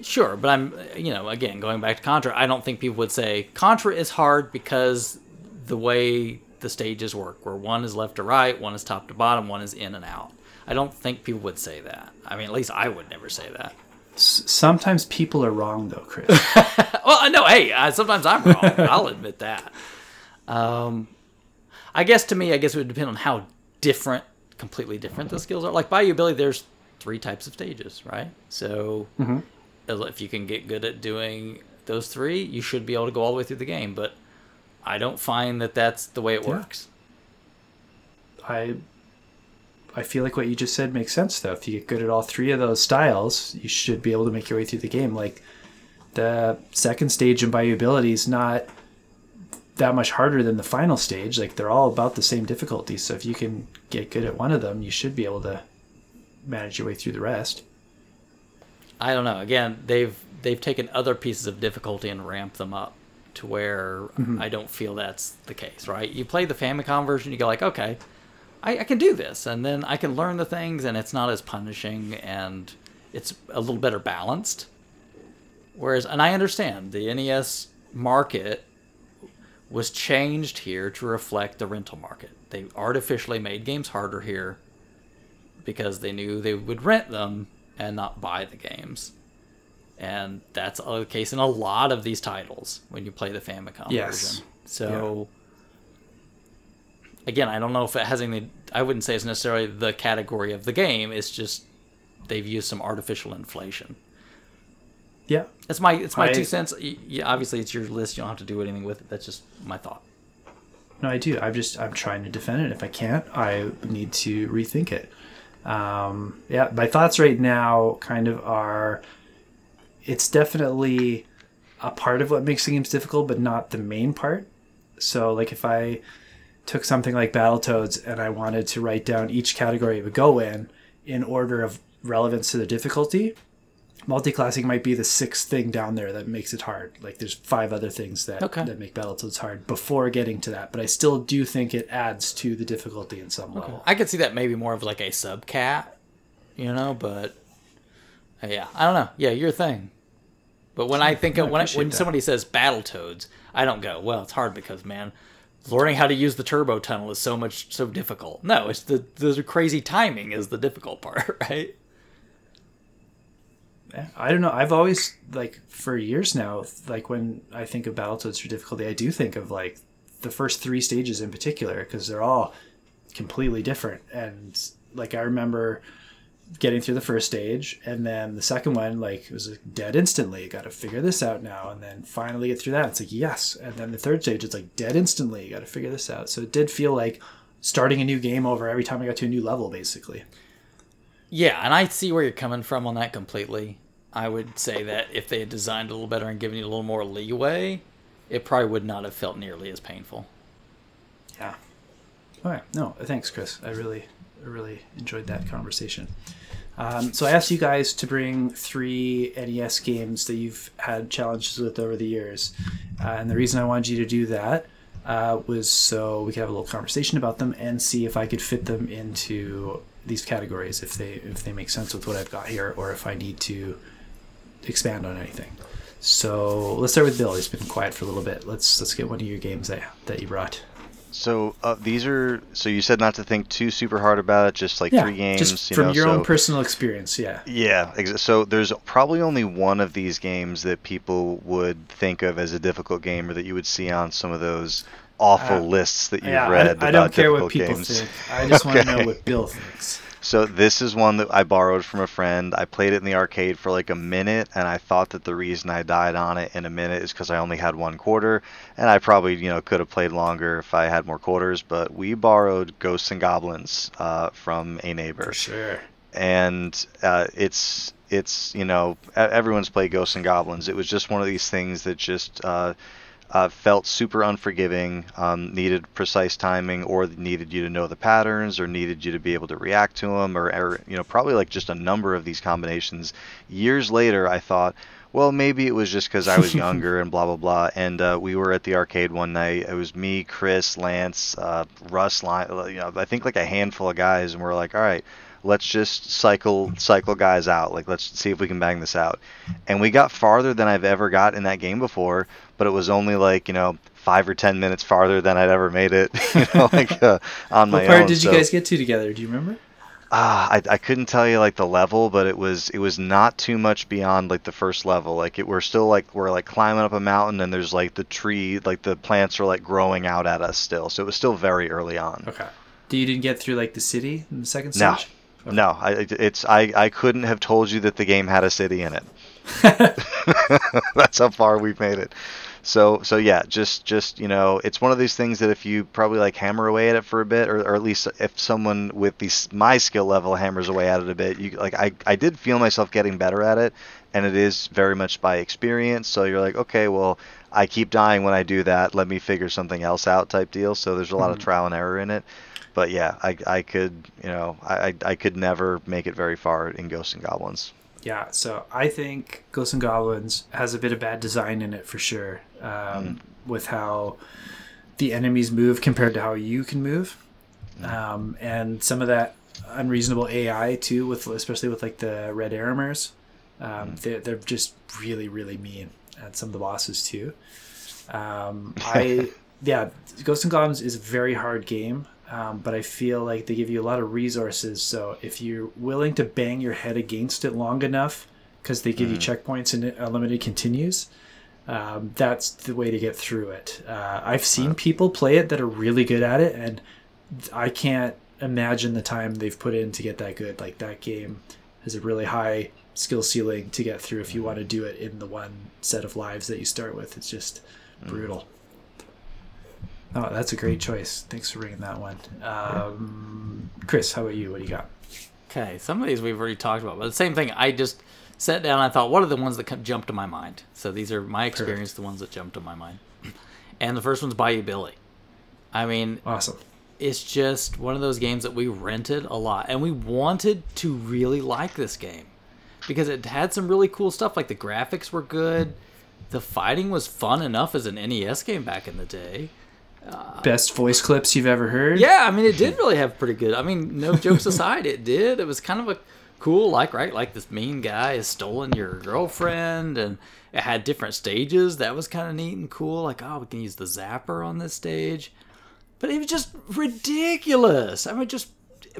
Sure, but I'm you know again going back to Contra. I don't think people would say Contra is hard because the way the stages work, where one is left to right, one is top to bottom, one is in and out. I don't think people would say that. I mean, at least I would never say that. Sometimes people are wrong though, Chris. Well, no, hey, uh, sometimes I'm wrong. I'll admit that. Um, I guess to me, I guess it would depend on how different, completely different the skills are. Like Bayou Billy, there's three types of stages, right? So if you can get good at doing those three, you should be able to go all the way through the game. But I don't find that that's the way it Yeah. works. I I feel like what you just said makes sense though. If you get good at all three of those styles, you should be able to make your way through the game. Like the second stage in Bayou Billy is not that much harder than the final stage. Like they're all about the same difficulty. So if you can get good at one of them, you should be able to manage your way through the rest. I don't know. Again, they've they've taken other pieces of difficulty and ramped them up to where mm-hmm. I don't feel that's the case. Right? You play the Famicom version, you go like, okay, I, I can do this, and then I can learn the things, and it's not as punishing, and it's a little better balanced. Whereas, and I understand the NES market was changed here to reflect the rental market. They artificially made games harder here because they knew they would rent them and not buy the games. And that's the case in a lot of these titles when you play the Famicom Yes. version. So again, I don't know if it has any I wouldn't say it's necessarily the category of the game, it's just they've used some artificial inflation. Yeah. It's my it's my I- two cents. Yeah, obviously it's your list. You don't have to do anything with it. That's just my thought. No, I do. I'm just I'm trying to defend it. If I can't, I need to rethink it. Um, yeah, my thoughts right now kind of are. It's definitely a part of what makes the games difficult, but not the main part. So, like if I took something like Battletoads and I wanted to write down each category it would go in in order of relevance to the difficulty, multiclassing might be the sixth thing down there that makes it hard. Like there's five other things that Okay. that make Battletoads hard before getting to that, but I still do think it adds to the difficulty in some level. I could see that maybe more of like a subcat, you know, but uh, yeah, I don't know. Yeah, your thing. But when I think of when I, when that. somebody says Battletoads, I don't go, well, it's hard because man, learning how to use the turbo tunnel is so much so difficult. No, it's the the crazy timing is the difficult part, right? I don't know. I've always like for years now, like when I think of Battletoads for difficulty, I do think of like the first three stages in particular because they're all completely different. And like I remember getting through the first stage, and then the second one, like it was like, dead instantly. Got to figure this out now, and then finally get through that. It's like yes, and then the third stage, it's like dead instantly. You got to figure this out. So it did feel like starting a new game over every time I got to a new level, basically. Yeah, and I see where you're coming from on that completely. I would say that if they had designed a little better and given you a little more leeway, it probably would not have felt nearly as painful. Yeah. All right. No, thanks, Chris. I really, I really enjoyed that conversation. Um, so I asked you guys to bring three NES games that you've had challenges with over the years, uh, and the reason I wanted you to do that uh, was so we could have a little conversation about them and see if I could fit them into these categories if they if they make sense with what I've got here or if I need to expand on anything. So let's start with Bill. He's been quiet for a little bit. Let's let's get one of your games that that you brought. So uh, these are. So you said not to think too super hard about it. Just like three games. just you from know, your so, own personal experience. Yeah. Yeah. Ex- so there's probably only one of these games that people would think of as a difficult game, or that you would see on some of those awful Uh, lists that you've yeah, read I, about I don't care what difficult people games. think. I just want to know Okay. what Bill thinks. So this is one that I borrowed from a friend. I played it in the arcade for like a minute, and I thought that the reason I died on it in a minute is because I only had one quarter, and I probably you know could have played longer if I had more quarters. But we borrowed Ghosts and Goblins uh, from a neighbor, For sure. and uh, it's it's you know everyone's played Ghosts and Goblins. It was just one of these things that just uh, uh, felt super unforgiving, um, needed precise timing, or needed you to know the patterns, or needed you to be able to react to them, or, or you know probably like just a number of these combinations. Years later, I thought. Well, maybe it was just because I was younger and blah blah blah. And uh, we were at the arcade one night. It was me, Chris, Lance, uh, Russ, Li- you know, I think like a handful of guys, and we're like, all right, let's just cycle cycle guys out like let's see if we can bang this out and we got farther than i've ever got in that game before but it was only like you know five or ten minutes farther than i'd ever made it you know like uh, on my What part own did you guys get to together? Do you remember? ah I, I couldn't tell you like the level but it was it was not too much beyond like the first level like it we're still like we're like climbing up a mountain and there's like the tree like the plants are like growing out at us still so it was still very early on Okay. Do you didn't get through like the city in the second No. stage? no I, it's I, I couldn't have told you that the game had a city in it That's how far we've made it. So so yeah, just just you know, it's one of these things that if you probably like hammer away at it for a bit, or, or at least if someone with these my skill level hammers away at it a bit, you like I I did feel myself getting better at it, and it is very much by experience. So you're like, okay, well, I keep dying when I do that. Let me figure something else out, type deal. So there's a lot mm-hmm. of trial and error in it. But yeah, I, I could you know I, I could never make it very far in Ghosts and Goblins. Yeah, so I think Ghosts and Goblins has a bit of bad design in it for sure, um, mm. with how the enemies move compared to how you can move, mm. um, and some of that unreasonable AI too, with especially with like the red Arremers. Um, mm. they're, they're just really really mean, and some of the bosses too. Um, I yeah, Ghosts and Goblins is a very hard game. Um, but I feel like they give you a lot of resources. So if you're willing to bang your head against it long enough, because they give mm. you checkpoints and unlimited continues, um, that's the way to get through it. Uh, I've seen people play it that are really good at it, and I can't imagine the time they've put in to get that good. Like that game has a really high skill ceiling to get through if you want to do it in the one set of lives that you start with. It's just mm. brutal. Oh, that's a great choice. Thanks for bringing that one. Um, Chris, how about you? What do you got? Okay, some of these we've already talked about, but the same thing. I just sat down. I thought, what are the ones that jumped to my mind? So these are my experience, Perfect. the ones that jumped to my mind. And the first one's Bayou Billy. I mean, awesome. It's just one of those games that we rented a lot, and we wanted to really like this game because it had some really cool stuff. Like the graphics were good, the fighting was fun enough as an NES game back in the day uh, Best voice clips you've ever heard? Yeah, I mean, it did really have pretty good. I mean, no jokes aside, it did. It was kind of a cool, like, right? Like this mean guy has stolen your girlfriend, and it had different stages. That was kind of neat and cool. Like, oh, we can use the zapper on this stage. But it was just ridiculous. I mean, just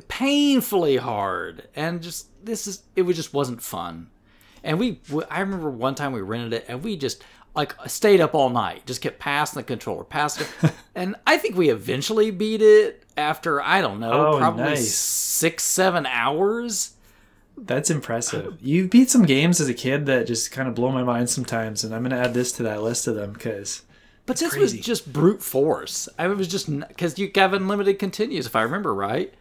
painfully hard. And just, this is, it was just wasn't fun. And we, I remember one time we rented it, and we just, like stayed up all night, just kept passing the controller, passing it. and I think we eventually beat it after I don't know, oh, probably nice. six, seven hours. That's impressive. You beat some games as a kid that just kind of blow my mind sometimes, and I'm going to add this to that list of them because. But this crazy. was just brute force. I was just because you have unlimited continues, if I remember right.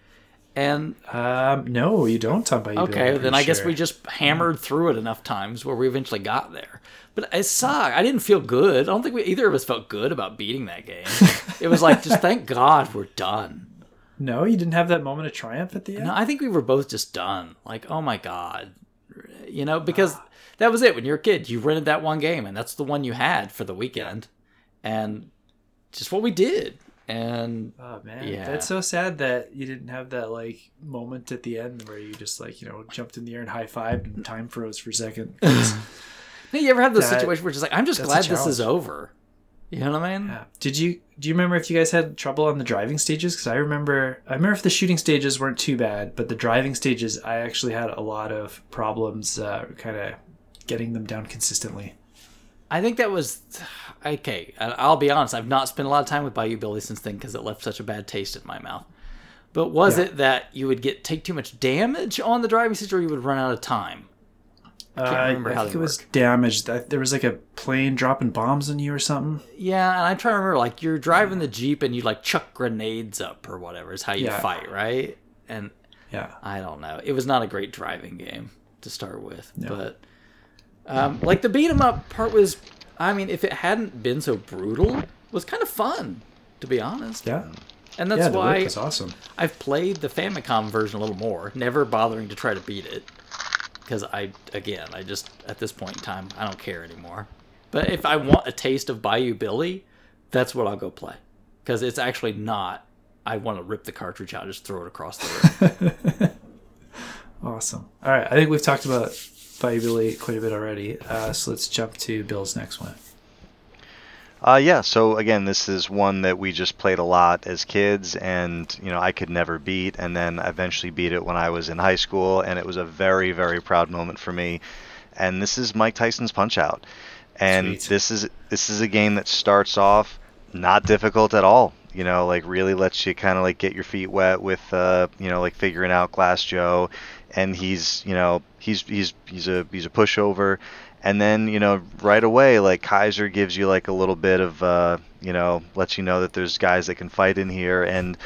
And um, no, you don't talk about. Okay, then I sure. guess we just hammered through it enough times where we eventually got there. But it sucked. I didn't feel good. I don't think we either of us felt good about beating that game. it was like just thank God we're done. No, you didn't have that moment of triumph at the end. No, I think we were both just done. Like, oh my God, you know, because that was it. When you're a kid, you rented that one game, and that's the one you had for the weekend, and just what we did. And oh man, yeah. that's so sad that you didn't have that like moment at the end where you just like you know jumped in the air and high fived and time froze for a second. You ever have this that, situation where it's like, I'm just glad this is over? You know what I mean? Yeah. Did you do you remember if you guys had trouble on the driving stages? Because I remember I remember if the shooting stages weren't too bad, but the driving stages I actually had a lot of problems, uh, kind of getting them down consistently. I think that was okay. I'll be honest. I've not spent a lot of time with Bayou Billy since then because it left such a bad taste in my mouth. But was yeah. it that you would get take too much damage on the driving stage, or you would run out of time? I can't uh, remember uh, how I think it was damaged. There was like a plane dropping bombs on you or something. Yeah, and I try to remember like you're driving the jeep and you like chuck grenades up or whatever is how you yeah. fight, right? And yeah, I don't know. It was not a great driving game to start with, no. but um, like the beat 'em up part was. I mean, if it hadn't been so brutal, was kind of fun, to be honest. Yeah. And that's yeah, why awesome. I've played the Famicom version a little more, never bothering to try to beat it because I again I just at this point in time I don't care anymore. But if I want a taste of Bayou Billy, that's what I'll go play because it's actually not. I want to rip the cartridge out, and just throw it across the room. awesome. All right, I think we've talked about Bayou Billy quite a bit already. Uh, so let's jump to Bill's next one. Uh, yeah, so again, this is one that we just played a lot as kids, and you know I could never beat, and then eventually beat it when I was in high school, and it was a very, very proud moment for me. And this is Mike Tyson's Punch Out, and Sweet. this is this is a game that starts off not difficult at all. You know, like really lets you kind of like get your feet wet with, uh, you know, like figuring out Glass Joe. and he's you know he's he's he's a he's a pushover and then you know right away like Kaiser gives you like a little bit of uh, you know lets you know that there's guys that can fight in here. And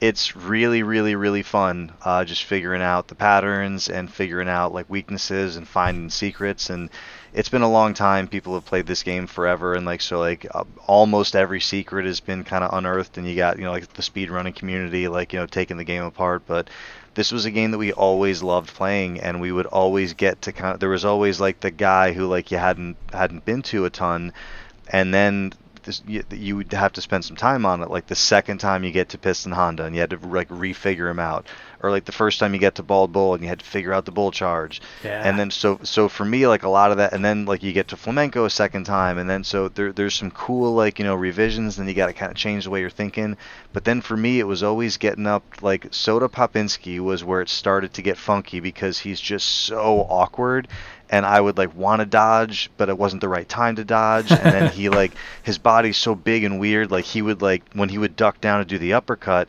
it's really really really fun uh, just figuring out the patterns and figuring out like weaknesses and finding secrets. And it's been a long time. People have played this game forever and like so like uh, almost every secret has been kind of unearthed and you got you know like the speed running community like you know taking the game apart. But this was a game that we always loved playing and we would always get to kind of there was always like the guy who like you hadn't hadn't been to a ton and then this, you, you would have to spend some time on it. Like the second time you get to piston honda and you had to like refigure him out or like the first time you get to bald bull and you had to figure out the bull charge Yeah. and then so so for me like a lot of that and then like you get to flamenco a second time and then so there, there's some cool like you know revisions and you got to kind of change the way you're thinking but then for me it was always getting up like soda popinski was where it started to get funky because he's just so awkward and I would like want to dodge, but it wasn't the right time to dodge. And then he like his body's so big and weird. Like he would like when he would duck down to do the uppercut,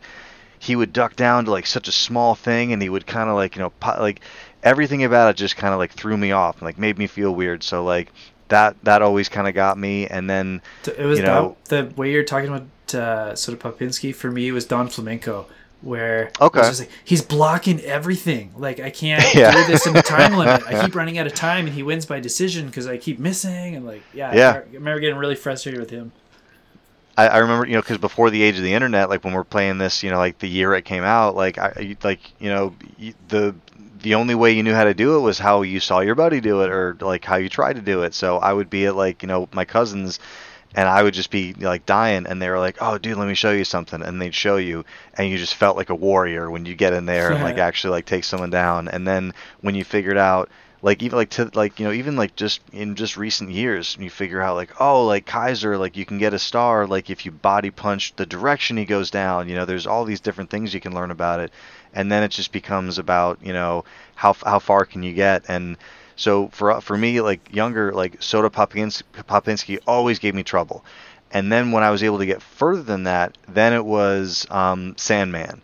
he would duck down to like such a small thing, and he would kind of like you know po- like everything about it just kind of like threw me off and like made me feel weird. So like that that always kind of got me. And then It was you know- that, the way you're talking about uh, of Popinski for me was Don Flamenco, where Okay. like, he's blocking everything. Like I can't Yeah. do this in the time limit. I keep running out of time, and he wins by decision because I keep missing. And like, yeah, Yeah. I remember getting really frustrated with him. I, I remember, you know, because before the age of the internet, like when we're playing this, you know, like the year it came out, like I, like you know, the the only way you knew how to do it was how you saw your buddy do it, or like how you tried to do it. So I would be at like you know my cousins, and I would just be like dying, and they were like, "Oh, dude, let me show you something," and they'd show you, and you just felt like a warrior when you get in there and like actually like take someone down, and then when you figured out like even like to like you know even like just in just recent years you figure out like oh like kaiser like you can get a star like if you body punch the direction he goes down you know there's all these different things you can learn about it. And then it just becomes about you know how how far can you get? And so for for me like younger like soda popinski, popinski always gave me trouble. And then when i was able to get further than that then it was um, sandman.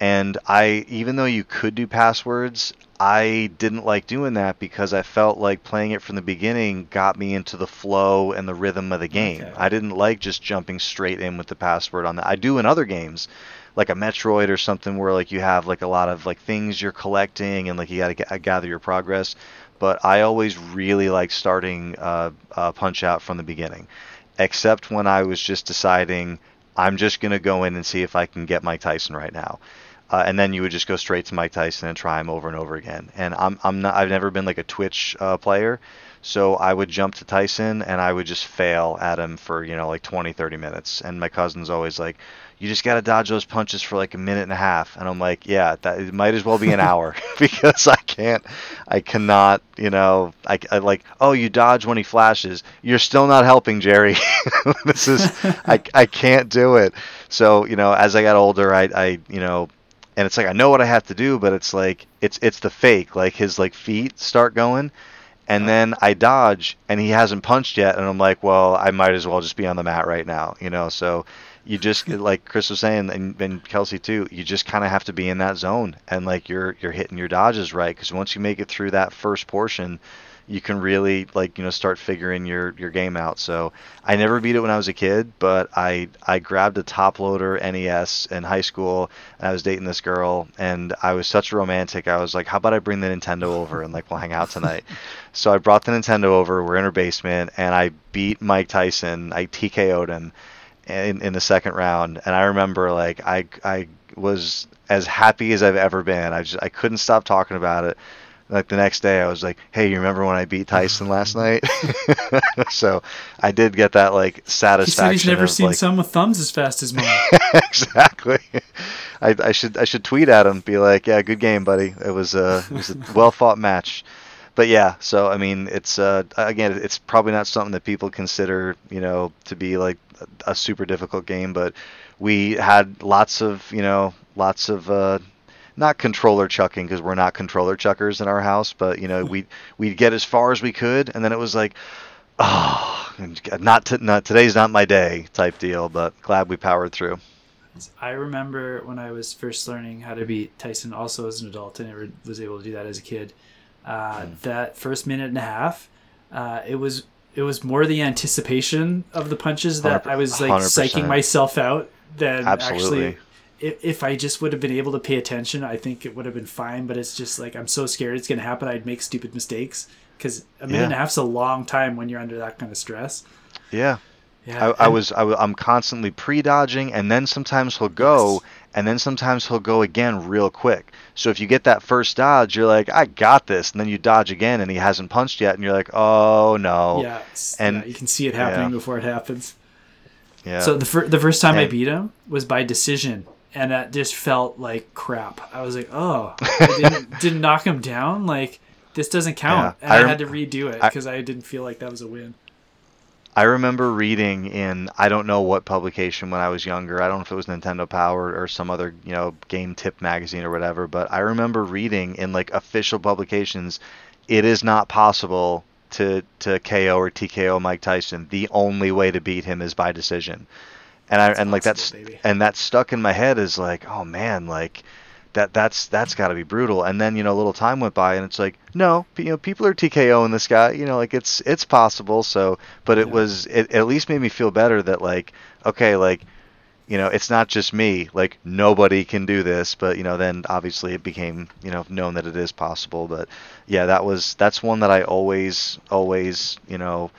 And I even though you could do passwords, I didn't like doing that because I felt like playing it from the beginning got me into the flow and the rhythm of the game. Okay. I didn't like just jumping straight in with the password on that. I do in other games, like a Metroid or something where like you have like a lot of like things you're collecting and like you got to gather your progress. But I always really like starting uh, uh, Punch Out from the beginning, except when I was just deciding I'm just gonna go in and see if I can get Mike Tyson right now. Uh, and then you would just go straight to Mike Tyson and try him over and over again. And I'm I'm not I've never been like a Twitch uh, player, so I would jump to Tyson and I would just fail at him for you know like 20 30 minutes. And my cousin's always like, you just got to dodge those punches for like a minute and a half. And I'm like, yeah, that it might as well be an hour because I can't, I cannot, you know, I, I like, oh, you dodge when he flashes. You're still not helping, Jerry. this is, I, I can't do it. So, you know, as I got older, I, I, you know, and it's like I know what I have to do, but it's like it's it's the fake. Like his like feet start going, and oh. then I dodge, and he hasn't punched yet, and I'm like, well, I might as well just be on the mat right now, you know. So you just like Chris was saying, and, and Kelsey too. You just kind of have to be in that zone, and like you're you're hitting your dodges right, because once you make it through that first portion, you can really like you know start figuring your your game out. So I never beat it when I was a kid, but I I grabbed a top loader NES in high school, and I was dating this girl, and I was such a romantic. I was like, how about I bring the Nintendo over and like we'll hang out tonight. so I brought the Nintendo over. We're in her basement, and I beat Mike Tyson. I TKO'd him in in the second round, and I remember like I I was as happy as I've ever been. I just I couldn't stop talking about it like the next day I was like, "Hey, you remember when I beat Tyson last night?" so I did get that like He satisfaction. said he's never of, seen like, someone with thumbs as fast as mine. exactly. I, I should I should tweet at him, be like, "Yeah, good game, buddy. It was a it was a well fought match." But yeah, so I mean, it's uh, again, it's probably not something that people consider, you know, to be like a, a super difficult game. But we had lots of, you know, lots of uh, not controller chucking because we're not controller chuckers in our house. But you know, we we'd get as far as we could, and then it was like, oh, not to, not today's not my day type deal. But glad we powered through. I remember when I was first learning how to beat Tyson, also as an adult, and never was able to do that as a kid. Uh, Hmm. That first minute and a half, uh, it was it was more the anticipation of the punches that I was like 100%. psyching myself out than Absolutely. actually. If, if I just would have been able to pay attention, I think it would have been fine. But it's just like I'm so scared it's gonna happen. I'd make stupid mistakes because a minute Yeah. and a half's a long time when you're under that kind of stress. Yeah. Yeah, I, I and- was I, am constantly pre-dodging, and then sometimes he'll go, Yes. and then sometimes he'll go again real quick. So if you get that first dodge, you're like, I got this, and then you dodge again, and he hasn't punched yet, and you're like, oh no, Yeah, and- yeah, you can see it happening yeah. before it happens. yeah, So the fir- the first time I beat him was by decision, and that just felt like crap. I was like, oh, I didn't didn't knock him down. Like this doesn't count, Yeah, and I I, had to redo it I- because I, didn't feel like that was a win. I remember reading in I don't know what publication when I was younger. I don't know if it was Nintendo Power or some other you know game tip magazine or whatever. But I remember reading in like official publications, it is not possible to to KO or TKO Mike Tyson. The only way to beat him is by decision. And I and like that's baby. and that stuck in my head is like oh man like that that's that's got to be brutal. And then you know a little time went by and it's like no you know people are TKOing this guy you know like it's it's possible. So but it Yeah. was it at least made me feel better that like okay like you know it's not just me like nobody can do this but you know then obviously it became you know known that it is possible but yeah that was that's one that i always always you know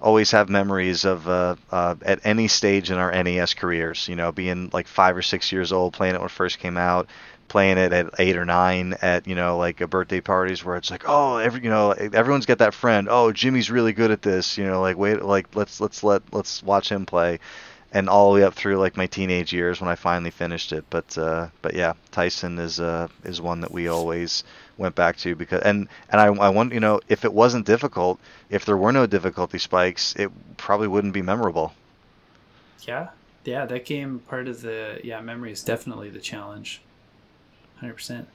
always have memories of uh, uh, at any stage in our nes careers you know being like five or six years old playing it when it first came out playing it at eight or nine at you know like a birthday parties where it's like oh every you know everyone's got that friend. Oh jimmy's really good at this. You know like wait like let's let's let let's watch him play. And all the way up through like my teenage years when I finally finished it. But uh, but yeah, Tyson is uh, is one that we always went back to because and and I I want you know if it wasn't difficult, if there were no difficulty spikes, it probably wouldn't be memorable. Yeah, yeah, that game part of the yeah memory is definitely the challenge, hundred percent.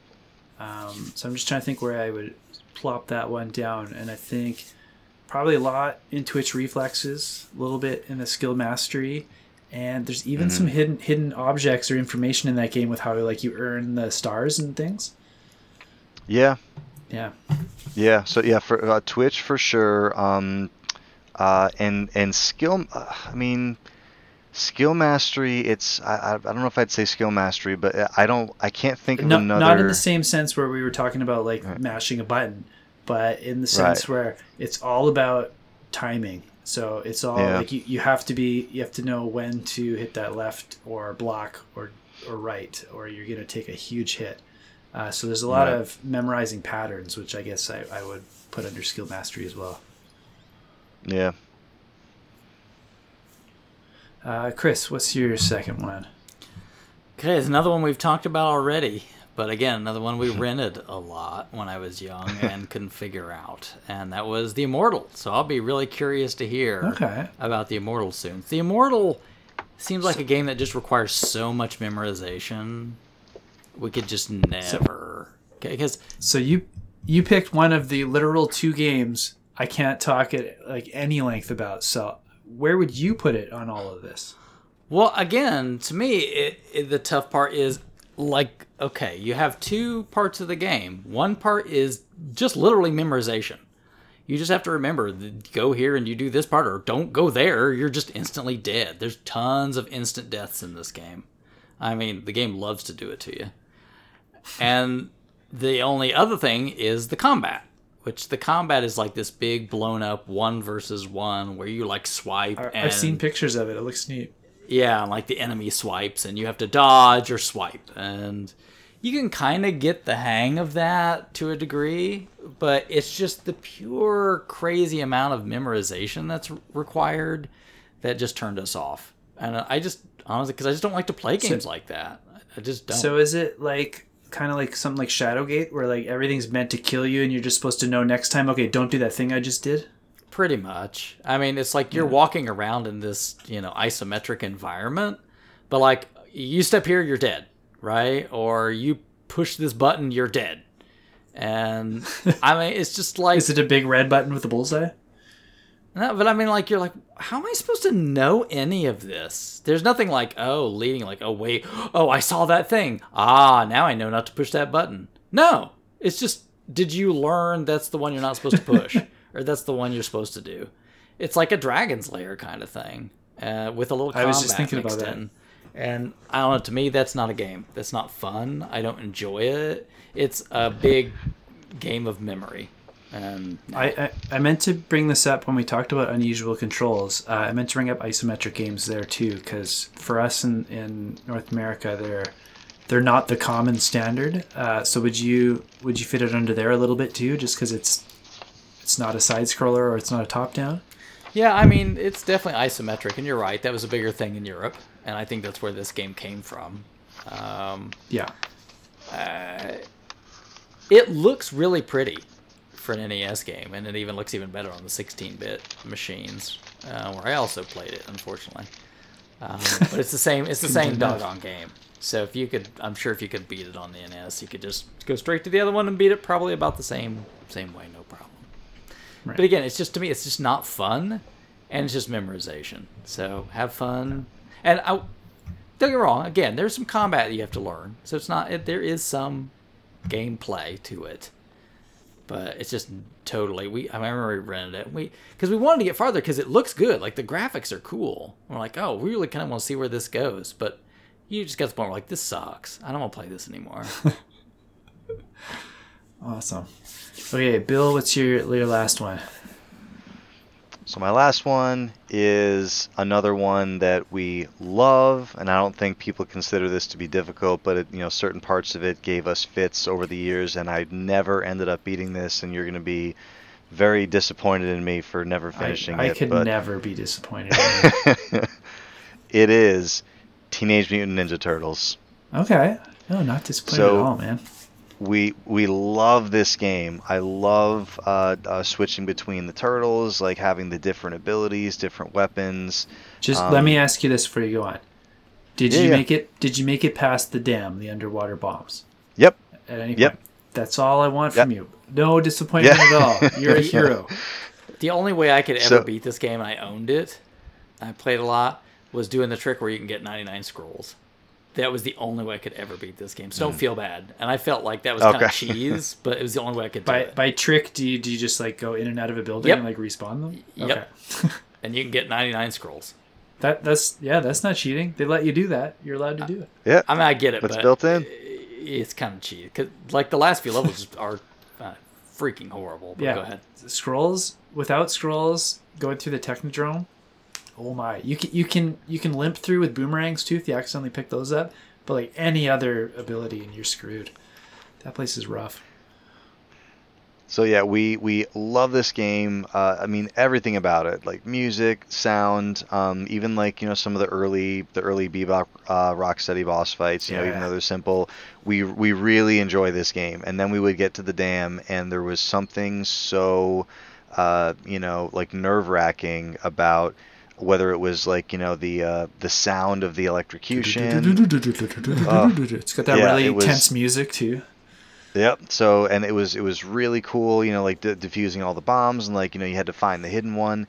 Um, so I'm just trying to think where I would plop that one down, and I think probably a lot in Twitch reflexes, a little bit in the skill mastery, and there's even some hidden hidden objects or information in that game with how like you earn the stars and things. Yeah, Yeah, yeah. So yeah, for uh, Twitch for sure. Um, uh, and and skill. Uh, I mean. Skill mastery, it's I, I don't know if I'd say skill mastery, but I don't I can't think of not, another. not in the same sense where we were talking about like Right. mashing a button, but in the sense Right. where it's all about timing. So it's all Yeah. like you, you have to be you have to know when to hit that left or block or or right or you're gonna take a huge hit. Uh, so there's a lot Right. of memorizing patterns, which I guess I, I would put under skill mastery as well. Yeah. Uh, Chris, what's your second one? Okay, it's another one we've talked about already, but again, another one we rented a lot when I was young and couldn't figure out, and that was the Immortal. So I'll be really curious to hear Okay. about the Immortal soon. The Immortal seems like a game that just requires so much memorization. We could just never. Because So you you picked one of the literal two games I can't talk at like any length about. So where would you put it on all of this? Well, again, to me, it, it, the tough part is like, okay, you have two parts of the game. One part is just literally memorization. You just have to remember, go here and you do this part, or don't go there. You're just instantly dead. There's tons of instant deaths in this game. I mean, the game loves to do it to you. And the only other thing is the combat, which the combat is like this big blown up one versus one where you like swipe. I- and I've seen pictures of it. It looks neat. yeah, and like the enemy swipes, and you have to dodge or swipe, and you can kind of get the hang of that to a degree, but it's just the pure crazy amount of memorization that's required that just turned us off. And I just honestly, because I just don't like to play games like that. I just don't. So is it like kind of like something like Shadowgate, where like everything's meant to kill you, and you're just supposed to know next time? Okay, don't do that thing I just did. Pretty much. I mean, it's like you're walking around in this, you know, isometric environment, but like you step here, you're dead, right? Or you push this button, you're dead. And I mean, it's just like Is it a big red button with a bullseye? No, but I mean, like, you're like, how am I supposed to know any of this? There's nothing like, oh, leading, like, oh, wait, oh, I saw that thing. Ah, now I know not to push that button. No, it's just, did you learn that's the one you're not supposed to push? or that's the one you're supposed to do? It's like a Dragon's Lair kind of thing uh, with a little combat I was just thinking about that. in. And I don't know, to me, that's not a game. That's not fun. I don't enjoy it. It's a big game of memory. And I, I, I meant to bring this up when we talked about unusual controls. Uh, I meant to bring up isometric games there too, because for us in, in North America, they're they're not the common standard. Uh, so would you would you fit it under there a little bit too, just because it's it's not a side scroller or it's not a top down? Yeah, I mean, it's definitely isometric, and you're right. That was a bigger thing in Europe, and I think that's where this game came from. Um, Yeah. it looks really pretty for an NES game, and it even looks even better on the 16-bit machines, uh, where I also played it, unfortunately. Um, but it's the same. It's the same doggone game. So if you could, I'm sure if you could beat it on the NES, you could just go straight to the other one and beat it probably about the same same way, no problem. Right. But again, it's just to me, it's just not fun, and it's just memorization. So have fun, and I don't get me wrong. Again, there's some combat that you have to learn, so it's not. It, there is some gameplay to it, but it's just totally. We I remember we rented it. We because we wanted to get farther because it looks good. Like the graphics are cool. We're like, oh, we really kind of want to see where this goes, but. You just got to the point where like this sucks. I don't want to play this anymore. Awesome. Okay, Bill, what's your your last one? So my last one is another one that we love, and I don't think people consider this to be difficult, but it, you know, certain parts of it gave us fits over the years, and I never ended up beating this, and you're going to be very disappointed in me for never finishing I, I it. could but never be disappointed. it is Teenage Mutant Ninja Turtles. okay. No, not disappointed So- at all, man. We we love this game. I love uh, uh, switching between the turtles, like having the different abilities, different weapons. Just Um, let me ask you this before you go on. Did Yeah, you yeah. make it? Did you make it past the dam, the underwater bombs? Yep. At any Yep. point. That's all I want Yep. from you. No disappointment Yeah. at all. You're a hero. The only way I could ever So- beat this game, and I owned it, I played a lot, was doing the trick where you can get 99 scrolls. That was the only way I could ever beat this game. So don't feel bad. And I felt like that was kind of cheese, but it was the only way I could do By it. by trick, do you do you just like go in and out of a building Yep. and like respawn them? Yep. And you can get 99 scrolls. that that's yeah, that's not cheating. They let you do that. You're allowed to do it. Yeah. I mean, I get it, It's but built in. It's kind of cheap. Cause like the last few levels are uh, freaking horrible. But Yeah. go ahead. Scrolls without scrolls going through the technodrome. Oh my! You can you can you can limp through with boomerangs too if you accidentally pick those up. But like any other ability, and you're screwed. That place is rough. So yeah, we we love this game. Uh, I mean everything about it, like music, sound, um, even like you know some of the early the early bebop uh, Rocksteady boss fights. You know, even though they're simple, we we really enjoy this game. And then we would get to the dam, and there was something so uh, you know like nerve wracking about whether it was like you know the uh, the sound of the electrocution. it's got that yeah, really it was- tense music too. Yep. So and it was it was really cool, you know, like de- diffusing all the bombs and like you know you had to find the hidden one,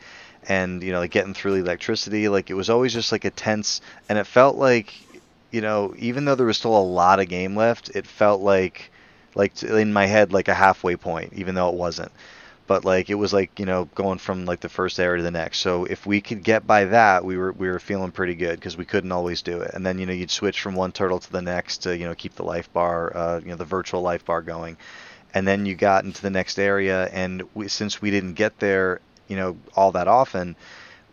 and you know like getting through the electricity. Like it was always just like a tense, and it felt like, you know, even though there was still a lot of game left, it felt like, like t- in my head like a halfway point, even though it wasn't. But like it was like you know going from like the first area to the next. So if we could get by that, we were we were feeling pretty good because we couldn't always do it. And then you know you'd switch from one turtle to the next to you know keep the life bar, uh, you know the virtual life bar going. And then you got into the next area, and we, since we didn't get there, you know all that often,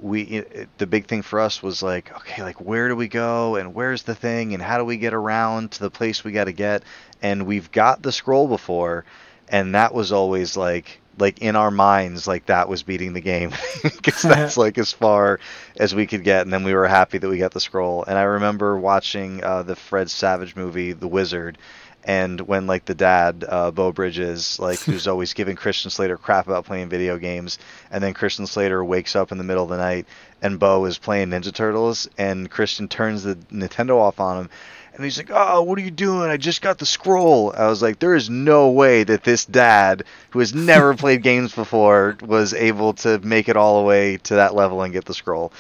we it, the big thing for us was like okay like where do we go and where's the thing and how do we get around to the place we got to get and we've got the scroll before and that was always like like in our minds like that was beating the game. Because that's like as far as we could get and then we were happy that we got the scroll. And i remember watching uh, the fred savage movie the wizard And when like the dad, uh, Beau Bridges, like who's always giving Christian Slater crap about playing video games, and then Christian Slater wakes up in the middle of the night and Beau is playing Ninja Turtles, and Christian turns the Nintendo off on him, and he's like, "Oh, what are you doing? I just got the scroll." I was like, "There is no way that this dad, who has never played games before, was able to make it all the way to that level and get the scroll."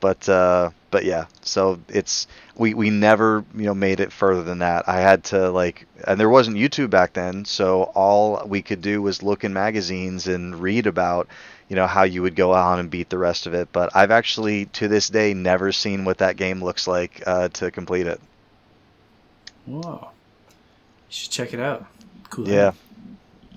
But uh, but yeah, so it's we we never you know made it further than that. I had to like, and there wasn't YouTube back then, so all we could do was look in magazines and read about you know how you would go on and beat the rest of it. But I've actually to this day never seen what that game looks like uh, to complete it. Whoa, you should check it out. Cool. Yeah.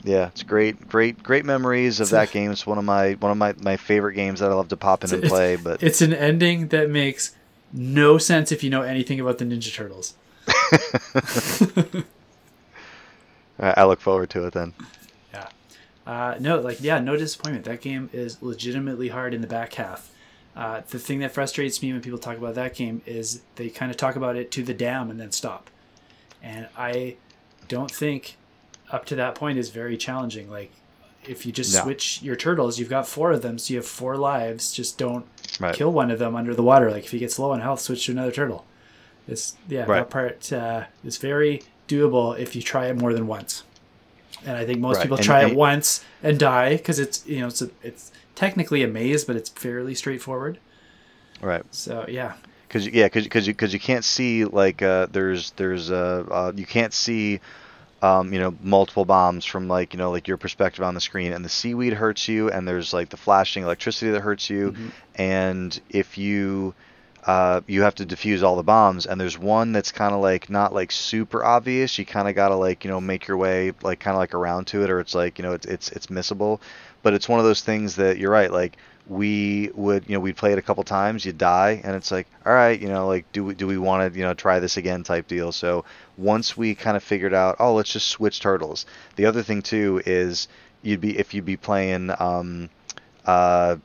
Yeah, it's great, great, great memories of that game. It's one of my one of my, my favorite games that I love to pop in and play. But it's an ending that makes no sense if you know anything about the Ninja Turtles. I look forward to it then. Yeah. Uh, no, like yeah, no disappointment. That game is legitimately hard in the back half. Uh, the thing that frustrates me when people talk about that game is they kind of talk about it to the dam and then stop. And I don't think up to that point is very challenging. Like if you just no. switch your turtles, you've got four of them, so you have four lives. Just don't right. kill one of them under the water. Like if he gets low on health, switch to another turtle. It's yeah, right. that part uh, is very doable if you try it more than once. And I think most right. people and try it once and die because it's you know it's a, it's technically a maze, but it's fairly straightforward. Right. So yeah. Because yeah, because you because you can't see like uh, there's there's uh, uh you can't see um, you know, multiple bombs from like, you know, like your perspective on the screen and the seaweed hurts you and there's like the flashing electricity that hurts you. Mm-hmm. And if you, uh, you have to defuse all the bombs and there's one that's kind of like not like super obvious. You kind of got to like, you know, make your way like kind of like around to it or it's like, you know, it's, it's, it's missable, but it's one of those things that you're right. Like we would you know we'd play it a couple times you'd die and it's like all right you know like do we do we want to you know try this again type deal? So once we kind of figured out oh let's just switch turtles. The other thing too is you'd be if you'd be playing um uh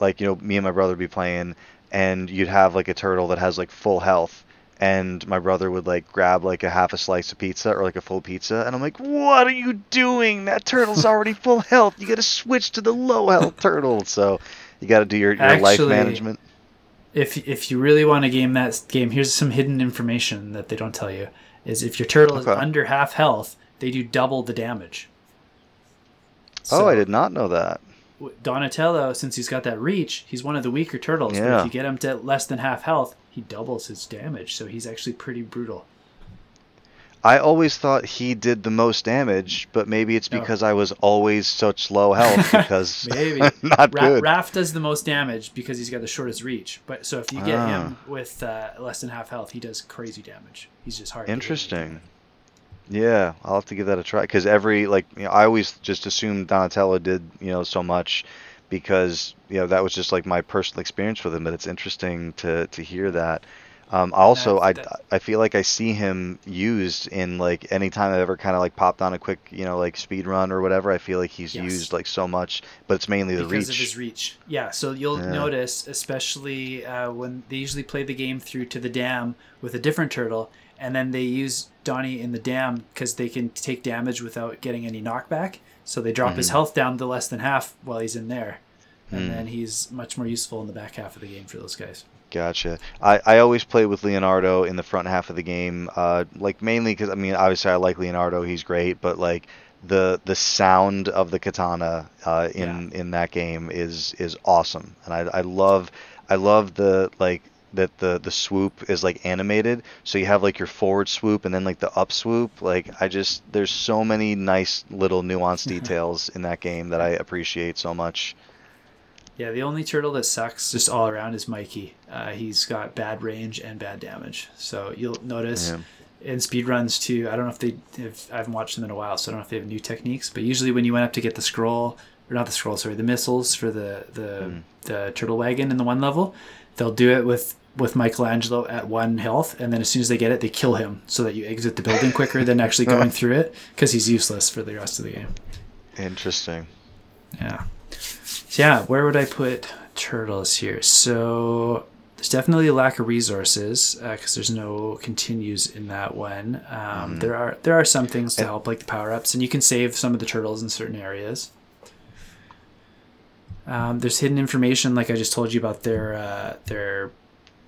like you know me and my brother would be playing and you'd have like a turtle that has like full health and my brother would like grab like a half a slice of pizza or like a full pizza and i'm like what are you doing? That turtle's already full health. You gotta switch to the low health turtle. So you got to do your, your Actually, life management. If if you really want to game that game, here's some hidden information that they don't tell you: is if your turtle okay. is under half health, they do double the damage. So, oh, I did not know that. Donatello, since he's got that reach, he's one of the weaker turtles. Yeah. But if you get him to less than half health, he doubles his damage. So he's actually pretty brutal. I always thought he did the most damage, but maybe it's because. I was always such low health because maybe not Ra- good. Raph does the most damage because he's got the shortest reach. But so if you get ah. him with uh, less than half health, he does crazy damage. He's just hard. Interesting. Yeah, I'll have to give that a try because every like you know, I always just assumed Donatello did you know so much because you know that was just like my personal experience with him. But it's interesting to to hear that. Um, also, I, I feel like I see him used in like anytime I've ever kind of like popped on a quick you know like speed run or whatever. I feel like he's yes. used like so much, but it's mainly the because reach. of his reach. Yeah, so you'll yeah. notice, especially uh, when they usually play the game through to the dam with a different turtle, and then they use Donnie in the dam because they can take damage without getting any knockback. So they drop mm-hmm. his health down to less than half while he's in there, and mm. then he's much more useful in the back half of the game for those guys. Gotcha. I, I always play with Leonardo in the front half of the game, uh, like mainly because I mean obviously I like Leonardo, he's great, but like the the sound of the katana uh, in yeah. in that game is is awesome, and I, I love I love the like that the the swoop is like animated, so you have like your forward swoop and then like the up swoop. Like I just there's so many nice little nuanced details in that game that I appreciate so much. Yeah, the only turtle that sucks just all around is Mikey. Uh, he's got bad range and bad damage. So you'll notice yeah. in speed runs too. I don't know if they, if I haven't watched them in a while, so I don't know if they have new techniques. But usually when you went up to get the scroll, or not the scroll, sorry, the missiles for the the mm. the turtle wagon in the one level, they'll do it with with Michelangelo at one health, and then as soon as they get it, they kill him so that you exit the building quicker than actually going through it because he's useless for the rest of the game. Interesting. Yeah. So yeah, where would I put turtles here? So there's definitely a lack of resources because there's no continues in that one. Um, There are there are some things to help, like the power ups, and you can save some of the turtles in certain areas. Um, there's hidden information, like I just told you about their uh, their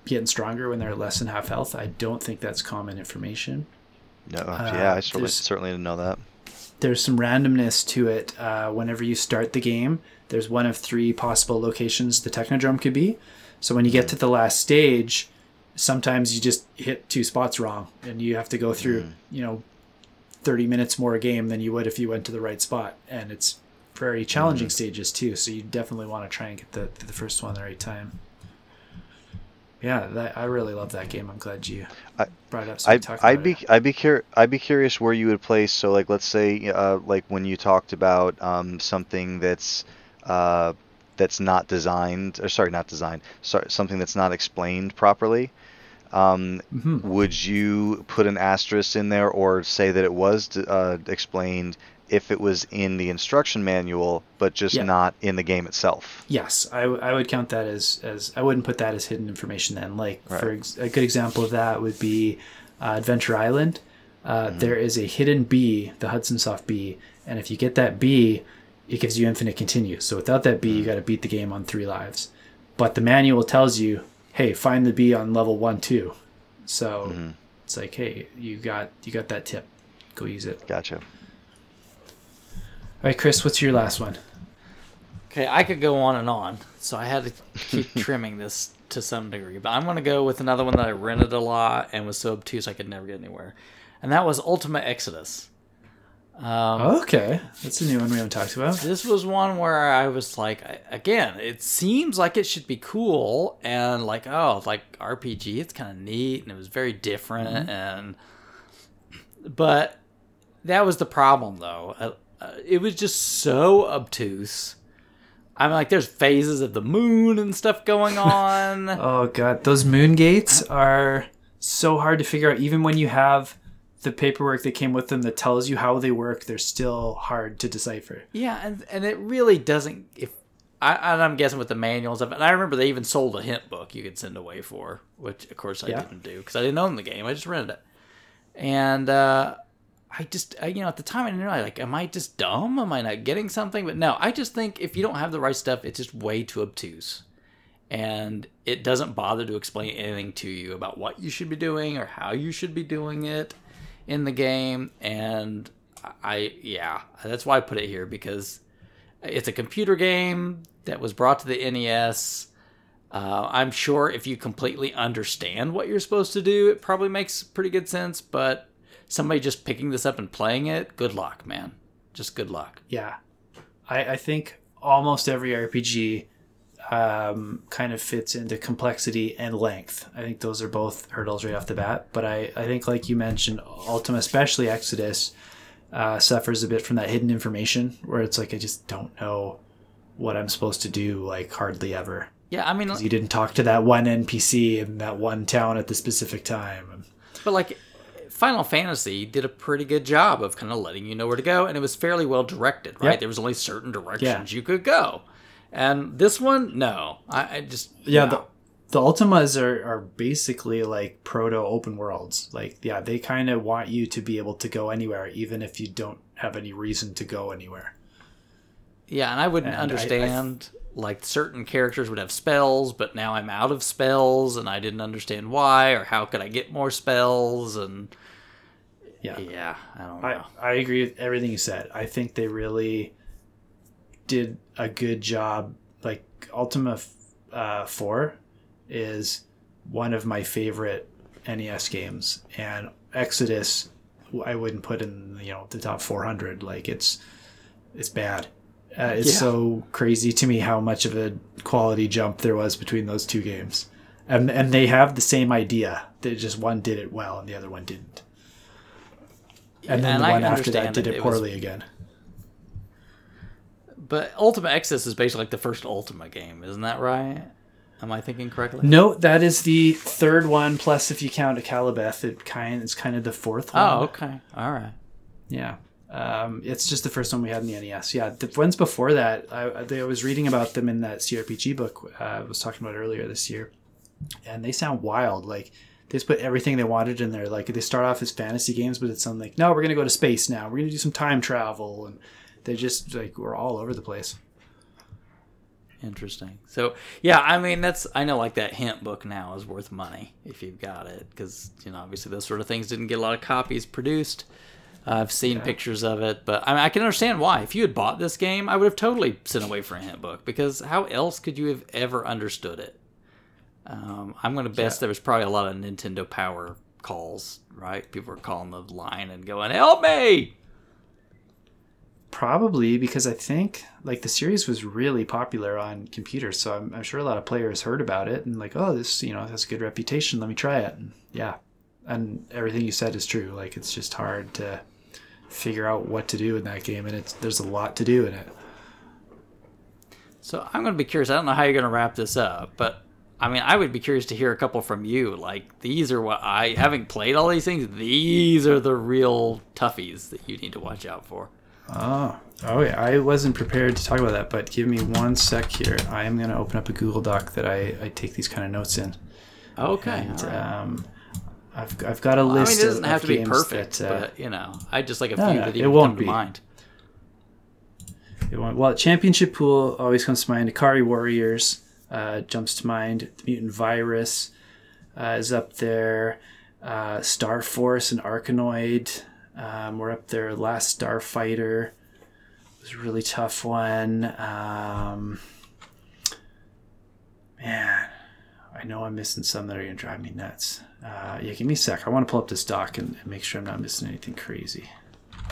getting stronger when they're less than half health. I don't think that's common information. No, yeah, I certainly certainly didn't know that. There's some randomness to it. Uh, whenever you start the game, there's one of three possible locations the Technodrome could be. So when you get to the last stage, sometimes you just hit two spots wrong, and you have to go through, you know, 30 minutes more a game than you would if you went to the right spot. And it's very challenging stages too. So you definitely want to try and get the the first one the right time. Yeah, that, I really love that game. I'm glad you I- brought it up. So we I'd, talked I'd be it. I'd be cur- I'd be curious where you would place. So like let's say uh, like when you talked about um, something that's uh, that's not designed or sorry not designed sorry something that's not explained properly. Um, Mhm. Would you put an asterisk in there or say that it was uh, explained if it was in the instruction manual but just Yeah. not in the game itself? Yes, I, w- I would count that as, as I wouldn't put that as hidden information then. Like for ex- a good example of that would be uh, Adventure Island. Uh, there is a hidden bee, the Hudson Soft bee, and if you get that bee, it gives you infinite continues. So without that bee, you hmm. got to beat the game on three lives. But the manual tells you, hey, find the bee on level one two. So mm-hmm. it's like, hey, you got you got that tip. Go use it. Gotcha. All right, Chris, what's your last one? Okay, I could go on and on, so I had to keep trimming this to some degree. But I'm going to go with another one that I rented a lot and was so obtuse I could never get anywhere, and that was Ultima Exodus. Um, Okay, that's a new one we haven't talked about. This was one where I was like, again, it seems like it should be cool and like, oh, like RPG, it's kind of neat and it was very different and, but that was the problem though. Uh, uh, it was just so obtuse. I'm like, there's phases of the moon and stuff going on. Oh god, those moon gates are so hard to figure out. Even when you have the paperwork that came with them that tells you how they work, they're still hard to decipher. Yeah, and and it really doesn't. If I, and I'm guessing with the manuals of it, and I remember they even sold a hint book you could send away for, which of course I Yeah. didn't do because I didn't own the game. I just rented it, and uh, I just I, you know at the time I didn't realize like, am I just dumb? Am I not getting something? But no, I just think if you don't have the right stuff, it's just way too obtuse, and it doesn't bother to explain anything to you about what you should be doing or how you should be doing it in the game and I yeah, that's why I put it here because it's a computer game that was brought to the NES. Uh, I'm sure if you completely understand what you're supposed to do, it probably makes pretty good sense. But somebody just picking this up and playing it, good luck, man. Just good luck. Yeah, I, I think almost every RPG um, kind of fits into complexity and length. I think those are both hurdles right off the bat. But I, I think, like you mentioned, Ultima, especially Exodus, uh, suffers a bit from that hidden information where it's like I just don't know what I'm supposed to do, like hardly ever. Yeah, I mean, You didn't talk to that one NPC in that one town at the specific time. But like Final Fantasy did a pretty good job of kind of letting you know where to go, and it was fairly well directed, right? Yep. There was only certain directions Yeah. you could go, and this one, no, I, I just Yeah, no. the the Ultimas are, are basically like proto open worlds. Like, yeah, they kind of want you to be able to go anywhere, even if you don't have any reason to go anywhere. yeah, and I wouldn't And I- I- understand like certain characters would have spells, but now I'm out of spells, and I didn't understand why or how could I get more spells, and Yeah, yeah, I don't I, know. I agree with everything you said. I think they really did a good job. Like Ultima uh, Four is one of my favorite NES games, and Exodus I wouldn't put in you know the top 400. Like it's it's bad. Uh, it's Yeah. so crazy to me how much of a quality jump there was between those two games, and and they have the same idea. They just one did it well and the other one didn't. And then And the I one after that did that it it was- poorly again. But Ultima Exodus is basically like the first Ultima game, isn't that right? Am I thinking correctly? No, that is the third one. Plus, if you count Akalabeth, it kind it's kind of the fourth one. Oh, okay, all right. yeah. Um, it's just the first one we had in the NES. Yeah, the ones before that, I, I was reading about them in that CRPG book uh, I was talking about earlier this year. and they sound wild. Like they just put everything they wanted in there. Like they start off as fantasy games, but it's something like, no, we're gonna go to space now. We're gonna do some time travel, and they just like we're all over the place. Interesting. So yeah, I mean that's I know like that hint book now is worth money if you've got it because you know obviously those sort of things didn't get a lot of copies produced. Uh, I've seen pictures of it, but I, mean, I can understand why. If you had bought this game, I would have totally sent away for a hint book because how else could you have ever understood it? Um, I'm going to guess Yeah. there was probably a lot of Nintendo Power calls, right? People were calling the line and going, "Help me!" Probably because I think like the series was really popular on computers, so I'm, I'm sure a lot of players heard about it and like, oh, this you know has a good reputation. Let me try it. And yeah, and everything you said is true. Like it's just hard to figure out what to do in that game, and it's there's a lot to do in it. So I'm going to be curious. I don't know how you're going to wrap this up, but I mean, I would be curious to hear a couple from you. Like, these are what I, having played all these things, these are the real toughies that you need to watch out for. Oh, oh yeah. I wasn't prepared to talk about that, but give me one sec here. I am going to open up a Google Doc that I, I take these kind of notes in. Okay. And, right. um, I've, I've got a I mean, list. it doesn't of, have of to be perfect, that, uh, but you know, I just like a No, few no, that it even won't come be. to mind. It won't- Well, Championship Pool always comes to mind. Ikari Warriors uh, jumps to mind. The Mutant Virus uh, is up there. Uh, Star Force and Arkanoid um, were up there. Last Starfighter was a really tough one. Um, man, I know I'm missing some that are going to drive me nuts. Uh, yeah, give me a sec. I want to pull up this doc and, and make sure I'm not missing anything crazy.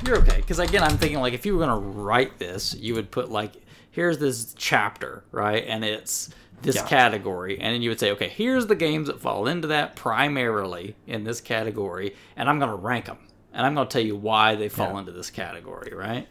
You're okay, because again, I'm thinking like if you were gonna write this, you would put like, here's this chapter, right, and it's this Yeah. category, and then you would say, okay, here's the games that fall into that primarily in this category, and I'm gonna rank them, and I'm gonna tell you why they fall Yeah. into this category, right?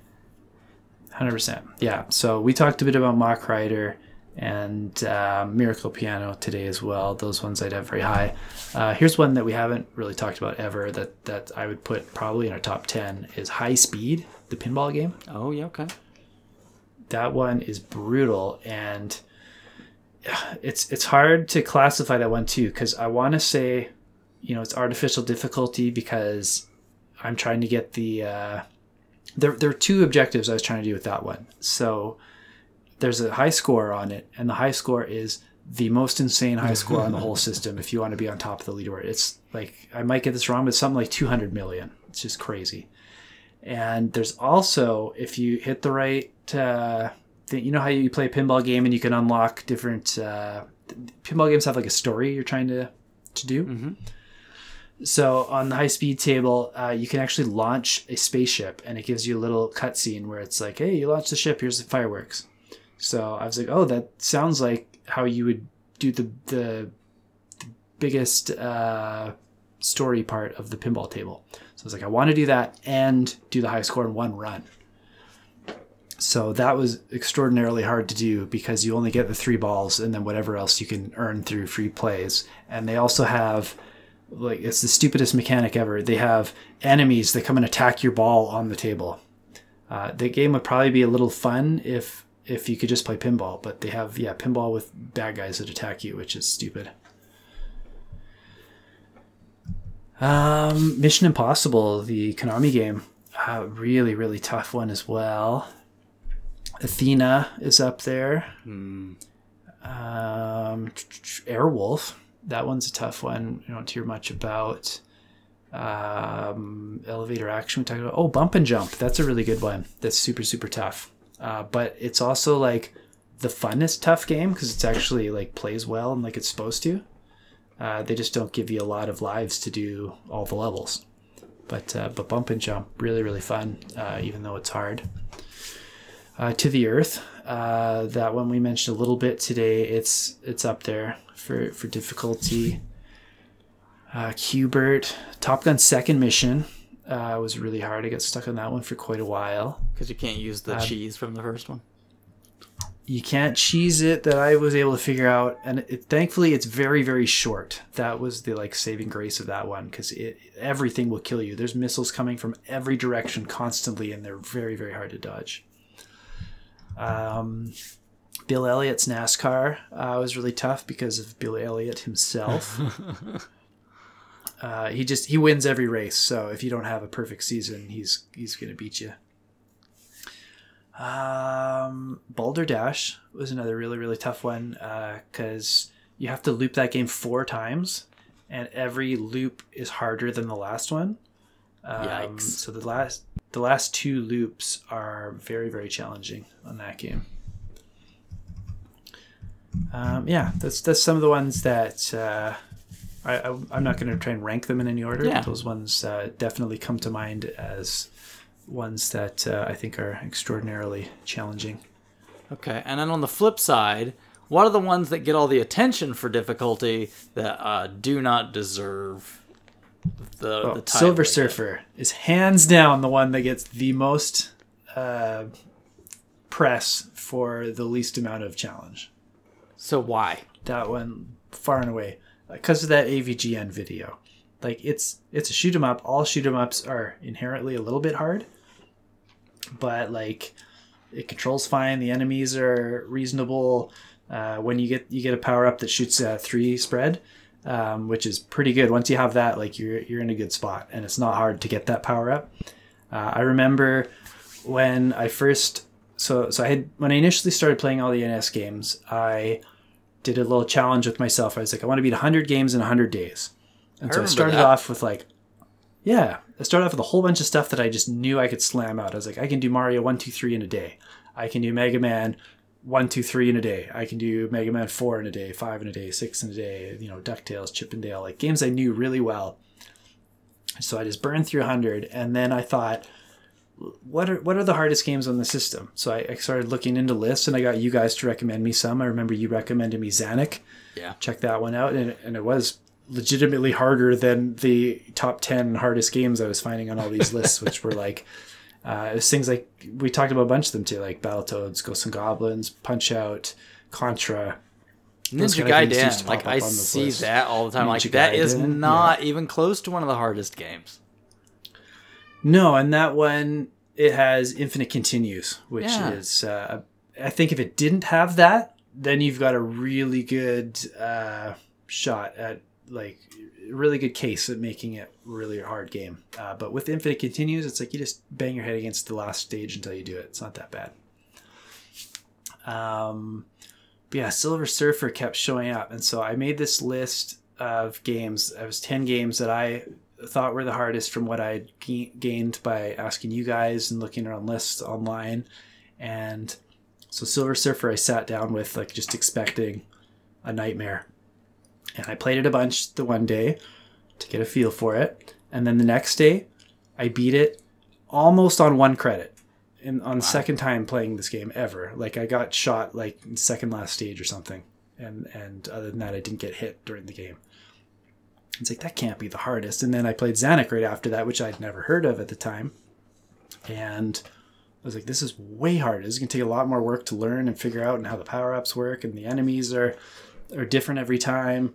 Hundred percent. Yeah. So we talked a bit about Mach Rider and uh, Miracle Piano today as well. Those ones I'd have very high. Uh, here's one that we haven't really talked about ever. That that I would put probably in our top ten is High Speed, the pinball game. Oh yeah, okay. That one is brutal and it's it's hard to classify that one too because I want to say, you know, it's artificial difficulty because I'm trying to get the. Uh, there, there are two objectives I was trying to do with that one. So there's a high score on it, and the high score is the most insane high score on the whole system if you want to be on top of the leaderboard. It's like, I might get this wrong, but something like 200 million. It's just crazy. And there's also, if you hit the right, uh, thing, you know how you play a pinball game and you can unlock different, uh, pinball games have like a story you're trying to, to do. Mhm. So on the high speed table, uh, you can actually launch a spaceship, and it gives you a little cutscene where it's like, "Hey, you launched the ship. Here's the fireworks." So I was like, "Oh, that sounds like how you would do the the, the biggest uh, story part of the pinball table." So I was like, "I want to do that and do the high score in one run." So that was extraordinarily hard to do because you only get the three balls and then whatever else you can earn through free plays. And they also have like it's the stupidest mechanic ever. They have enemies that come and attack your ball on the table. Uh, the game would probably be a little fun if if you could just play pinball, but they have yeah pinball with bad guys that attack you, which is stupid. Um, Mission Impossible, the Konami game, uh, really really tough one as well. Athena is up there. Um, Airwolf, that one's a tough one. You don't hear much about. Um, elevator action we talked about. Oh, bump and jump. That's a really good one. That's super super tough. Uh, but it's also like the funnest tough game because it's actually like plays well and like it's supposed to. Uh, they just don't give you a lot of lives to do all the levels. But uh, but bump and jump really really fun, uh, even though it's hard. Uh, to the Earth, uh, that one we mentioned a little bit today. It's it's up there for for difficulty. Uh, Q*bert, Top Gun second mission uh, was really hard. I got stuck on that one for quite a while. Because you can't use the Um, cheese from the first one. You can't cheese it that I was able to figure out, and it, thankfully it's very very short. That was the like saving grace of that one because it everything will kill you. There's missiles coming from every direction constantly, and they're very very hard to dodge. Um, Bill Elliott's NASCAR uh, was really tough because of Bill Elliott himself. uh, he just he wins every race, so if you don't have a perfect season, he's he's gonna beat you. Um, Boulder Dash was another really really tough one because you have to loop that game four times, and every loop is harder than the last one. Um, Yikes. So the last the last two loops are very very challenging on that game. Um, yeah, that's that's some of the ones that uh, I, I I'm not going to try and rank them in any order. Yeah. But those ones uh, definitely come to mind as ones that uh, I think are extraordinarily challenging. Okay, and then on the flip side, what are the ones that get all the attention for difficulty that uh, do not deserve the, Well, the title Silver? Surfer is hands down the one that gets the most uh, press for the least amount of challenge. So why? That one far and away because of that AVGN video. Like it's it's a shoot 'em up. All shoot 'em ups are inherently a little bit hard, but like it controls fine. The enemies are reasonable. Uh, when you get you get a power up that shoots a three spread, um, which is pretty good. Once you have that, like you're you're in a good spot, and it's not hard to get that power up. Uh, I remember when I first so so I had when I initially started playing all the NS games, I did a little challenge with myself. I was like, I want to beat 100 games in 100 days. And I so I started that. off with like, yeah, I started off with a whole bunch of stuff that I just knew I could slam out. I was like, I can do Mario 1, 2, 3 in a day. I can do Mega Man 1, 2, 3 in a day. I can do Mega Man 4 in a day, 5 in a day, 6 in a day, you know, DuckTales, Chip 'n Dale, like games I knew really well. So I just burned through 100. And then I thought, what are what are the hardest games on the system? So I, I started looking into lists, and I got you guys to recommend me some. I remember you recommended me Zanac. Yeah. check that one out, and and it was legitimately harder than the top ten hardest games I was finding on all these lists, which were like. Uh, it was things like we talked about a bunch of them too, like Battletoads, Ghosts and Goblins, Punch Out, Contra. Ninja kind of games used to Gaiden, like I up on those see lists. that all the time. like Ninja that is Gaiden, not even close to one of the hardest games. No, and that one it has infinite continues, which Yeah. is uh, I think if it didn't have that, then you've got a really good uh, shot at like really good case at making it really a hard game. Uh, but with infinite continues, it's like you just bang your head against the last stage until you do it. It's not that bad. Um, but yeah, Silver Surfer kept showing up, and so I made this list of games. It was ten games that I thought were the hardest from what I gained by asking you guys and looking around lists online. And so Silver Surfer, I sat down with like just expecting a nightmare, and I played it a bunch the one day to get a feel for it, and then the next day, I beat it almost on one credit. In, on the second time playing this game ever, like I got shot like in second last stage or something, and and other than that, I didn't get hit during the game. It's like that can't be the hardest. And then I played Zanac right after that, which I'd never heard of at the time. And I was like, this is way harder. This is gonna take a lot more work to learn and figure out and how the power ups work and the enemies are are different every time.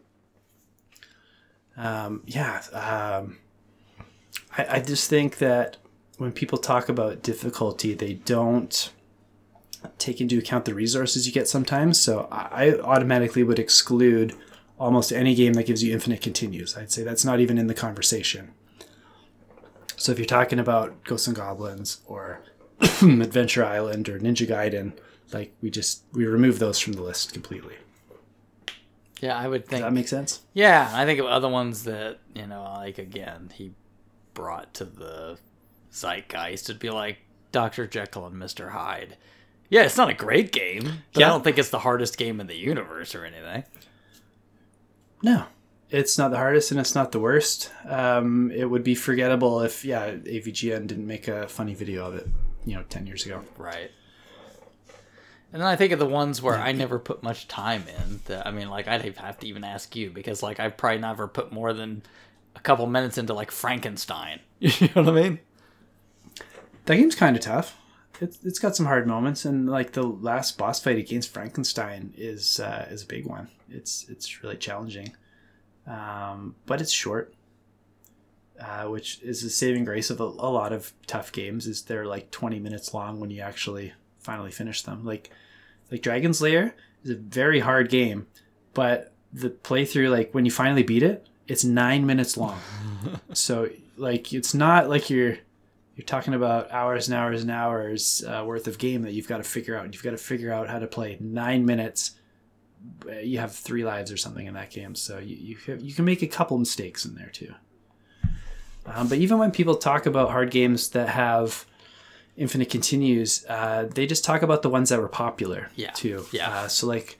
Um, yeah, um, I, I just think that when people talk about difficulty, they don't take into account the resources you get sometimes. So I I automatically would exclude almost any game that gives you infinite continues. I'd say that's not even in the conversation. So if you're talking about Ghosts and Goblins or Adventure Island or Ninja Gaiden, like we just we remove those from the list completely. Yeah, I would Does think. that make sense? yeah, I think of other ones that you know, like again, he brought to the zeitgeist. It'd be like Doctor Jekyll and Mister Hyde. Yeah, it's not a great game, but I don't think it's the hardest game in the universe or anything. No, it's not the hardest and it's not the worst. Um, it would be forgettable if yeah AVGN didn't make a funny video of it, you know, ten years ago. Right. And then I think of the ones where I never put much time in. That, I mean, like I'd have to even ask you because like I've probably never put more than a couple minutes into like Frankenstein. You know what I mean? That game's kind of tough. It's, it's got some hard moments, and like the last boss fight against Frankenstein is uh, is a big one. It's it's really challenging, um, but it's short, uh, which is the saving grace of a, a lot of tough games. Is they're like twenty minutes long when you actually finally finish them. Like Like Dragon's Lair is a very hard game, but the playthrough, like when you finally beat it, it's nine minutes long. so like it's not like you're you're talking about hours and hours and hours uh, worth of game that you've got to figure out. You've got to figure out how to play nine minutes. Uh, You have three lives or something in that game, so you you, have, you can make a couple mistakes in there too. Um, but even when people talk about hard games that have infinite continues, uh, they just talk about the ones that were popular Yeah. too. Yeah. Uh, so like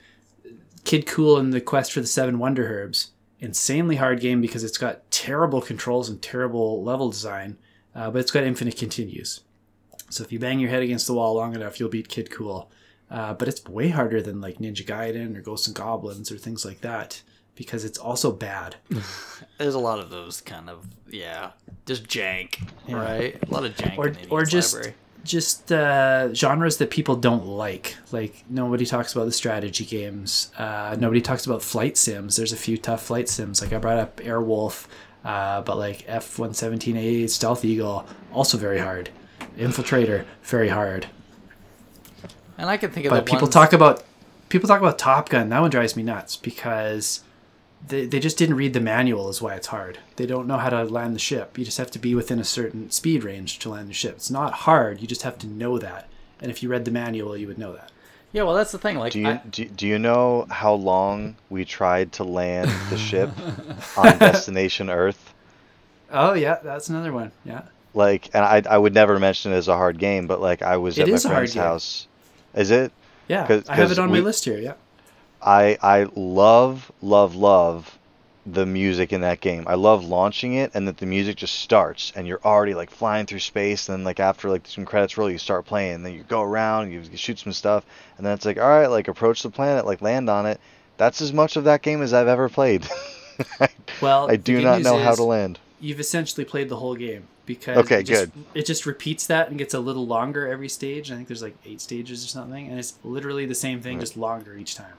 Kid Kool and the Quest for the Seven Wonder Herbs, insanely hard game because it's got terrible controls and terrible level design, uh, but it's got infinite continues. So if you bang your head against the wall long enough, you'll beat Kid Kool. Uh, but it's way harder than like Ninja Gaiden or Ghosts and Goblins or things like that because it's also bad. There's a lot of those kind of yeah, just jank, Yeah. right? A lot of jank or or just library. Just uh, genres that people don't like. Like nobody talks about the strategy games. Uh, nobody talks about flight sims. There's a few tough flight sims. Like I brought up Airwolf, uh, but like F one seventeen A Stealth Eagle also very hard. Infiltrator very hard. And I can think of But people ones, talk about people talk about Top Gun. That one drives me nuts because they, they just didn't read the manual is why it's hard. They don't know how to land the ship. You just have to be within a certain speed range to land the ship. It's not hard. You just have to know that. And if you read the manual, you would know that. Yeah, well, that's the thing. Like, Do you I, do, do you know how long we tried to land the ship on Destination Earth? Oh yeah, that's another one. Yeah. Like, and I I would never mention it as a hard game, but like I was It at my is a hard friend's house. Is it? Yeah. 'Cause- I have 'cause it on we- my list here. Yeah. I I love love love the music in that game. I love launching it and that the music just starts and you're already like flying through space. And then like after like some credits roll, you start playing. And then you go around, you, you shoot some stuff, and then it's like all right, like approach the planet, like land on it. That's as much of that game as I've ever played. Well, I do not know how to land. You've essentially played the whole game because Okay, it just, good. It just repeats that and gets a little longer every stage. I think there's like eight stages or something, and it's literally the same thing, Right. just longer each time.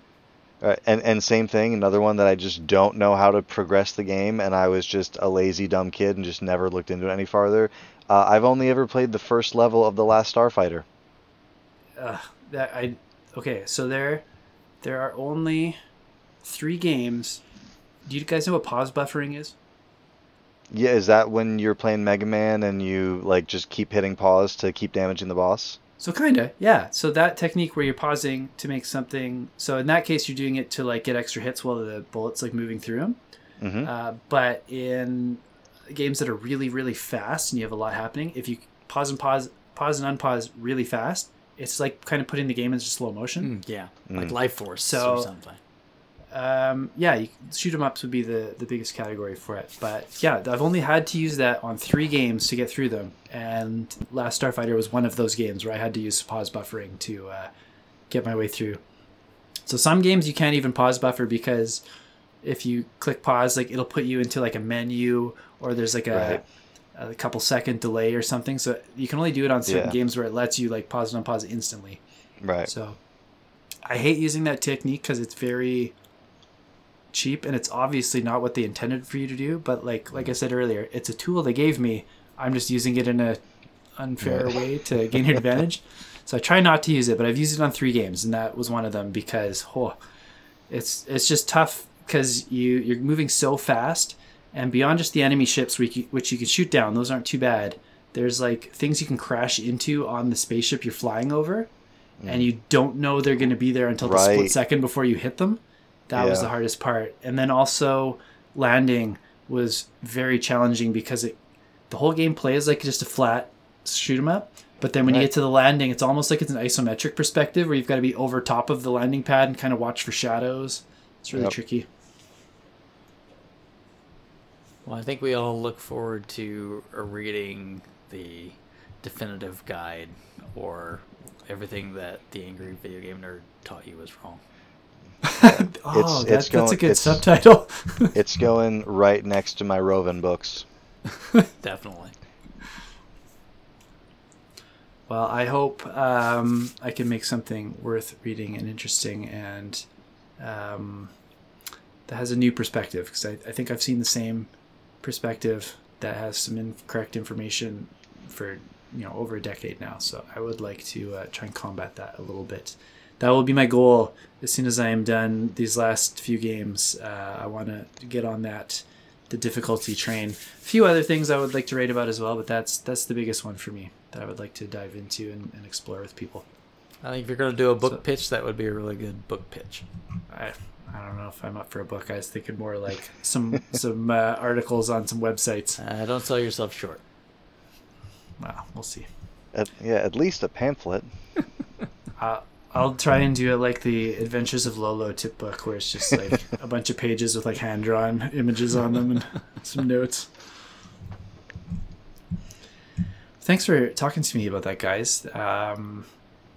Right, and and same thing, another one that I just don't know how to progress the game, and I was just a lazy dumb kid and just never looked into it any farther. Uh, I've only ever played the first level of the Last Starfighter. uh, that I okay. So there, there are only three games. Do you guys know what pause buffering is? Yeah, is that when you're playing Mega Man and you like just keep hitting pause to keep damaging the boss? So kinda, yeah. So that technique where you're pausing to make something. So in that case, you're doing it to like get extra hits while the bullets like moving through them. hmm Uh, but in games that are really really fast and you have a lot happening, if you pause and pause, pause and unpause really fast, it's like kind of putting the game into slow motion. Mm, yeah, like Mm. Life Force So- or something. Um, yeah, you, shoot 'em ups would be the, the biggest category for it. But yeah, I've only had to use that on three games to get through them, and Last Starfighter was one of those games where I had to use pause buffering to uh, get my way through. So some games you can't even pause buffer because if you click pause, like it'll put you into like a menu or there's like a, a couple second delay or something. So you can only do it on certain Yeah. games where it lets you like pause and unpause instantly. Right. So I hate using that technique because it's very cheap and it's obviously not what they intended for you to do. But like like I said earlier, it's a tool they gave me. I'm just using it in a unfair Right. way to gain an advantage. So I try not to use it, but I've used it on three games, and that was one of them because oh, it's it's just tough because you you're moving so fast, and beyond just the enemy ships which you, which you can shoot down, those aren't too bad. There's like things you can crash into on the spaceship you're flying over, and mm. you don't know they're going to be there until the split second before you hit them. That was the hardest part. And then also landing was very challenging because it the whole game plays like just a flat shoot 'em up. But then when you get to the landing, it's almost like it's an isometric perspective where you've got to be over top of the landing pad and kind of watch for shadows. It's really Yep. tricky. Well, I think we all look forward to reading the definitive guide or everything that the angry video game nerd taught you was wrong. oh, it's that, that's a going- good it's- subtitle. It's going right next to my Rovan books. Definitely. Well, I hope um, I can make something worth reading and interesting and um, that has a new perspective because I, I think I've seen the same perspective that has some incorrect information for you know over a decade now. So I would like to uh, try and combat that a little bit. That will be my goal as soon as I am done these last few games. Uh, I want to get on that the difficulty train. A few other things I would like to write about as well, but that's that's the biggest one for me that I would like to dive into and, and explore with people. I think if you're going to do a book So- pitch, that would be a really good book pitch. I I don't know if I'm up for a book. I was thinking more like some some uh, articles on some websites. Uh, don't sell yourself short. Well, we'll see. At, yeah, at least a pamphlet. Uh, I'll try and do it like the Adventures of Lolo tip book, where it's just like a bunch of pages with like hand drawn images on them and some notes. Thanks for talking to me about that, guys. Um,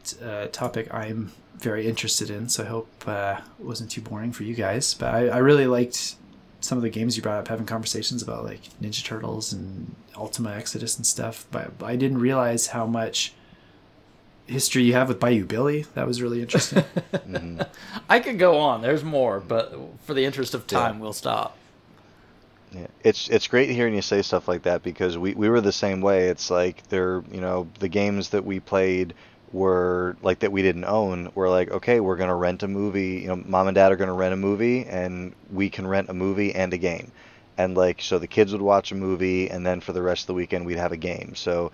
it's a topic I'm very interested in, so I hope uh, it wasn't too boring for you guys. But I, I really liked some of the games you brought up, having conversations about like Ninja Turtles and Ultima Exodus and stuff. But I didn't realize how much history you have with Bayou Billy. That was really interesting. I could go on. There's more, but for the interest of time, we'll stop. Yeah, it's it's great hearing you say stuff like that because we, we were the same way. It's like they're you know the games that we played were like that we didn't own. We're like okay, we're gonna rent a movie. You know, mom and dad are gonna rent a movie, and we can rent a movie and a game. And like so, the kids would watch a movie, and then for the rest of the weekend we'd have a game. So,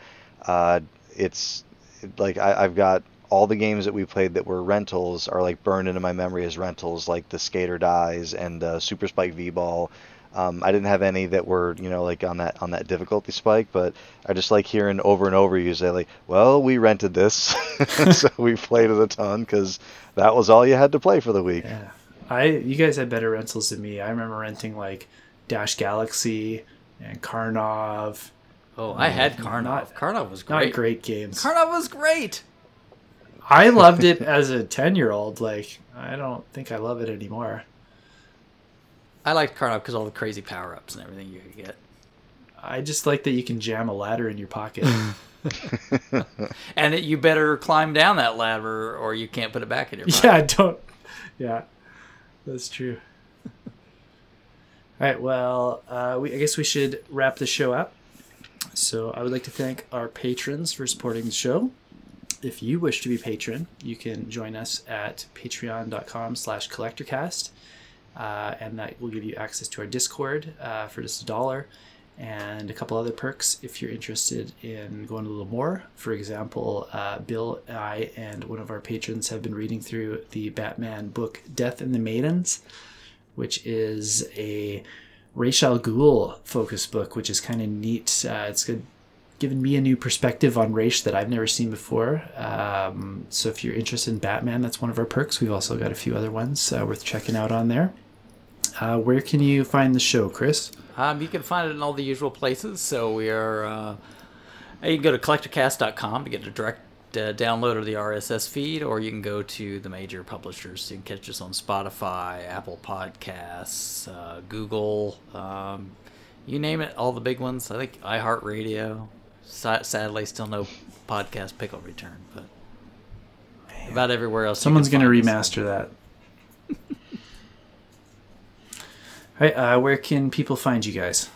uh, it's like I, I've got all the games that we played that were rentals are like burned into my memory as rentals, like the Skate or Dies and uh, Super Spike V-Ball. Um, I didn't have any that were, you know, like on that on that difficulty spike, but I just like hearing over and over you say like, "Well, we rented this, so we played it a ton because that was all you had to play for the week." yeah, I you guys had better rentals than me. I remember renting like Dash Galaxy and Karnov. Oh, I had Not- Karnov. Karnov was Not great. great games. Karnov was great. I loved it as a ten year old. Like I don't think I love it anymore. I liked Karnov because all the crazy power ups and everything you could get. I just like that you can jam a ladder in your pocket. And that you better climb down that ladder or you can't put it back in your pocket. yeah, don't. Yeah, that's true. All right. Well, uh, we, I guess we should wrap the show up. So I would like to thank our patrons for supporting the show. If you wish to be a patron, you can join us at patreon.com slash collectorcast. Uh, and that will give you access to our Discord uh, for just a dollar and a couple other perks if you're interested in going a little more. For example, uh, Bill, I, and one of our patrons have been reading through the Batman book Death and the Maidens, which is a Ra's al focus book, which is kind of neat. Uh, it's good, given me a new perspective on Ra's that I've never seen before. Um, so if you're interested in Batman, that's one of our perks. We've also got a few other ones uh, worth checking out on there. Uh, where can you find the show, Chris? Um, you can find it in all the usual places. So we are. Uh, you can go to collectorcast.com to get a direct uh, download of the RSS feed, or you can go to the major publishers. You can catch us on Spotify, Apple Podcasts, uh, Google, um, you name it, all the big ones. I think iHeartRadio. Sa- sadly, still no podcast pickle return, but about everywhere else. Someone's going to remaster that. All right, uh, where can people find you guys?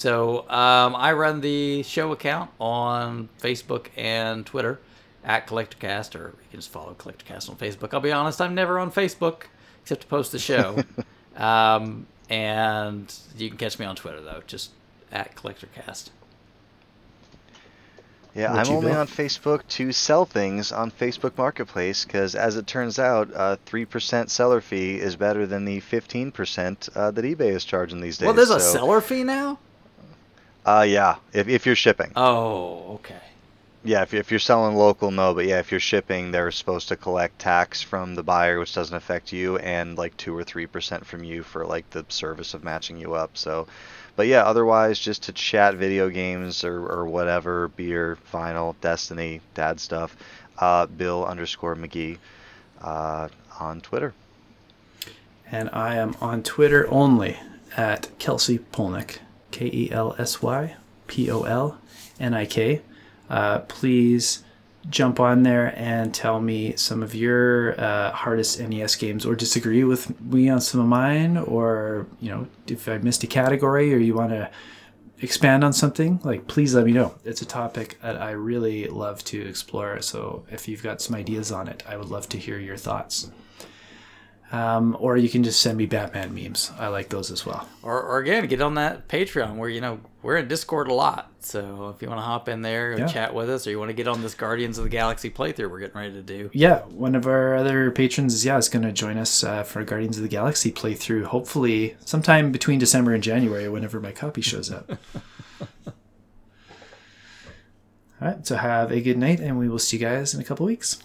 So um, I run the show account on Facebook and Twitter at CollectorCast, or you can just follow CollectorCast on Facebook. I'll be honest, I'm never on Facebook except to post the show. um, and you can catch me on Twitter though, just at CollectorCast. Yeah, Would I'm only Bill? on Facebook to sell things on Facebook Marketplace because, as it turns out, uh, 3% seller fee is better than the 15% uh, that eBay is charging these days. Well, there's a seller fee now. Uh, yeah, if, if you're shipping. Oh, okay. Yeah, if, if you're selling local, no, but yeah, if you're shipping, they're supposed to collect tax from the buyer, which doesn't affect you, and like 2 or 3% from you for like the service of matching you up. So, but yeah, otherwise, just to chat video games or, or whatever, beer, vinyl, Destiny, dad stuff, uh, Bill underscore McGee uh, on Twitter. And I am on Twitter only at Kelsy Polnik, K E L S Y P O L N I K. Uh, please jump on there and tell me some of your uh, hardest NES games, or disagree with me on some of mine, or you know if I missed a category, or you want to expand on something, like please let me know. It's a topic that I really love to explore. So if you've got some ideas on it, I would love to hear your thoughts. Um, or you can just send me Batman memes. I like those as well. Or, or again, get on that Patreon where you know we're in Discord a lot. So if you want to hop in there and Yeah. chat with us, or you want to get on this Guardians of the Galaxy playthrough we're getting ready to do, Yeah, one of our other patrons, yeah, is going to join us uh, for Guardians of the Galaxy playthrough. Hopefully, sometime between December and January, whenever my copy shows up. All right, so have a good night, and we will see you guys in a couple weeks.